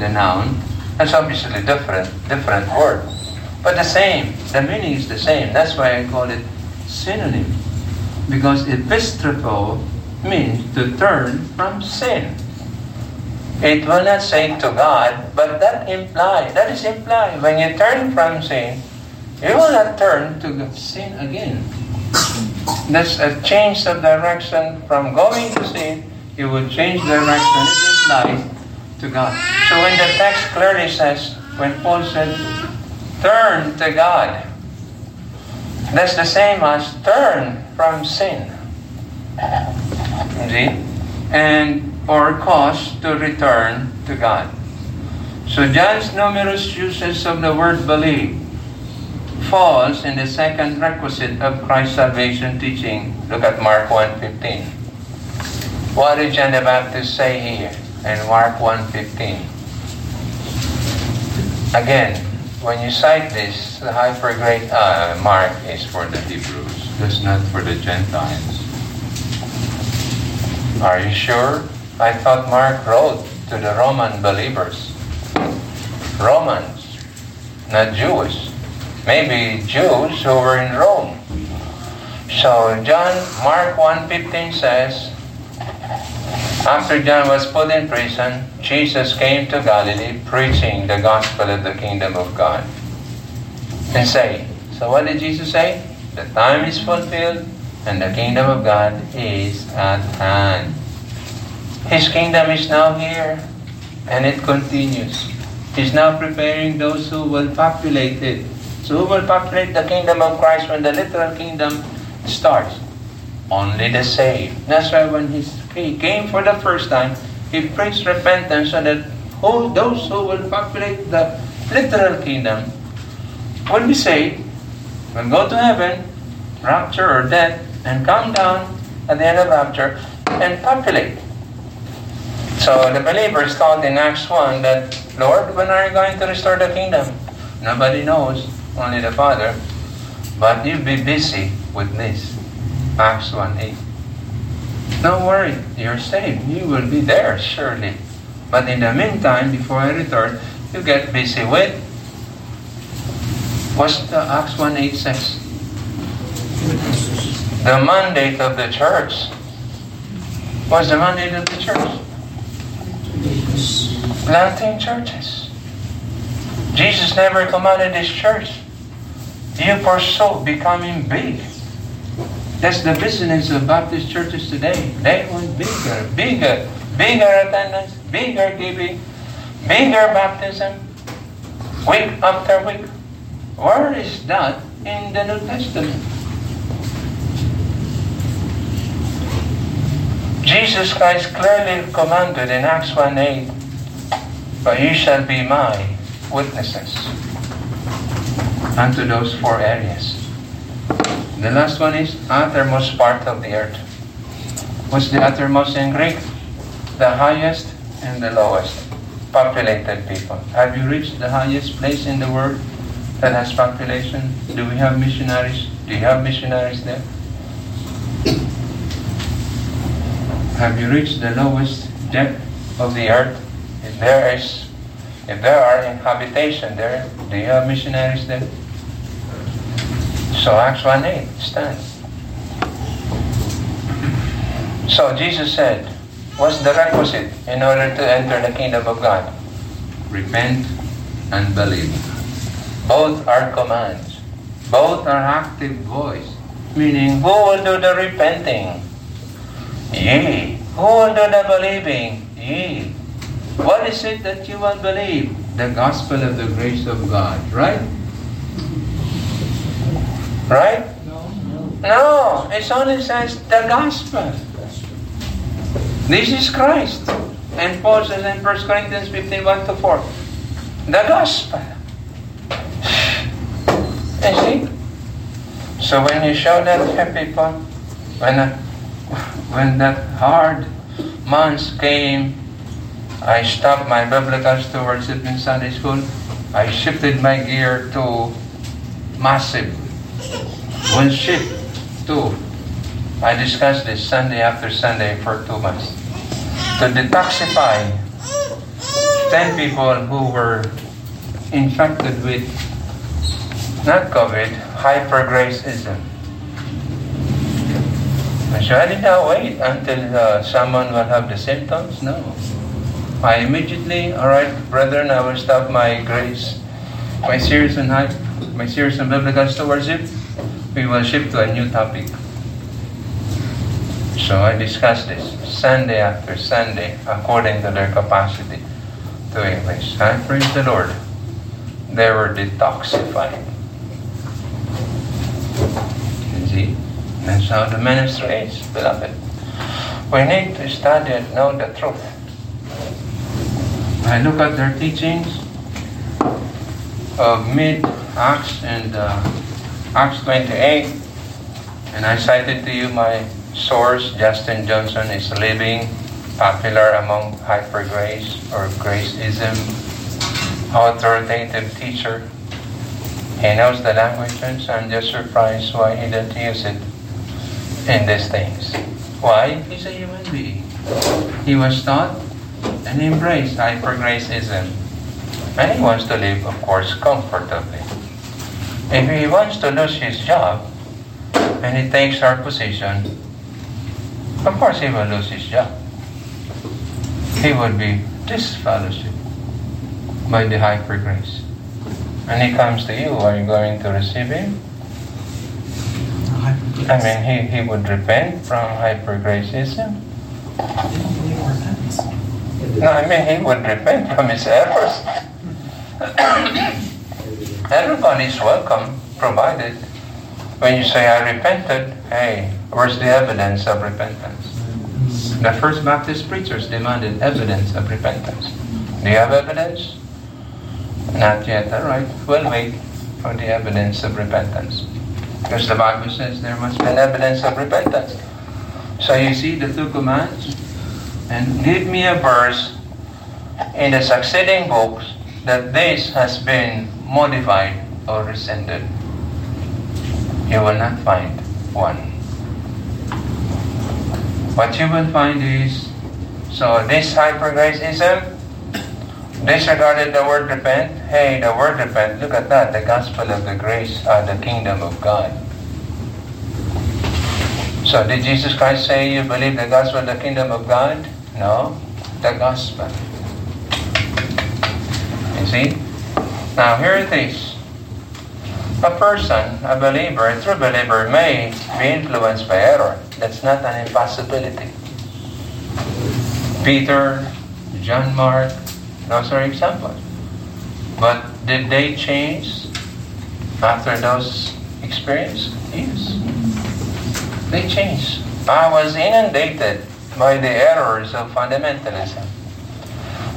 the noun. That's obviously different, different word. But the same, the meaning is the same. That's why I call it synonym. Because epistrepho means to turn from sin. It will not say to God, but that imply, that is implied. When you turn from sin, you will not turn to sin again. That's a change of direction from going to sin, you will change direction. It implies to God. So when the text clearly says, when Paul said, turn to God, that's the same as turn from sin. See? And or cause to return to God. So John's numerous uses of the word believe falls in the second requisite of Christ's salvation teaching. Look at Mark 1.15. What did John the Baptist say here in Mark 1.15? Again, when you cite this, the hypergrace uh, mark is for the Hebrews. That's not for the Gentiles. Are you sure? I thought Mark wrote to the Roman believers. Romans, not Jewish. Maybe Jews who were in Rome. So John, Mark 1.15 says, after John was put in prison, Jesus came to Galilee preaching the gospel of the kingdom of God. And say, so what did Jesus say? The time is fulfilled and the kingdom of God is at hand. His kingdom is now here and it continues. He's now preparing those who will populate it. So who will populate the kingdom of Christ when the literal kingdom starts? Only the saved. That's why when he came for the first time, he preached repentance so that all those who will populate the literal kingdom will be saved, will go to heaven, rapture or death, and come down at the end of rapture and populate. So the believers thought in Acts 1 that, Lord, when are you going to restore the kingdom? Nobody knows, only the Father. But you be busy with this. Acts 1 8. Don't worry, you're saved. You will be there, surely. But in the meantime, before I return, you get busy with what's the Acts 1 8 says? The mandate of the church. What's the mandate of the church? Planting churches. Jesus never commanded his church. You pursue becoming big. That's the business of Baptist churches today. They want bigger, bigger, bigger attendance, bigger giving, bigger baptism, week after week. Where is that in the New Testament? Jesus Christ clearly commanded in Acts 1 8, But you shall be my witnesses unto those four areas. The last one is uttermost part of the earth. What's the uttermost in Greek? The highest and the lowest populated people. Have you reached the highest place in the world that has population? Do we have missionaries? Do you have missionaries there? Have you reached the lowest depth of the earth? If there is, if there are inhabitation there, do you have missionaries there? So Acts 1 8 stands. So Jesus said, What's the requisite in order to enter the kingdom of God? Repent and believe. Both are commands. Both are active voice. Meaning, who will do the repenting? Ye Who will do the believing? Ye. What is it that you will believe? The gospel of the grace of God, right? Right? No, no. No, it only says the gospel. This is Christ. And Paul says in 1 Corinthians 15 1 to 4, the gospel. You see? So when you show that to people, when, when that hard months came, I stopped my biblical stewardship in Sunday school. I shifted my gear to massive. Will shift to. I discussed this Sunday after Sunday for two months. To detoxify 10 people who were infected with not COVID, hypergraceism. So I did not wait until uh, someone will have the symptoms. No. I immediately, all right, brethren, I will stop my grace, my serious and high, my series on biblical stewardship. We will shift to a new topic. So I discussed this Sunday after Sunday, according to their capacity to English. I praise the Lord. They were detoxified. You see? That's how the ministry is, beloved. We need to study and know the truth. I look at their teachings of mid Acts and uh, Acts 28, and I cited to you my source. Justin Johnson is living popular among hyper grace or graceism, authoritative teacher. He knows the language, and so I'm just surprised why he didn't use it in these things. Why? He's a human being. He was taught and embraced hypergraceism. And he wants to live, of course, comfortably. If he wants to lose his job and he takes our position, of course he will lose his job. He would be disfellowship by the hypergrace. And he comes to you, are you going to receive him? I mean, he, he would repent from repentance. No, I mean, he would repent from his errors. Everybody's welcome, provided when you say, I repented, hey, where's the evidence of repentance? The first Baptist preachers demanded evidence of repentance. Do you have evidence? Not yet, all right. We'll wait for the evidence of repentance. Because the Bible says there must be an evidence of repentance. So you see the two commands? And give me a verse in the succeeding books that this has been modified or rescinded. You will not find one. What you will find is so this hypergraceism disregarded the word repent. Hey, the word repent, look at that, the gospel of the grace of the kingdom of God. So did Jesus Christ say you believe the gospel of the kingdom of God? No, the gospel. You see? Now here it is. A person, a believer, a true believer may be influenced by error. That's not an impossibility. Peter, John Mark, those are examples. But did they change after those experiences? Yes. They changed. I was inundated by the errors of fundamentalism.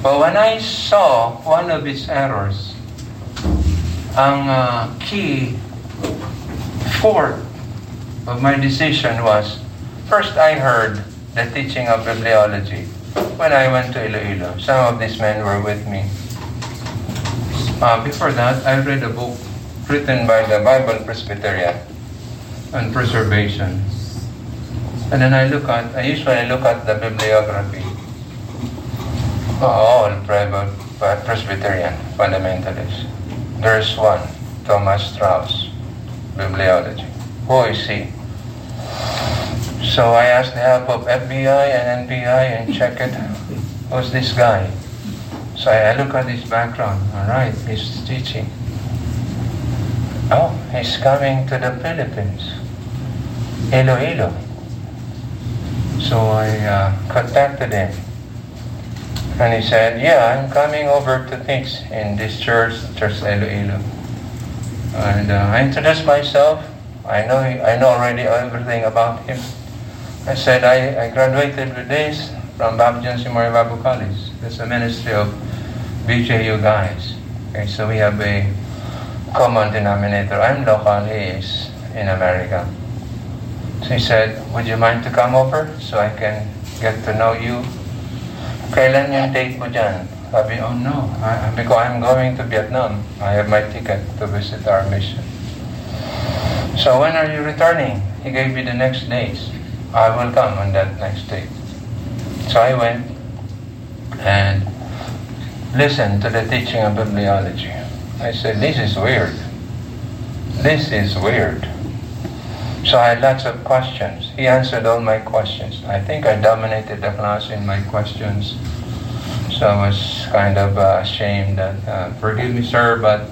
But when I saw one of its errors, ang uh, key fourth of my decision was, first I heard the teaching of bibliology when I went to Iloilo. Some of these men were with me. Uh, before that, I read a book written by the Bible Presbyterian on preservation. And then I look at, I usually look at the bibliography. All Bible Presbyterian fundamentalists. There's one, Thomas Strouse, bibliology. Who is he? So I asked the help of FBI and NBI and check it. Who's this guy? So I look at his background. All right, he's teaching. Oh, he's coming to the Philippines. Iloilo. So I uh, contacted him. And he said, yeah, I'm coming over to teach in this church, Church Iloilo. And uh, I introduced myself. I know I know already everything about him. I said, I, I graduated with this from Babjan Simori Babu College. It's a ministry of BJU guys. Okay, so we have a common denominator. I'm local, he is in America. So he said, would you mind to come over so I can get to know you? Kailan yung date mo dyan? Sabi, oh no, I, because I'm going to Vietnam. I have my ticket to visit our mission. So when are you returning? He gave me the next days. I will come on that next date. So I went and listened to the teaching of bibliology. I said, this is weird. This is weird. So I had lots of questions. He answered all my questions. I think I dominated the class in my questions. So I was kind of uh, ashamed that, uh, forgive me, sir, but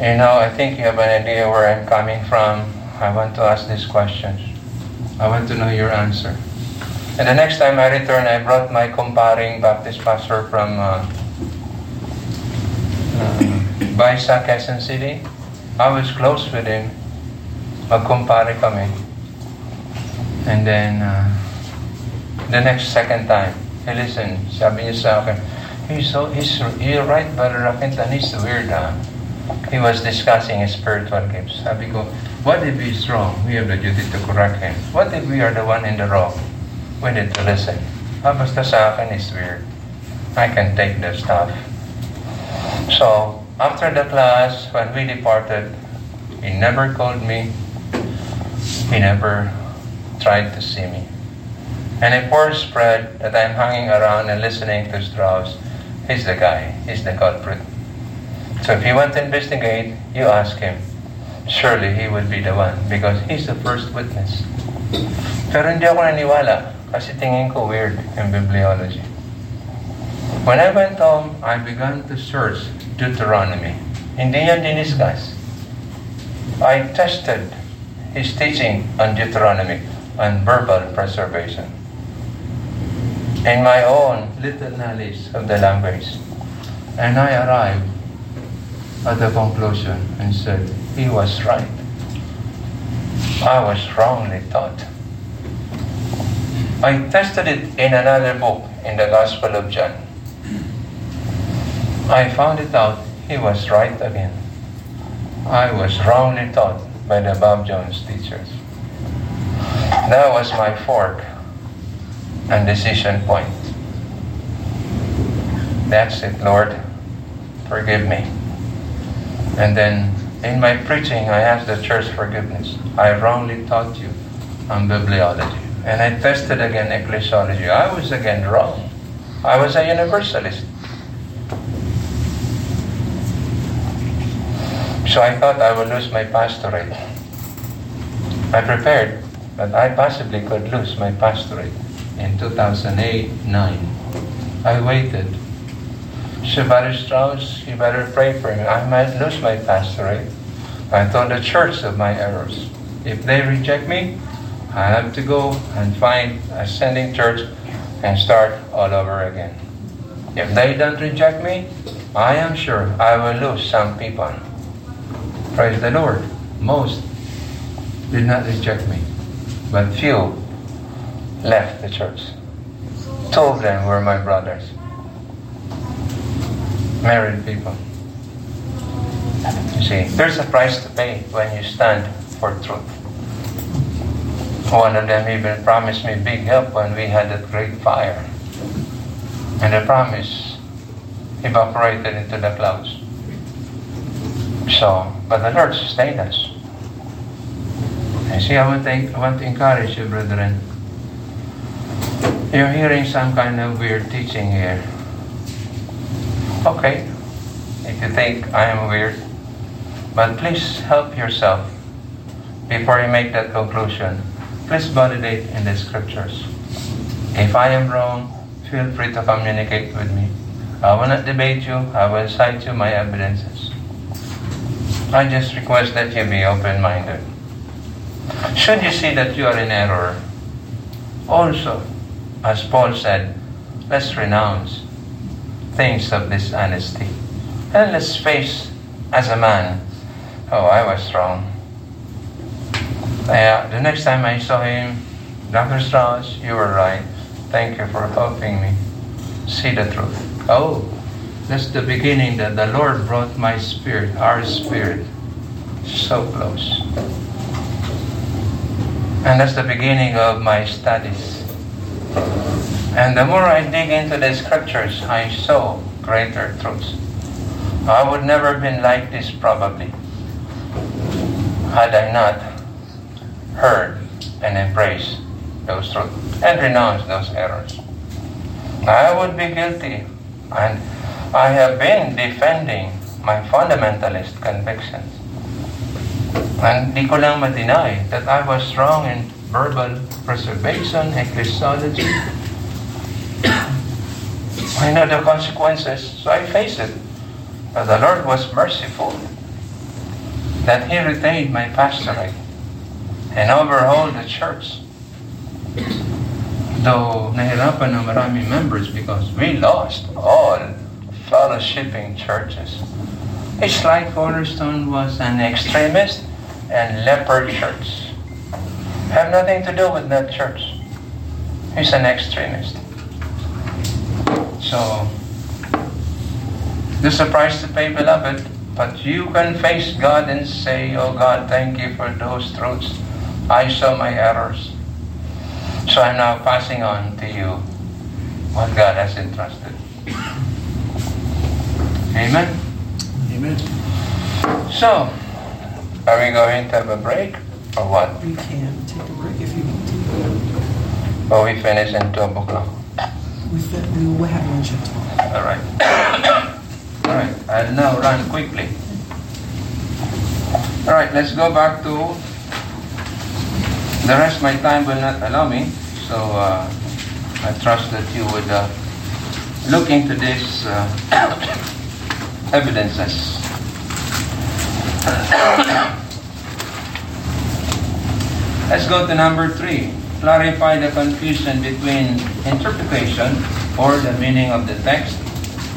you know, I think you have an idea where I'm coming from. I want to ask these questions. I want to know your answer. And the next time I returned, I brought my comparing Baptist pastor from uh, uh, City. I was close with him. Magkumpare kami. And then, uh, the next second time, he listened. Sabi niya sa akin, he's so, he's, you're right, Brother Rakintan, he's weird, ah. He was discussing his spiritual gifts. Sabi ko, what if he's wrong? We have the duty to correct him. What if we are the one in the wrong? We need to listen. Ah, basta sa akin is weird. I can take the stuff. So, after the class, when we departed, he never called me. He never tried to see me. And a poor spread that I'm hanging around and listening to Strouse, he's the guy. He's the culprit. So if you want to investigate, you ask him. Surely he would be the one because he's the first witness. Pero hindi ako naniwala kasi tingin ko weird in bibliology. When I went home, I began to search Deuteronomy. Hindi yan diniscuss. I tested his teaching on Deuteronomy, on verbal preservation. In my own little knowledge of the language. And I arrived at the conclusion and said, he was right. I was wrongly taught. I tested it in another book, in the Gospel of John. I found it out he was right again. I was wrongly taught by the Bob Jones teachers. That was my fork and decision point. That's it, Lord. Forgive me. And then in my preaching, I asked the church forgiveness. I wrongly taught you on bibliology. And I tested again ecclesiology. I was again wrong. I was a universalist. So I thought I would lose my pastorate. I prepared, but I possibly could lose my pastorate in 2008-9. I waited. So Strouse, you better pray for me. I might lose my pastorate. I told the church of my errors. If they reject me, I have to go and find a sending church and start all over again. If they don't reject me, I am sure I will lose some people. Praise the Lord. Most did not reject me, but few left the church. Two of them were my brothers, married people. You see, there's a price to pay when you stand for truth. One of them even promised me big help when we had that great fire. And the promise evaporated into the clouds. So, but the Lord sustained us. And see, I want, to, I want to encourage you, brethren. You're hearing some kind of weird teaching here. Okay, if you think I am weird, but please help yourself before you make that conclusion. Please validate in the scriptures. If I am wrong, feel free to communicate with me. I will not debate you. I will cite you my evidences. I just request that you be open-minded. Should you see that you are in error, also, as Paul said, let's renounce things of dishonesty. And let's face as a man, oh, I was wrong. Yeah, the next time I saw him, Dr. Strouse, you were right. Thank you for helping me see the truth. Oh, that's the beginning that the Lord brought my spirit, our spirit, so close. And that's the beginning of my studies. And the more I dig into the scriptures, I saw greater truths. I would never have been like this probably had I not heard and embraced those truths and renounced those errors. I would be guilty and I have been defending my fundamentalist convictions. And di ko lang that I was wrong in verbal preservation, ecclesiology. I know the consequences, so I face it. But the Lord was merciful that He retained my pastorate and overhauled the church. Though nahirapan ng maraming members because we lost all fellowshipping churches. It's like Cornerstone was an extremist and leper church. Have nothing to do with that church. He's an extremist. So, this is a price to pay, beloved, but you can face God and say, Oh God, thank you for those truths. I saw my errors. So I'm now passing on to you what God has entrusted. Amen? Amen. So, are we going to have a break or what? We can take a break if you want to. Or we finish in 12 o'clock? We, we will have lunch at 12. All right. All right. I'll now run quickly. All right. Let's go back to. The rest my time will not allow me, so uh, I trust that you would uh, look into this. uh, evidences. Let's go to number three. Clarify the confusion between interpretation or the meaning of the text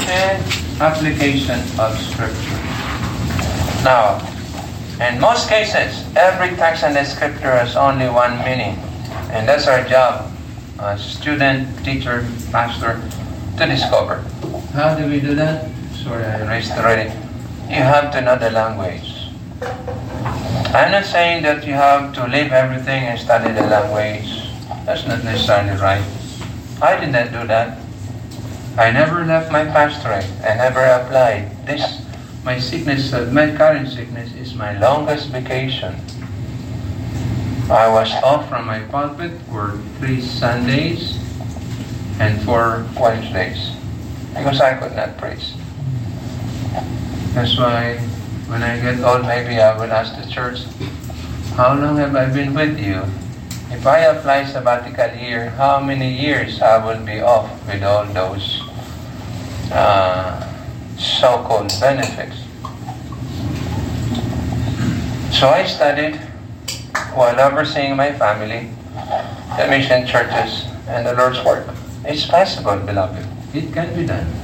and application of Scripture. Now, in most cases, every text in the Scripture has only one meaning, and that's our job as student, teacher, pastor to discover. How do we do that? Raised. You have to know the language. I'm not saying that you have to leave everything and study the language. That's not necessarily right. I did not do that. I never left my pastorate. I never applied. This, my sickness, uh, my current sickness is my longest vacation. I was off from my pulpit for three Sundays and four Wednesdays because I could not preach. That's why when I get old, maybe I will ask the church, how long have I been with you? If I apply sabbatical year, how many years I will be off with all those uh, so-called benefits? So I studied while overseeing my family, the mission churches, and the Lord's work. It's possible, beloved. It can be done.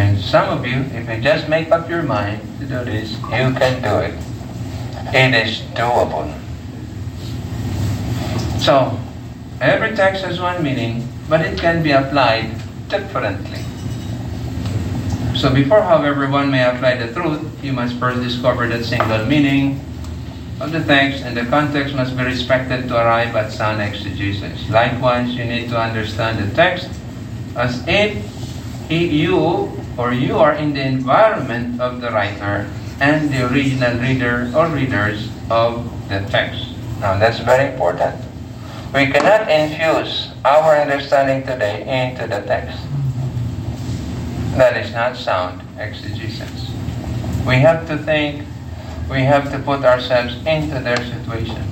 And some of you, if you just make up your mind to do this, you can do it. It is doable. So, every text has one meaning, but it can be applied differently. So before, however, one may apply the truth, you must first discover that single meaning of the text, and the context must be respected to arrive at sound exegesis. Likewise, you need to understand the text as if he, you or you are in the environment of the writer and the original reader or readers of the text. Now, that's very important. We cannot infuse our understanding today into the text. That is not sound exegesis. We have to think, we have to put ourselves into their situation.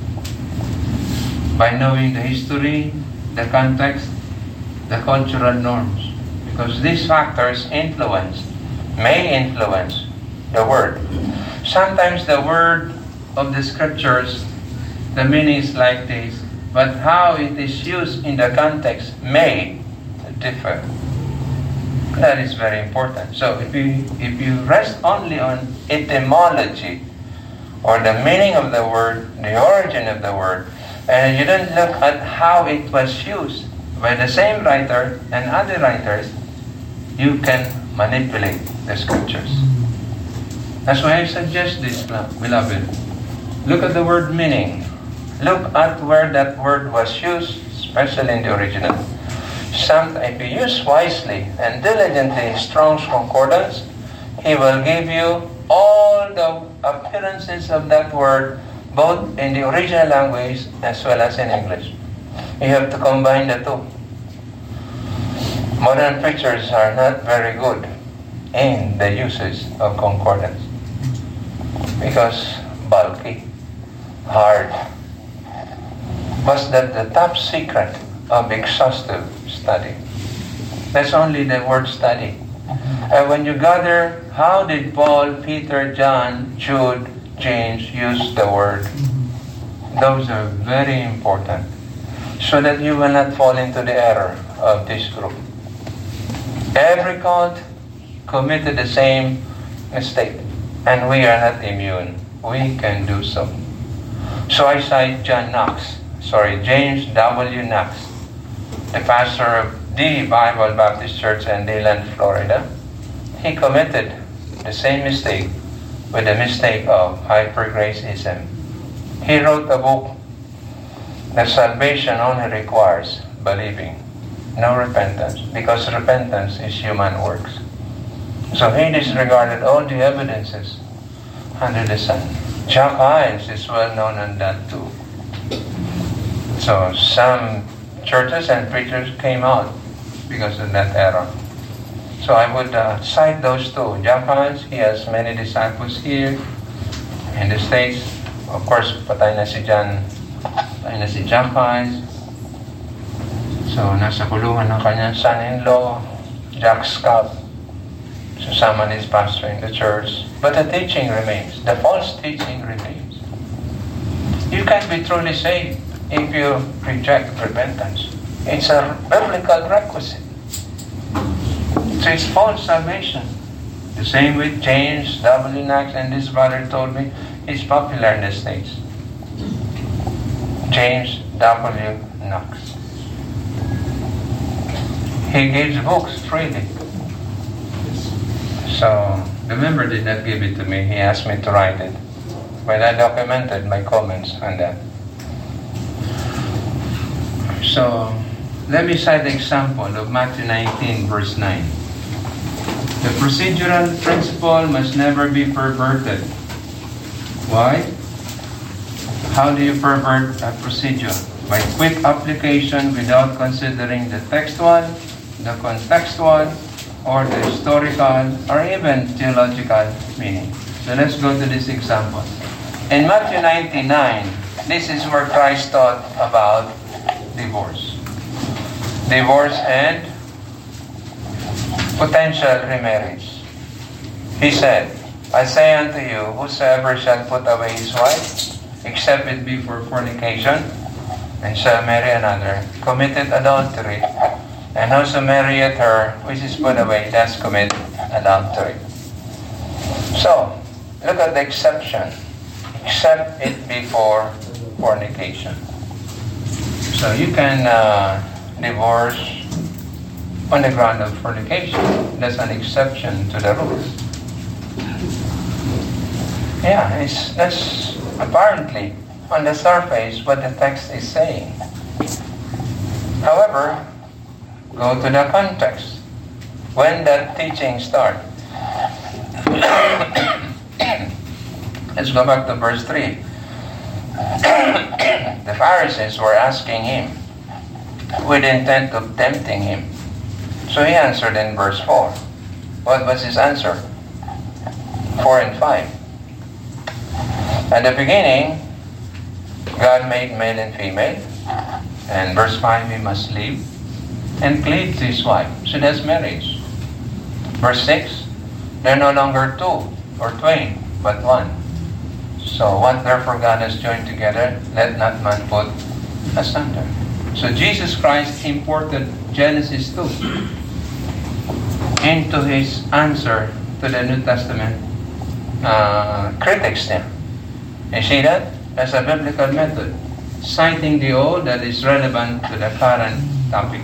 By knowing the history, the context, the cultural norms. Because these factors influence, may influence the word. Sometimes the word of the scriptures, the meaning is like this but how it is used in the context may differ. That is very important. So if you if you rest only on etymology or the meaning of the word, the origin of the word, and you don't look at how it was used by the same writer and other writers, you can manipulate the scriptures. That's why I suggest this, beloved. Look at the word meaning. Look at where that word was used, especially in the original. Some, if you use wisely and diligently Strong's Concordance, he will give you all the appearances of that word, both in the original language as well as in English. You have to combine the two. Modern preachers are not very good in the uses of concordance because bulky, hard. Was that the top secret of exhaustive study? That's only the word study. And when you gather, how did Paul, Peter, John, Jude, James use the word? Those are very important so that you will not fall into the error of this group. Every cult committed the same mistake, and we are not immune. We can do so. So I cite John Knox, sorry, James W. Knox, the pastor of the Bible Baptist Church in DeLand, Florida. He committed the same mistake with the mistake of hypergraceism. He wrote a book that salvation only requires believing, no repentance, because repentance is human works. So he disregarded all the evidences under the sun. Jack Hyles is well known on that too. So some churches and preachers came out because of that error. So I would uh, cite those two. Jack Hyles, he has many disciples here in the States. Of course, patay na si John, patay na si Jack Hyles. So, nasa kulungan ng kanyang son-in-law, Jack Schaap. So, someone is pastoring the church. But the teaching remains. The false teaching remains. You can't be truly saved if you reject repentance. It's a biblical requisite. So it's false salvation. The same with James W. Knox, and this brother told me he's popular in the States. James W. Knox. He gives books freely. So the member did not give it to me. He asked me to write it. But I documented my comments on that. So let me cite the example of Matthew 19, verse 9. The procedural principle must never be perverted. Why? How do you pervert a procedure? By quick application without considering the textual, the contextual, or the historical, or even theological meaning. So let's go to this example. In Matthew 99, this is where Christ taught about divorce. Divorce and potential remarriage. He said, I say unto you, whosoever shall put away his wife, except it be for fornication, and shall marry another, committed adultery. And whoso marrieth her which is put away, does commit adultery. So, look at the exception. Except it be for fornication. So you can uh, divorce on the ground of fornication. That's an exception to the rule. Yeah, it's, that's apparently on the surface what the text is saying. However, go to the context. When that teaching started. Let's go back to verse 3. the Pharisees were asking him with intent of tempting him. So he answered in verse 4. What was his answer? 4 and 5. At the beginning, God made male and female. And verse 5, he must leave and cleave to his wife. So that's marriage. Verse 6, they're no longer two or twain, but one. So what therefore God has joined together, let not man put asunder. So Jesus Christ imported Genesis 2 into his answer to the New Testament uh, critics there. You see that? As a biblical method. Citing the old that is relevant to the current topic.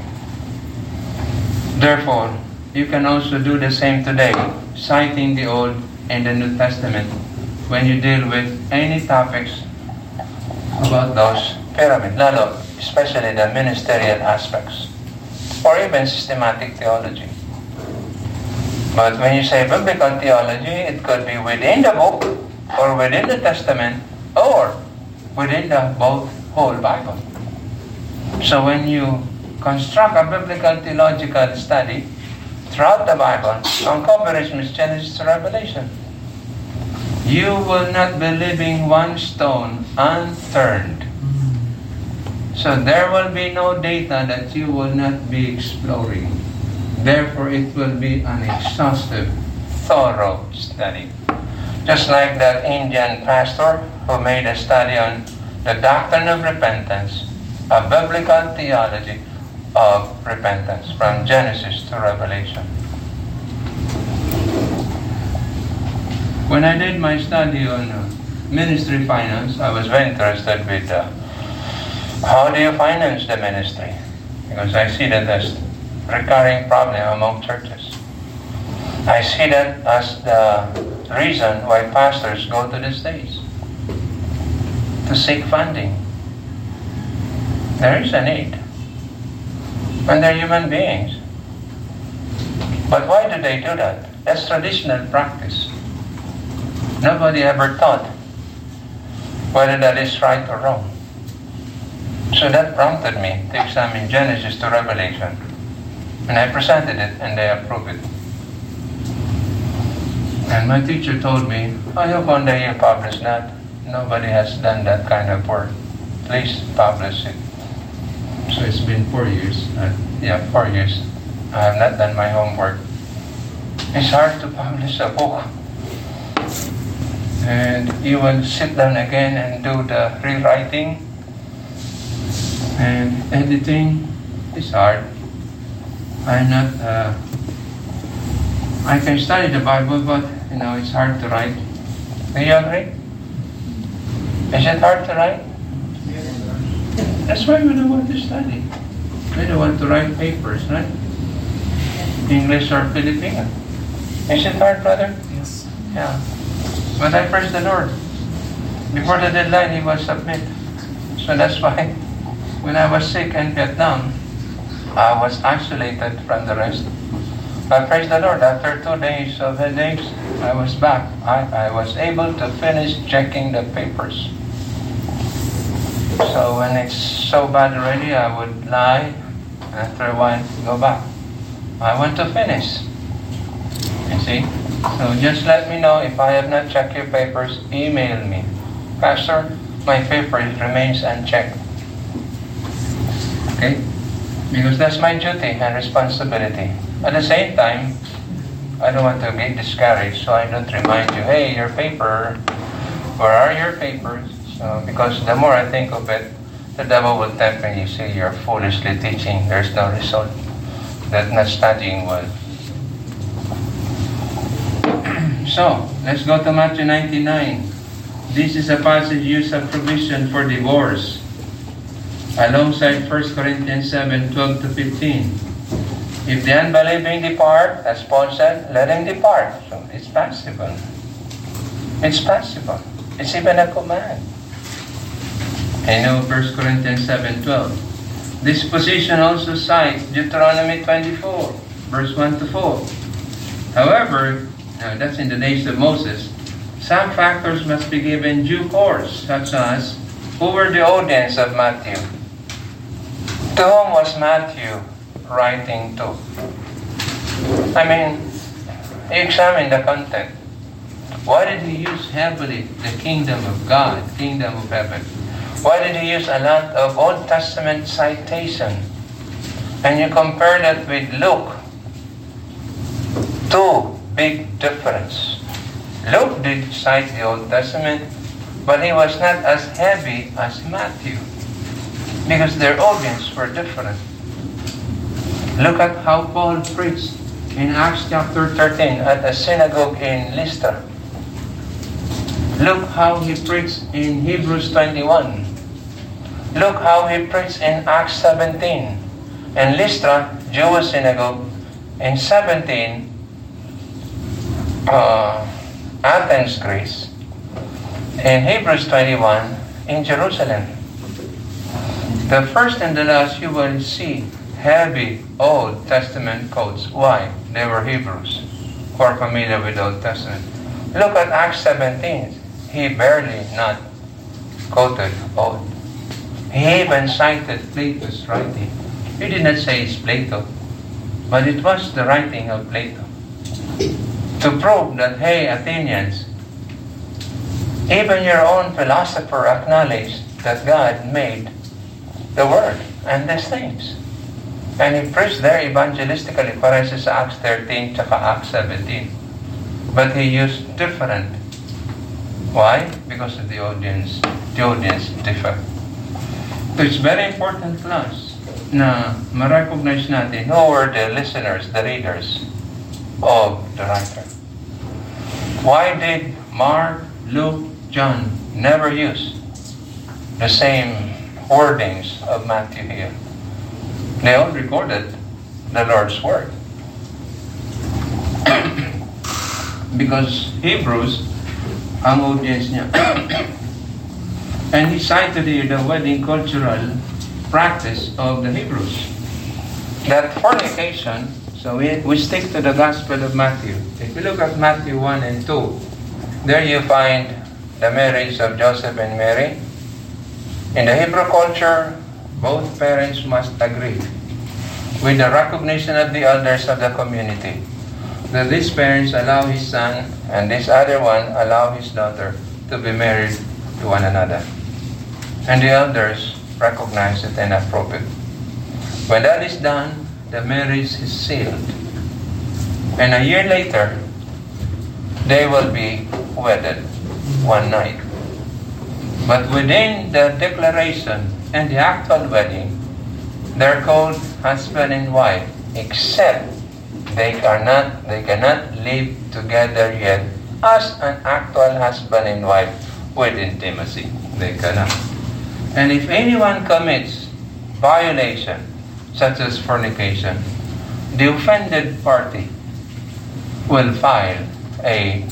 Therefore, you can also do the same today, citing the Old and the New Testament when you deal with any topics about those pyramid, lalo, especially the ministerial aspects, or even systematic theology. But when you say biblical theology, it could be within the book, or within the Testament, or within the both whole Bible. So when you construct a biblical theological study throughout the Bible on coverage from Genesis to Revelation, you will not be leaving one stone unturned. So there will be no data that you will not be exploring. Therefore, it will be an exhaustive, thorough study. Just like that Indian pastor who made a study on the doctrine of repentance, a biblical theology of repentance from Genesis to Revelation. When I did my study on ministry finance, I was very interested with uh, how do you finance the ministry? Because I see that as recurring problem among churches. I see that as the reason why pastors go to the States to seek funding. There is a need. And they're human beings. But why do they do that? That's traditional practice. Nobody ever thought whether that is right or wrong. So that prompted me to examine Genesis to Revelation. And I presented it and they approved it. And my teacher told me, I hope one day you publish that. Nobody has done that kind of work. Please publish it. So it's been four years. Uh, yeah, four years. I have not done my homework. It's hard to publish a book. And you will sit down again and do the rewriting and editing. It's hard. I'm not. Uh, I can study the Bible, but you know it's hard to write. Do you agree? Is it hard to write? That's why we don't want to study. We don't want to write papers, right? English or Filipino. Is it hard, brother? Yes. Yeah. But I praise the Lord. Before the deadline, He was submit. So that's why when I was sick in Vietnam, I was isolated from the rest. I praise the Lord. After two days of headaches, I was back. I, I was able to finish checking the papers. So when it's so bad already, I would lie. and After a while, go back. I want to finish. You see? So just let me know if I have not checked your papers. Email me. Pastor, my paper remains unchecked. Okay? Because that's my duty and responsibility. At the same time, I don't want to get discouraged, so I don't remind you, hey, your paper, where are your papers? Because the more I think of it, the devil will tempt me. You see, you're foolishly teaching. There's no result. That not studying well. so, let's go to Matthew 99. This is a passage used as provision for divorce. Alongside 1 Corinthians 7, 12 to 15. If the unbelieving depart, as Paul said, let him depart. So it's possible. It's possible. It's even a command. I know 1 Corinthians 7.12. This position also cites Deuteronomy 24, verse 1 to 4. However, now that's in the days of Moses, some factors must be given due course, such as who were the audience of Matthew? To whom was Matthew writing to? I mean, examine the content. Why did he use heavily the kingdom of God, kingdom of heaven? Why did he use a lot of Old Testament citation? And you compare that with Luke. Two big difference. Luke did cite the Old Testament, but he was not as heavy as Matthew. because their audience were different. Look at how Paul preached in Acts chapter 13 at a synagogue in Lystra. Look how he preached in Hebrews 21. Look how he preached in Acts 17. In Lystra, Jewish synagogue. In 17, uh, Athens, Greece. In Hebrews 21, in Jerusalem. The first and the last you will see heavy Old Testament quotes. Why? They were Hebrews who are familiar with Old Testament. Look at Acts 17. He barely not quoted Old. He even cited Plato's writing. He did not say it's Plato, but it was the writing of Plato. To prove that, hey, Athenians, even your own philosopher acknowledged that God made the world and these things. And he preached there evangelistically, pareho sa Acts 13 tsaka Acts 17. But he used different. Why? Because of the audience. The audience differ. So it's very important class na ma-recognize natin who were the listeners, the readers of the writer. Why did Mark, Luke, John never use the same wordings of Matthew here? They all recorded the Lord's Word. because Hebrews, ang audience niya. And he cited here the wedding cultural practice of the Hebrews. That fornication, so we, we stick to the Gospel of Matthew. If you look at Matthew 1 and 2, there you find the marriage of Joseph and Mary. In the Hebrew culture, both parents must agree with the recognition of the elders of the community that these parents allow his son and this other one allow his daughter to be married to one another. And the elders recognize it and approve it. When that is done, the marriage is sealed. And a year later, they will be wedded one night. But within the declaration and the actual wedding, they're called husband and wife, except they cannot they cannot live together yet as an actual husband and wife with intimacy. They cannot. And if anyone commits violation, such as fornication, the offended party will file a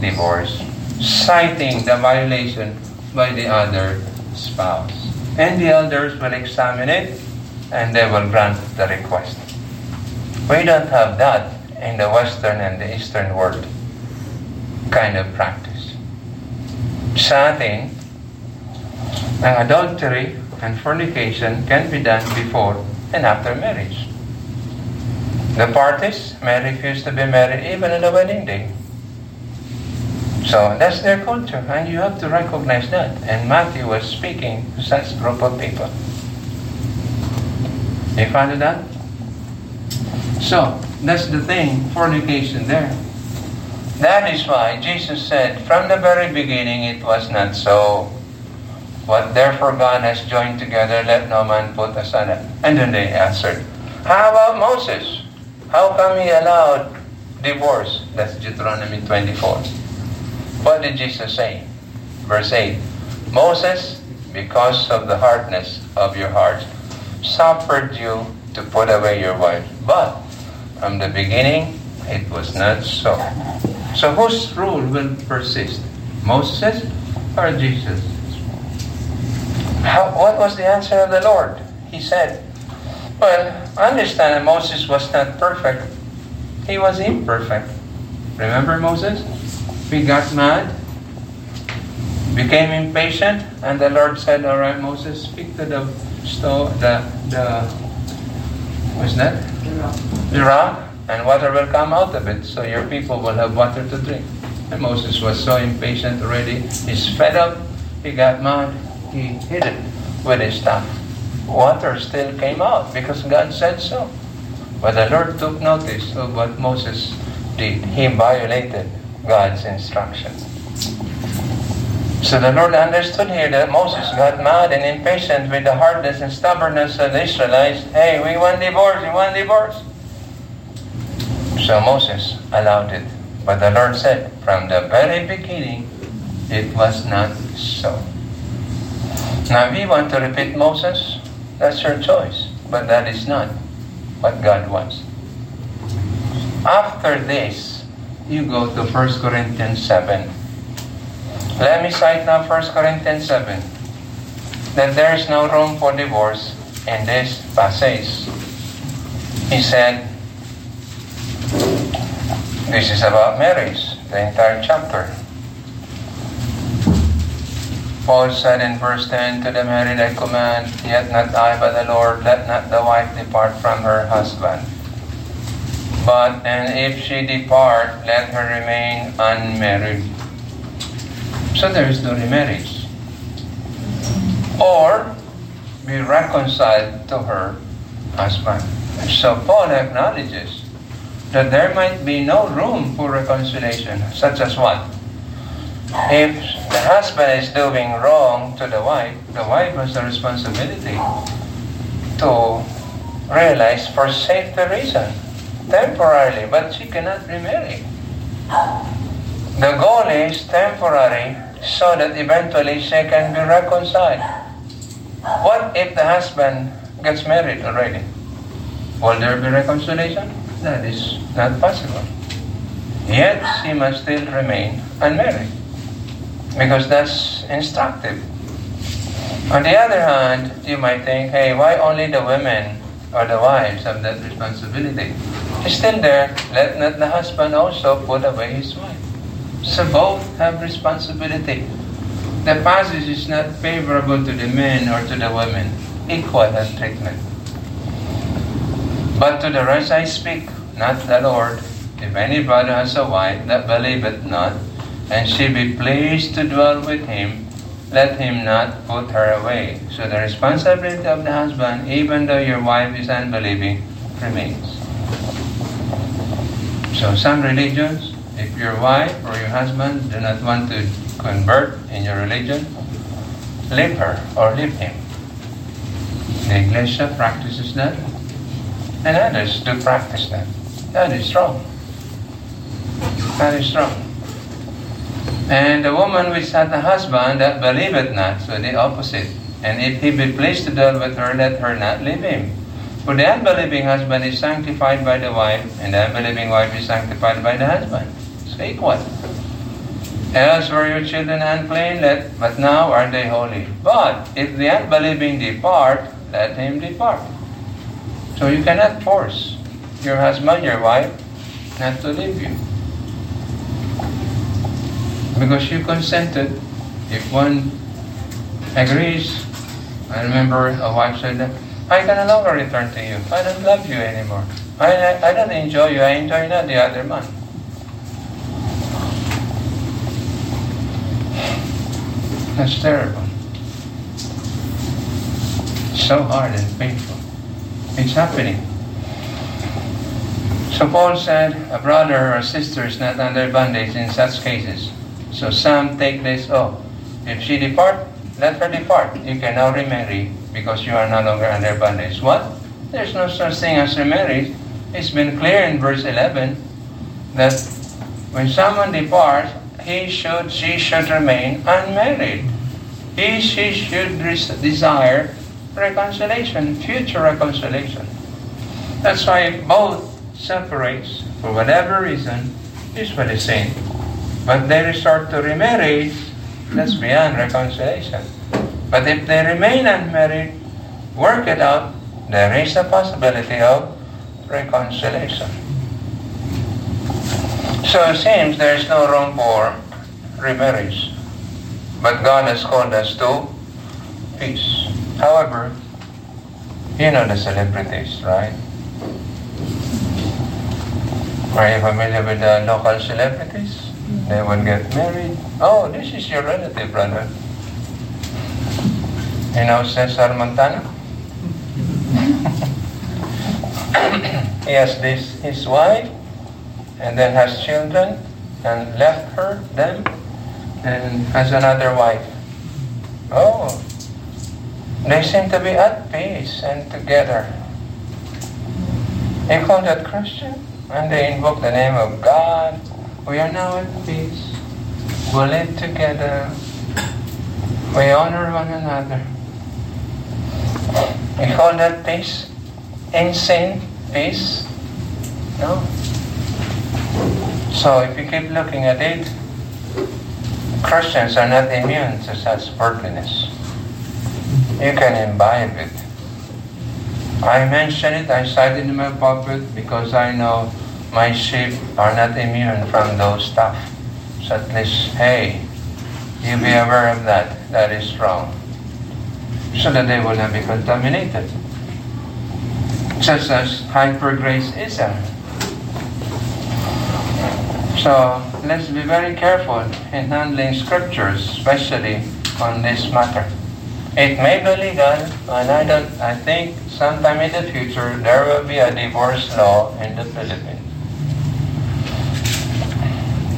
divorce, citing the violation by the other spouse. And the elders will examine it and they will grant the request. We don't have that in the Western and the Eastern world kind of practice. Sa ang adultery and fornication can be done before and after marriage. The parties may refuse to be married even on the wedding day. So that's their culture, and you have to recognize that. And Matthew was speaking to such group of people. You find that? So, that's the thing, fornication there. That is why Jesus said, from the very beginning it was not so. What therefore God has joined together, let no man put asunder. And then they answered, How about Moses? How come he allowed divorce? That's Deuteronomy 24. What did Jesus say? Verse 8, Moses, because of the hardness of your hearts, suffered you to put away your wife. But from the beginning, it was not so. So whose rule will persist? Moses or Jesus? How, what was the answer of the Lord? He said, Well, I understand that Moses was not perfect. He was imperfect. Remember Moses? He got mad, became impatient, and the Lord said, All right, Moses, speak to the stone, the, the, what's that? The rock, and water will come out of it, so your people will have water to drink. And Moses was so impatient already. He's fed up. He got mad. He hit it with his staff. Water still came out because God said so. But the Lord took notice of what Moses did. He violated God's instruction. So the Lord understood here that Moses got mad and impatient with the hardness and stubbornness of the Israelites. Hey, we want divorce, we want divorce. So Moses allowed it. But the Lord said, from the very beginning, it was not so. Now, you want to repeat Moses, that's your choice. But that is not what God wants. After this, you go to 1 Corinthians 7. Let me cite now 1 Corinthians 7 that there is no room for divorce in this passage. He said, this is about marriage, the entire chapter. Paul said in verse 10, To the married I command, yet not I but the Lord, let not the wife depart from her husband. But, and if she depart, let her remain unmarried. So there is no remarriage. Or be reconciled to her husband. So Paul acknowledges that there might be no room for reconciliation, such as what? If the husband is doing wrong to the wife, the wife has the responsibility to realize for safety reason, temporarily, but she cannot remarry. The goal is temporary so that eventually she can be reconciled. What if the husband gets married already? Will there be reconciliation? That is not possible. Yet she must still remain unmarried because that's instructive. On the other hand, you might think, hey, why only the women or the wives have that responsibility? She's still there. Let not the husband also put away his wife. So both have responsibility. The passage is not favorable to the men or to the women. Equal treatment. But to the rest I speak, not the Lord. If any brother has a wife that believeth not, and she be pleased to dwell with him, let him not put her away. So the responsibility of the husband, even though your wife is unbelieving, remains. So some religions, if your wife or your husband do not want to convert in your religion, leave her or leave him. The Iglesia practices that, and others do practice that. That is wrong. That is wrong. And the woman which had a husband that believeth not, so the opposite. And if he be pleased to dwell with her, let her not leave him. For the unbelieving husband is sanctified by the wife, and the unbelieving wife is sanctified by the husband. So equal. Else were your children unclean, let, but now are they holy. But if the unbelieving depart, let him depart. So you cannot force your husband, your wife, not to leave you. Because you consented. If one agrees, I remember a wife said that, I can no longer return to you. I don't love you anymore. I, I, I don't enjoy you. I enjoy not the other man. That's terrible. So hard and painful. It's happening. So Paul said, a brother or a sister is not under bondage in such cases. So some take this, oh, if she depart, let her depart. You can now remarry because you are no longer under bondage. What? There's no such thing as remarriage. It's been clear in verse 11 that when someone departs, he should, she should remain unmarried. He, she should desire reconciliation, future reconciliation. That's why both separates, for whatever reason, is what he's saying. But they resort to remarriage, that's beyond reconciliation. But if they remain unmarried, work it out, there is a possibility of reconciliation. So it seems there is no room for remarriage. But God has called us to peace. However, you know the celebrities, right? Are you familiar with the local celebrities? They would get married. Oh, this is your relative, brother. You know Cesar Montano? he has this his wife and then has children and left her them and has another wife. Oh, they seem to be at peace and together. They call that Christian? And they invoke the name of God. We are now at peace. We live together. We honor one another. We call that peace? In Insane peace? No. So if you keep looking at it, Christians are not immune to such worldliness. You can imbibe it. I mention it, I cite it in my pulpit because I know my sheep are not immune from those stuff. So at least, hey, you be aware of that. That is wrong. So that they will not be contaminated. Such as hypergraceism. So let's be very careful in handling scriptures, especially on this matter. It may be legal, and I don't. I think sometime in the future there will be a divorce law in the Philippines.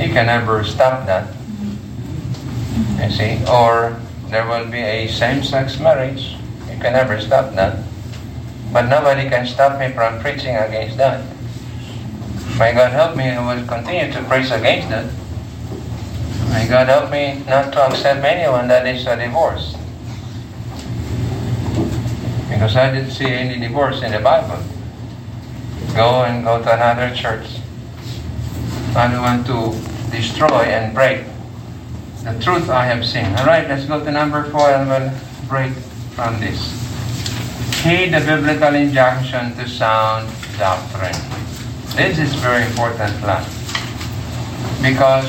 You can never stop that. Mm-hmm. You see, or there will be a same-sex marriage. You can never stop that. But nobody can stop me from preaching against that. May God help me, I will continue to preach against that. May God help me not to accept anyone that is a divorce. Because I didn't see any divorce in the Bible. Go and go to another church. I don't want to destroy and break the truth I have seen. All right, let's go to number four and we'll break from this. Heed the biblical injunction to sound doctrine. This is very important class. Because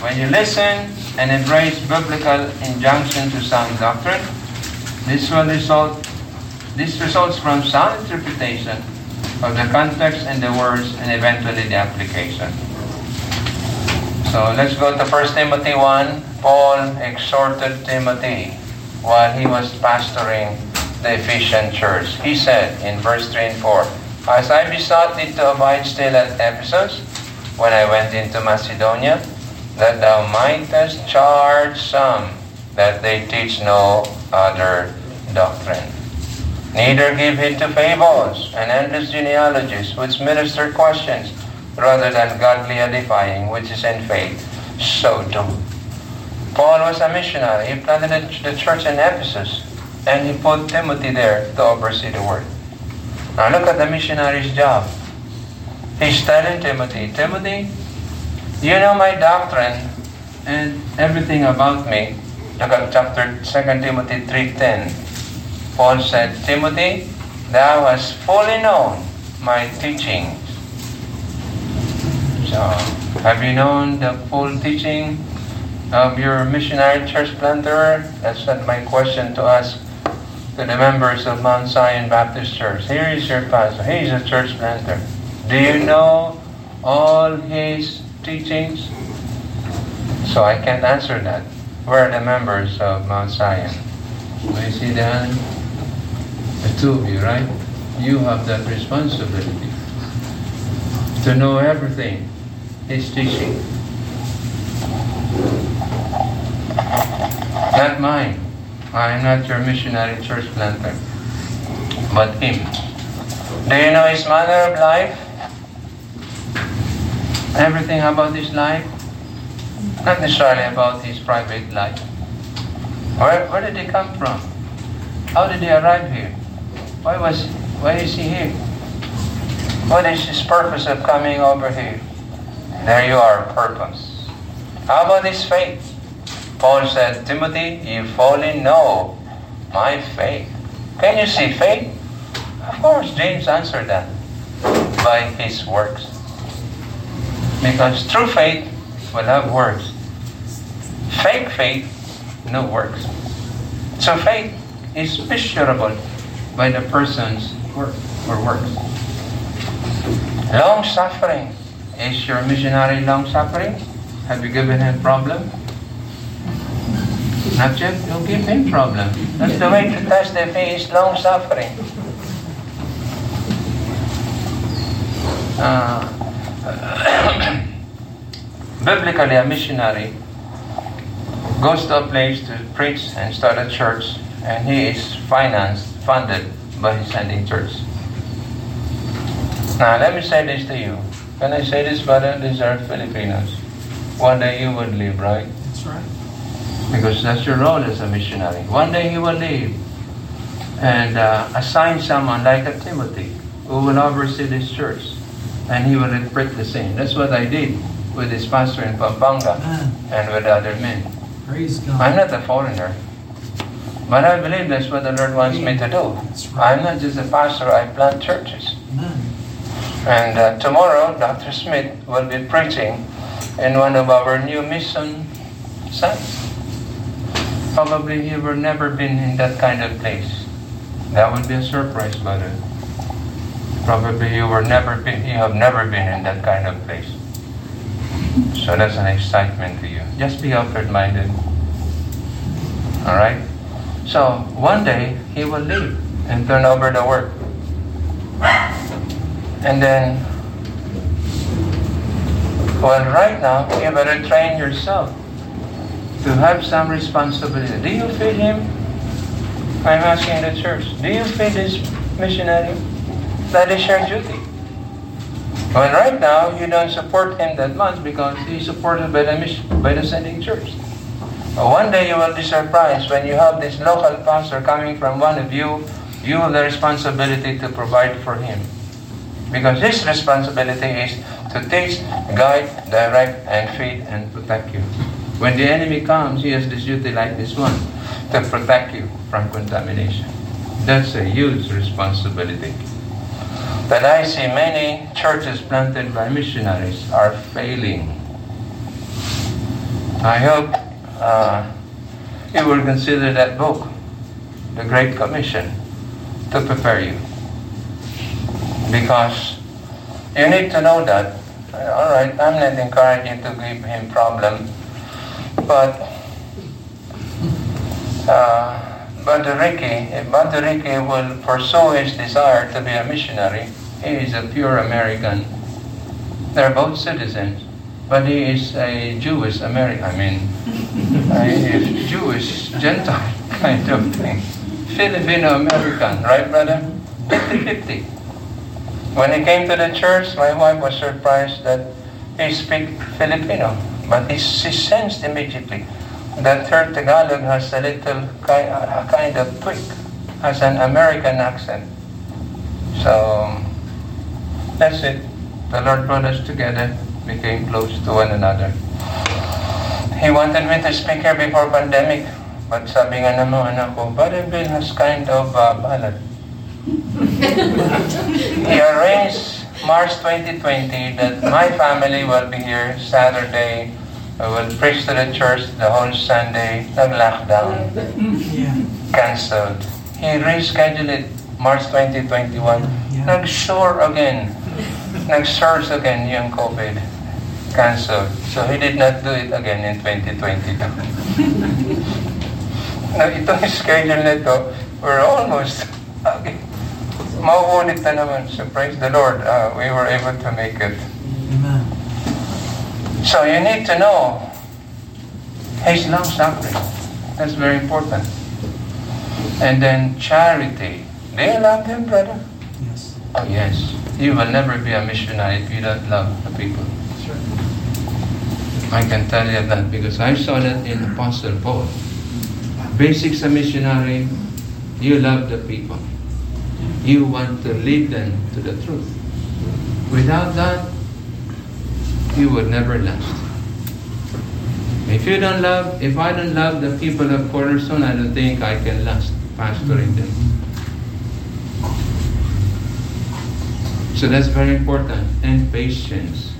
when you listen and embrace biblical injunction to sound doctrine, this will result this results from sound interpretation of the context and the words and eventually the application. So let's go to 1 Timothy 1. Paul exhorted Timothy while he was pastoring the Ephesian church. He said in verse 3 and 4, As I besought thee to abide still at Ephesus, when I went into Macedonia, that thou mightest charge some that they teach no other doctrine. Neither give heed to fables and endless genealogies, which minister questions, rather than godly edifying, which is in faith. So do. Paul was a missionary. He planted the church in Ephesus, and he put Timothy there to oversee the work. Now look at the missionary's job. He's telling Timothy, Timothy, you know my doctrine and everything about me. Look at chapter 2 Timothy 3.10. Paul said, Timothy, thou hast fully known my teachings. So, have you known the full teaching of your missionary church planter? That's my question to ask to the members of Mount Zion Baptist Church. Here is your pastor. He is a church planter. Do you know all his teachings? So I can't answer that. Where are the members of Mount Zion? You see that? The two of you, right? You have that responsibility to know everything he's teaching. Not mine. I am not your missionary church planter, but him. Do you know his manner of life? Everything about his life? Not necessarily about his private life. Where, where did he come from? How did he arrive here? Why was why is he here? What is his purpose of coming over here? There you are, purpose. How about his faith? Paul said, Timothy, you fully know my faith. Can you see faith? Of course, James answered that by his works. Because true faith will have works. Fake faith, no works. So faith is measurable by the person's work or works. Long suffering. Is your missionary long suffering? Have you given him problem? Not yet, you'll give him problem. That's the way to test if he is long suffering. Uh, biblically, a missionary goes to a place to preach and start a church, and he is financed, funded by his sending church. Now, let me say this to you. When I say this, brother, these are Filipinos. One day you would leave, right? That's right. Because that's your role as a missionary. One day he will leave and uh, assign someone like a Timothy who will oversee this church, and he will repeat the same. That's what I did with this pastor in Pampanga and with other men. Praise God. I'm not a foreigner. But I believe that's what the Lord wants me to do. That's right. I'm not just a pastor, I plant churches. Amen. And uh, tomorrow, Dr. Smith will be preaching in one of our new mission sites. Probably you have never been in that kind of place. That would be a surprise, brother. Probably you were never been, you have never been in that kind of place. So that's an excitement to you. Just be open-minded. All right. So one day he will leave and turn over the work. And then, well, right now, you better train yourself to have some responsibility. Do you feed him? I'm asking the church, do you feed this missionary? That is your duty. Well, right now, you don't support him that much because he's supported by the, mission, by the sending church. But one day you will be surprised when you have this local pastor coming from one of you, you have the responsibility to provide for him. Because his responsibility is to teach, guide, direct, and feed and protect you. When the enemy comes, he has this duty like this one to protect you from contamination. That's a huge responsibility. But I see many churches planted by missionaries are failing. I hope uh, you will consider that book, The Great Commission, to prepare you because you need to know that. Uh, All right, I'm not encouraging to give him problem, but uh, Brother Ricky will pursue his desire to be a missionary, he is a pure American. They're both citizens, but he is a Jewish American. I mean, a Jewish Gentile kind of thing. Filipino American, right, brother? 50-50. When he came to the church, my wife was surprised that he speak Filipino. But he, she sensed immediately that her Tagalog has a little a kind of tweak, has an American accent. So that's it. The Lord brought us together, became close to one another. He wanted me to speak here before pandemic, but sabi nga naman anak ko, Brother Bill has kind of uh, ballad. He arranged March 2020 that my family will be here Saturday. I will preach to the church the whole Sunday. Nag-lockdown. Yeah. Cancelled. He rescheduled it March 2021. Yeah. Nag-soar again. Nag-surge again yung COVID. Cancelled. So he did not do it again in 2022. Now, itong schedule nito, we're almost okay. Mauulit na naman. So praise the Lord, uh, we were able to make it. Amen. So you need to know His long suffering. That's very important. And then charity. Do you love Him, brother? Yes. Oh yes. You will never be a missionary if you don't love the people. That's right. I can tell you that because I saw that in Apostle Paul. Basics a missionary, you love the people. You want to lead them to the truth. Without that, you would never last. If you don't love, if I don't love the people of Cornerstone, I don't think I can last pastoring them. So that's very important. And patience.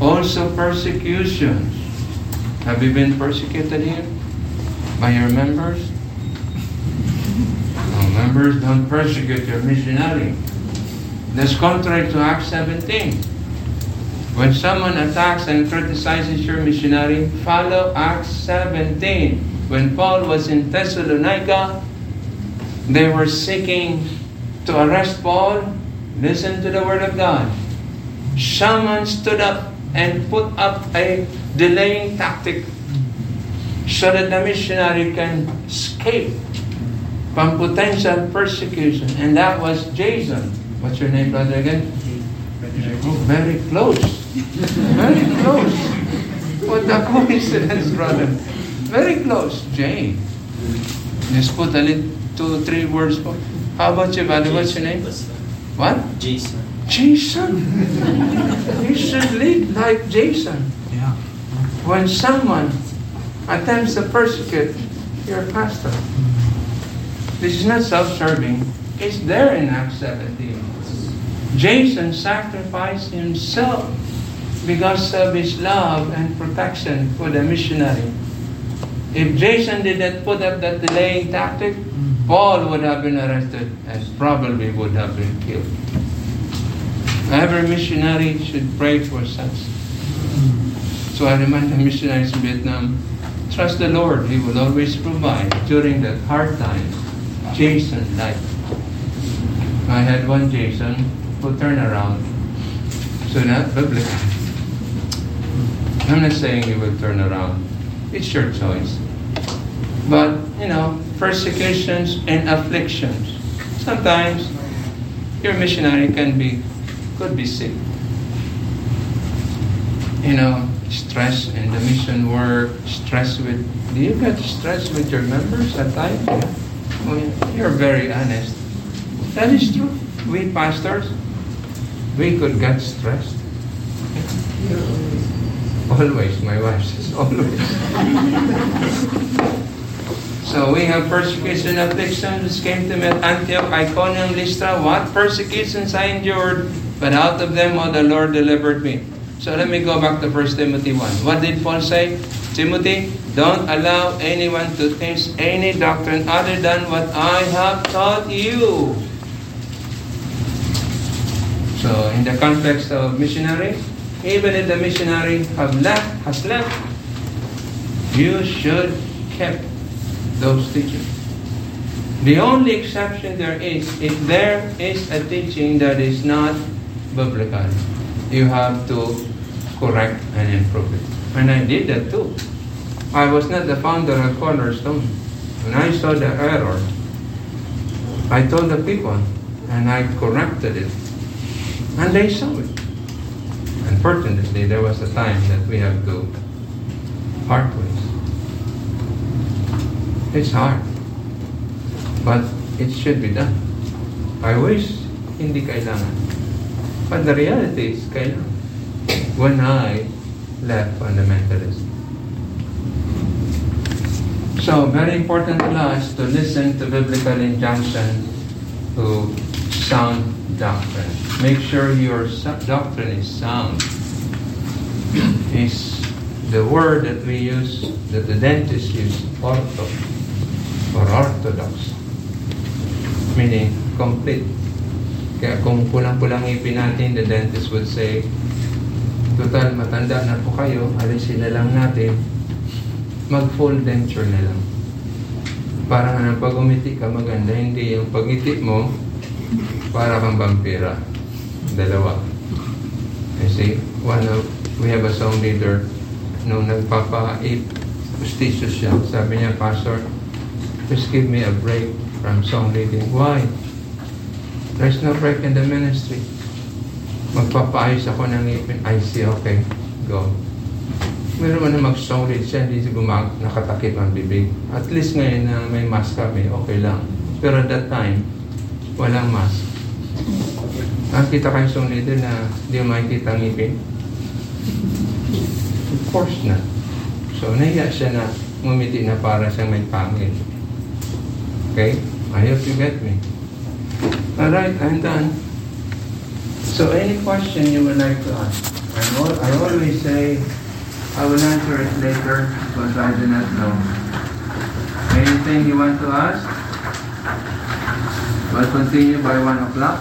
Also persecutions. Have you been persecuted here? By your members? No, members don't persecute your missionary. That's contrary to Acts 17. When someone attacks and criticizes your missionary, follow Acts 17. When Paul was in Thessalonica, they were seeking to arrest Paul. Listen to the word of God. Someone stood up and put up a delaying tactic. so that the missionary can escape from potential persecution. And that was Jason. What's your name, brother, again? Oh, very close. Very close. What a coincidence, brother. Very close. Jane. Just put a little two, three words. How about you, brother? What's your name? What? Jason. Jason. you should lead like Jason. Yeah. When someone attempts to persecute your pastor, this is not self-serving. It's there in Acts 17. Jason sacrificed himself because of his love and protection for the missionary. If Jason didn't put up that delaying tactic, Paul would have been arrested and probably would have been killed. Every missionary should pray for such. So I remind the missionaries in Vietnam, trust the Lord. He will always provide during that hard time. Jason like. I had one Jason who turned around. So not biblical. I'm not saying he will turn around. It's your choice. But, you know, persecutions and afflictions. Sometimes your missionary can be could be sick. You know, stress in the mission work, stress with do you get stress with your members at times? Oh. You're very honest. That is true. We pastors, we could get stressed. Always, my wife says always. so we have persecution and afflictions came to me at Antioch, Iconium, Lystra. What persecutions I endured, but out of them all the Lord delivered me. So let me go back to 1 Timothy 1. What did Paul say? Timothy, don't allow anyone to teach any doctrine other than what I have taught you. So in the context of missionary, even if the missionary have left, has left, you should keep those teachings. The only exception there is if there is a teaching that is not biblical, you have to correct and improve it. And I did that too. I was not the founder of Cornerstone. When I saw the error, I told the people and I corrected it. And they saw it. Unfortunately, there was a time that we have to part ways. It's hard. But it should be done. I wish hindi kailangan. But the reality is kailangan. When I left fundamentalist. So, very important class to listen to biblical injunction to sound doctrine. Make sure your doctrine is sound. Is the word that we use, that the dentist use, ortho or orthodox. Meaning, complete. Kaya kung kulang-kulang ngipin natin, the dentist would say, Total, matanda na po kayo, alisin na lang natin, mag-full denture na lang. Para nga pag umiti ka maganda, hindi yung pag-iti mo, para kang vampira. Dalawa. See, one of, we have a song leader, nung nagpapa-eat, justitious siya, sabi niya, Pastor, just give me a break from song leading. Why? There's no break in the ministry. Magpapaayos ako ng ngipin. I see, okay. Go. Meron man na mag-song lead siya, hindi siya nakatakip ang bibig. At least ngayon na may mask kami, okay lang. Pero at that time, walang mask. Nakita kayo song leader na hindi mo makikita ang ngipin? Of course not. So, nahiya siya na ngumiti na para siyang may pangil. Okay? I hope you get me. Alright, I'm done. So any question you would like to ask? I, al- I always say I will answer it later because I do not know. Anything you want to ask? We'll continue by 1 o'clock.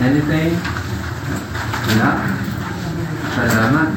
Anything? Wala? Salamat.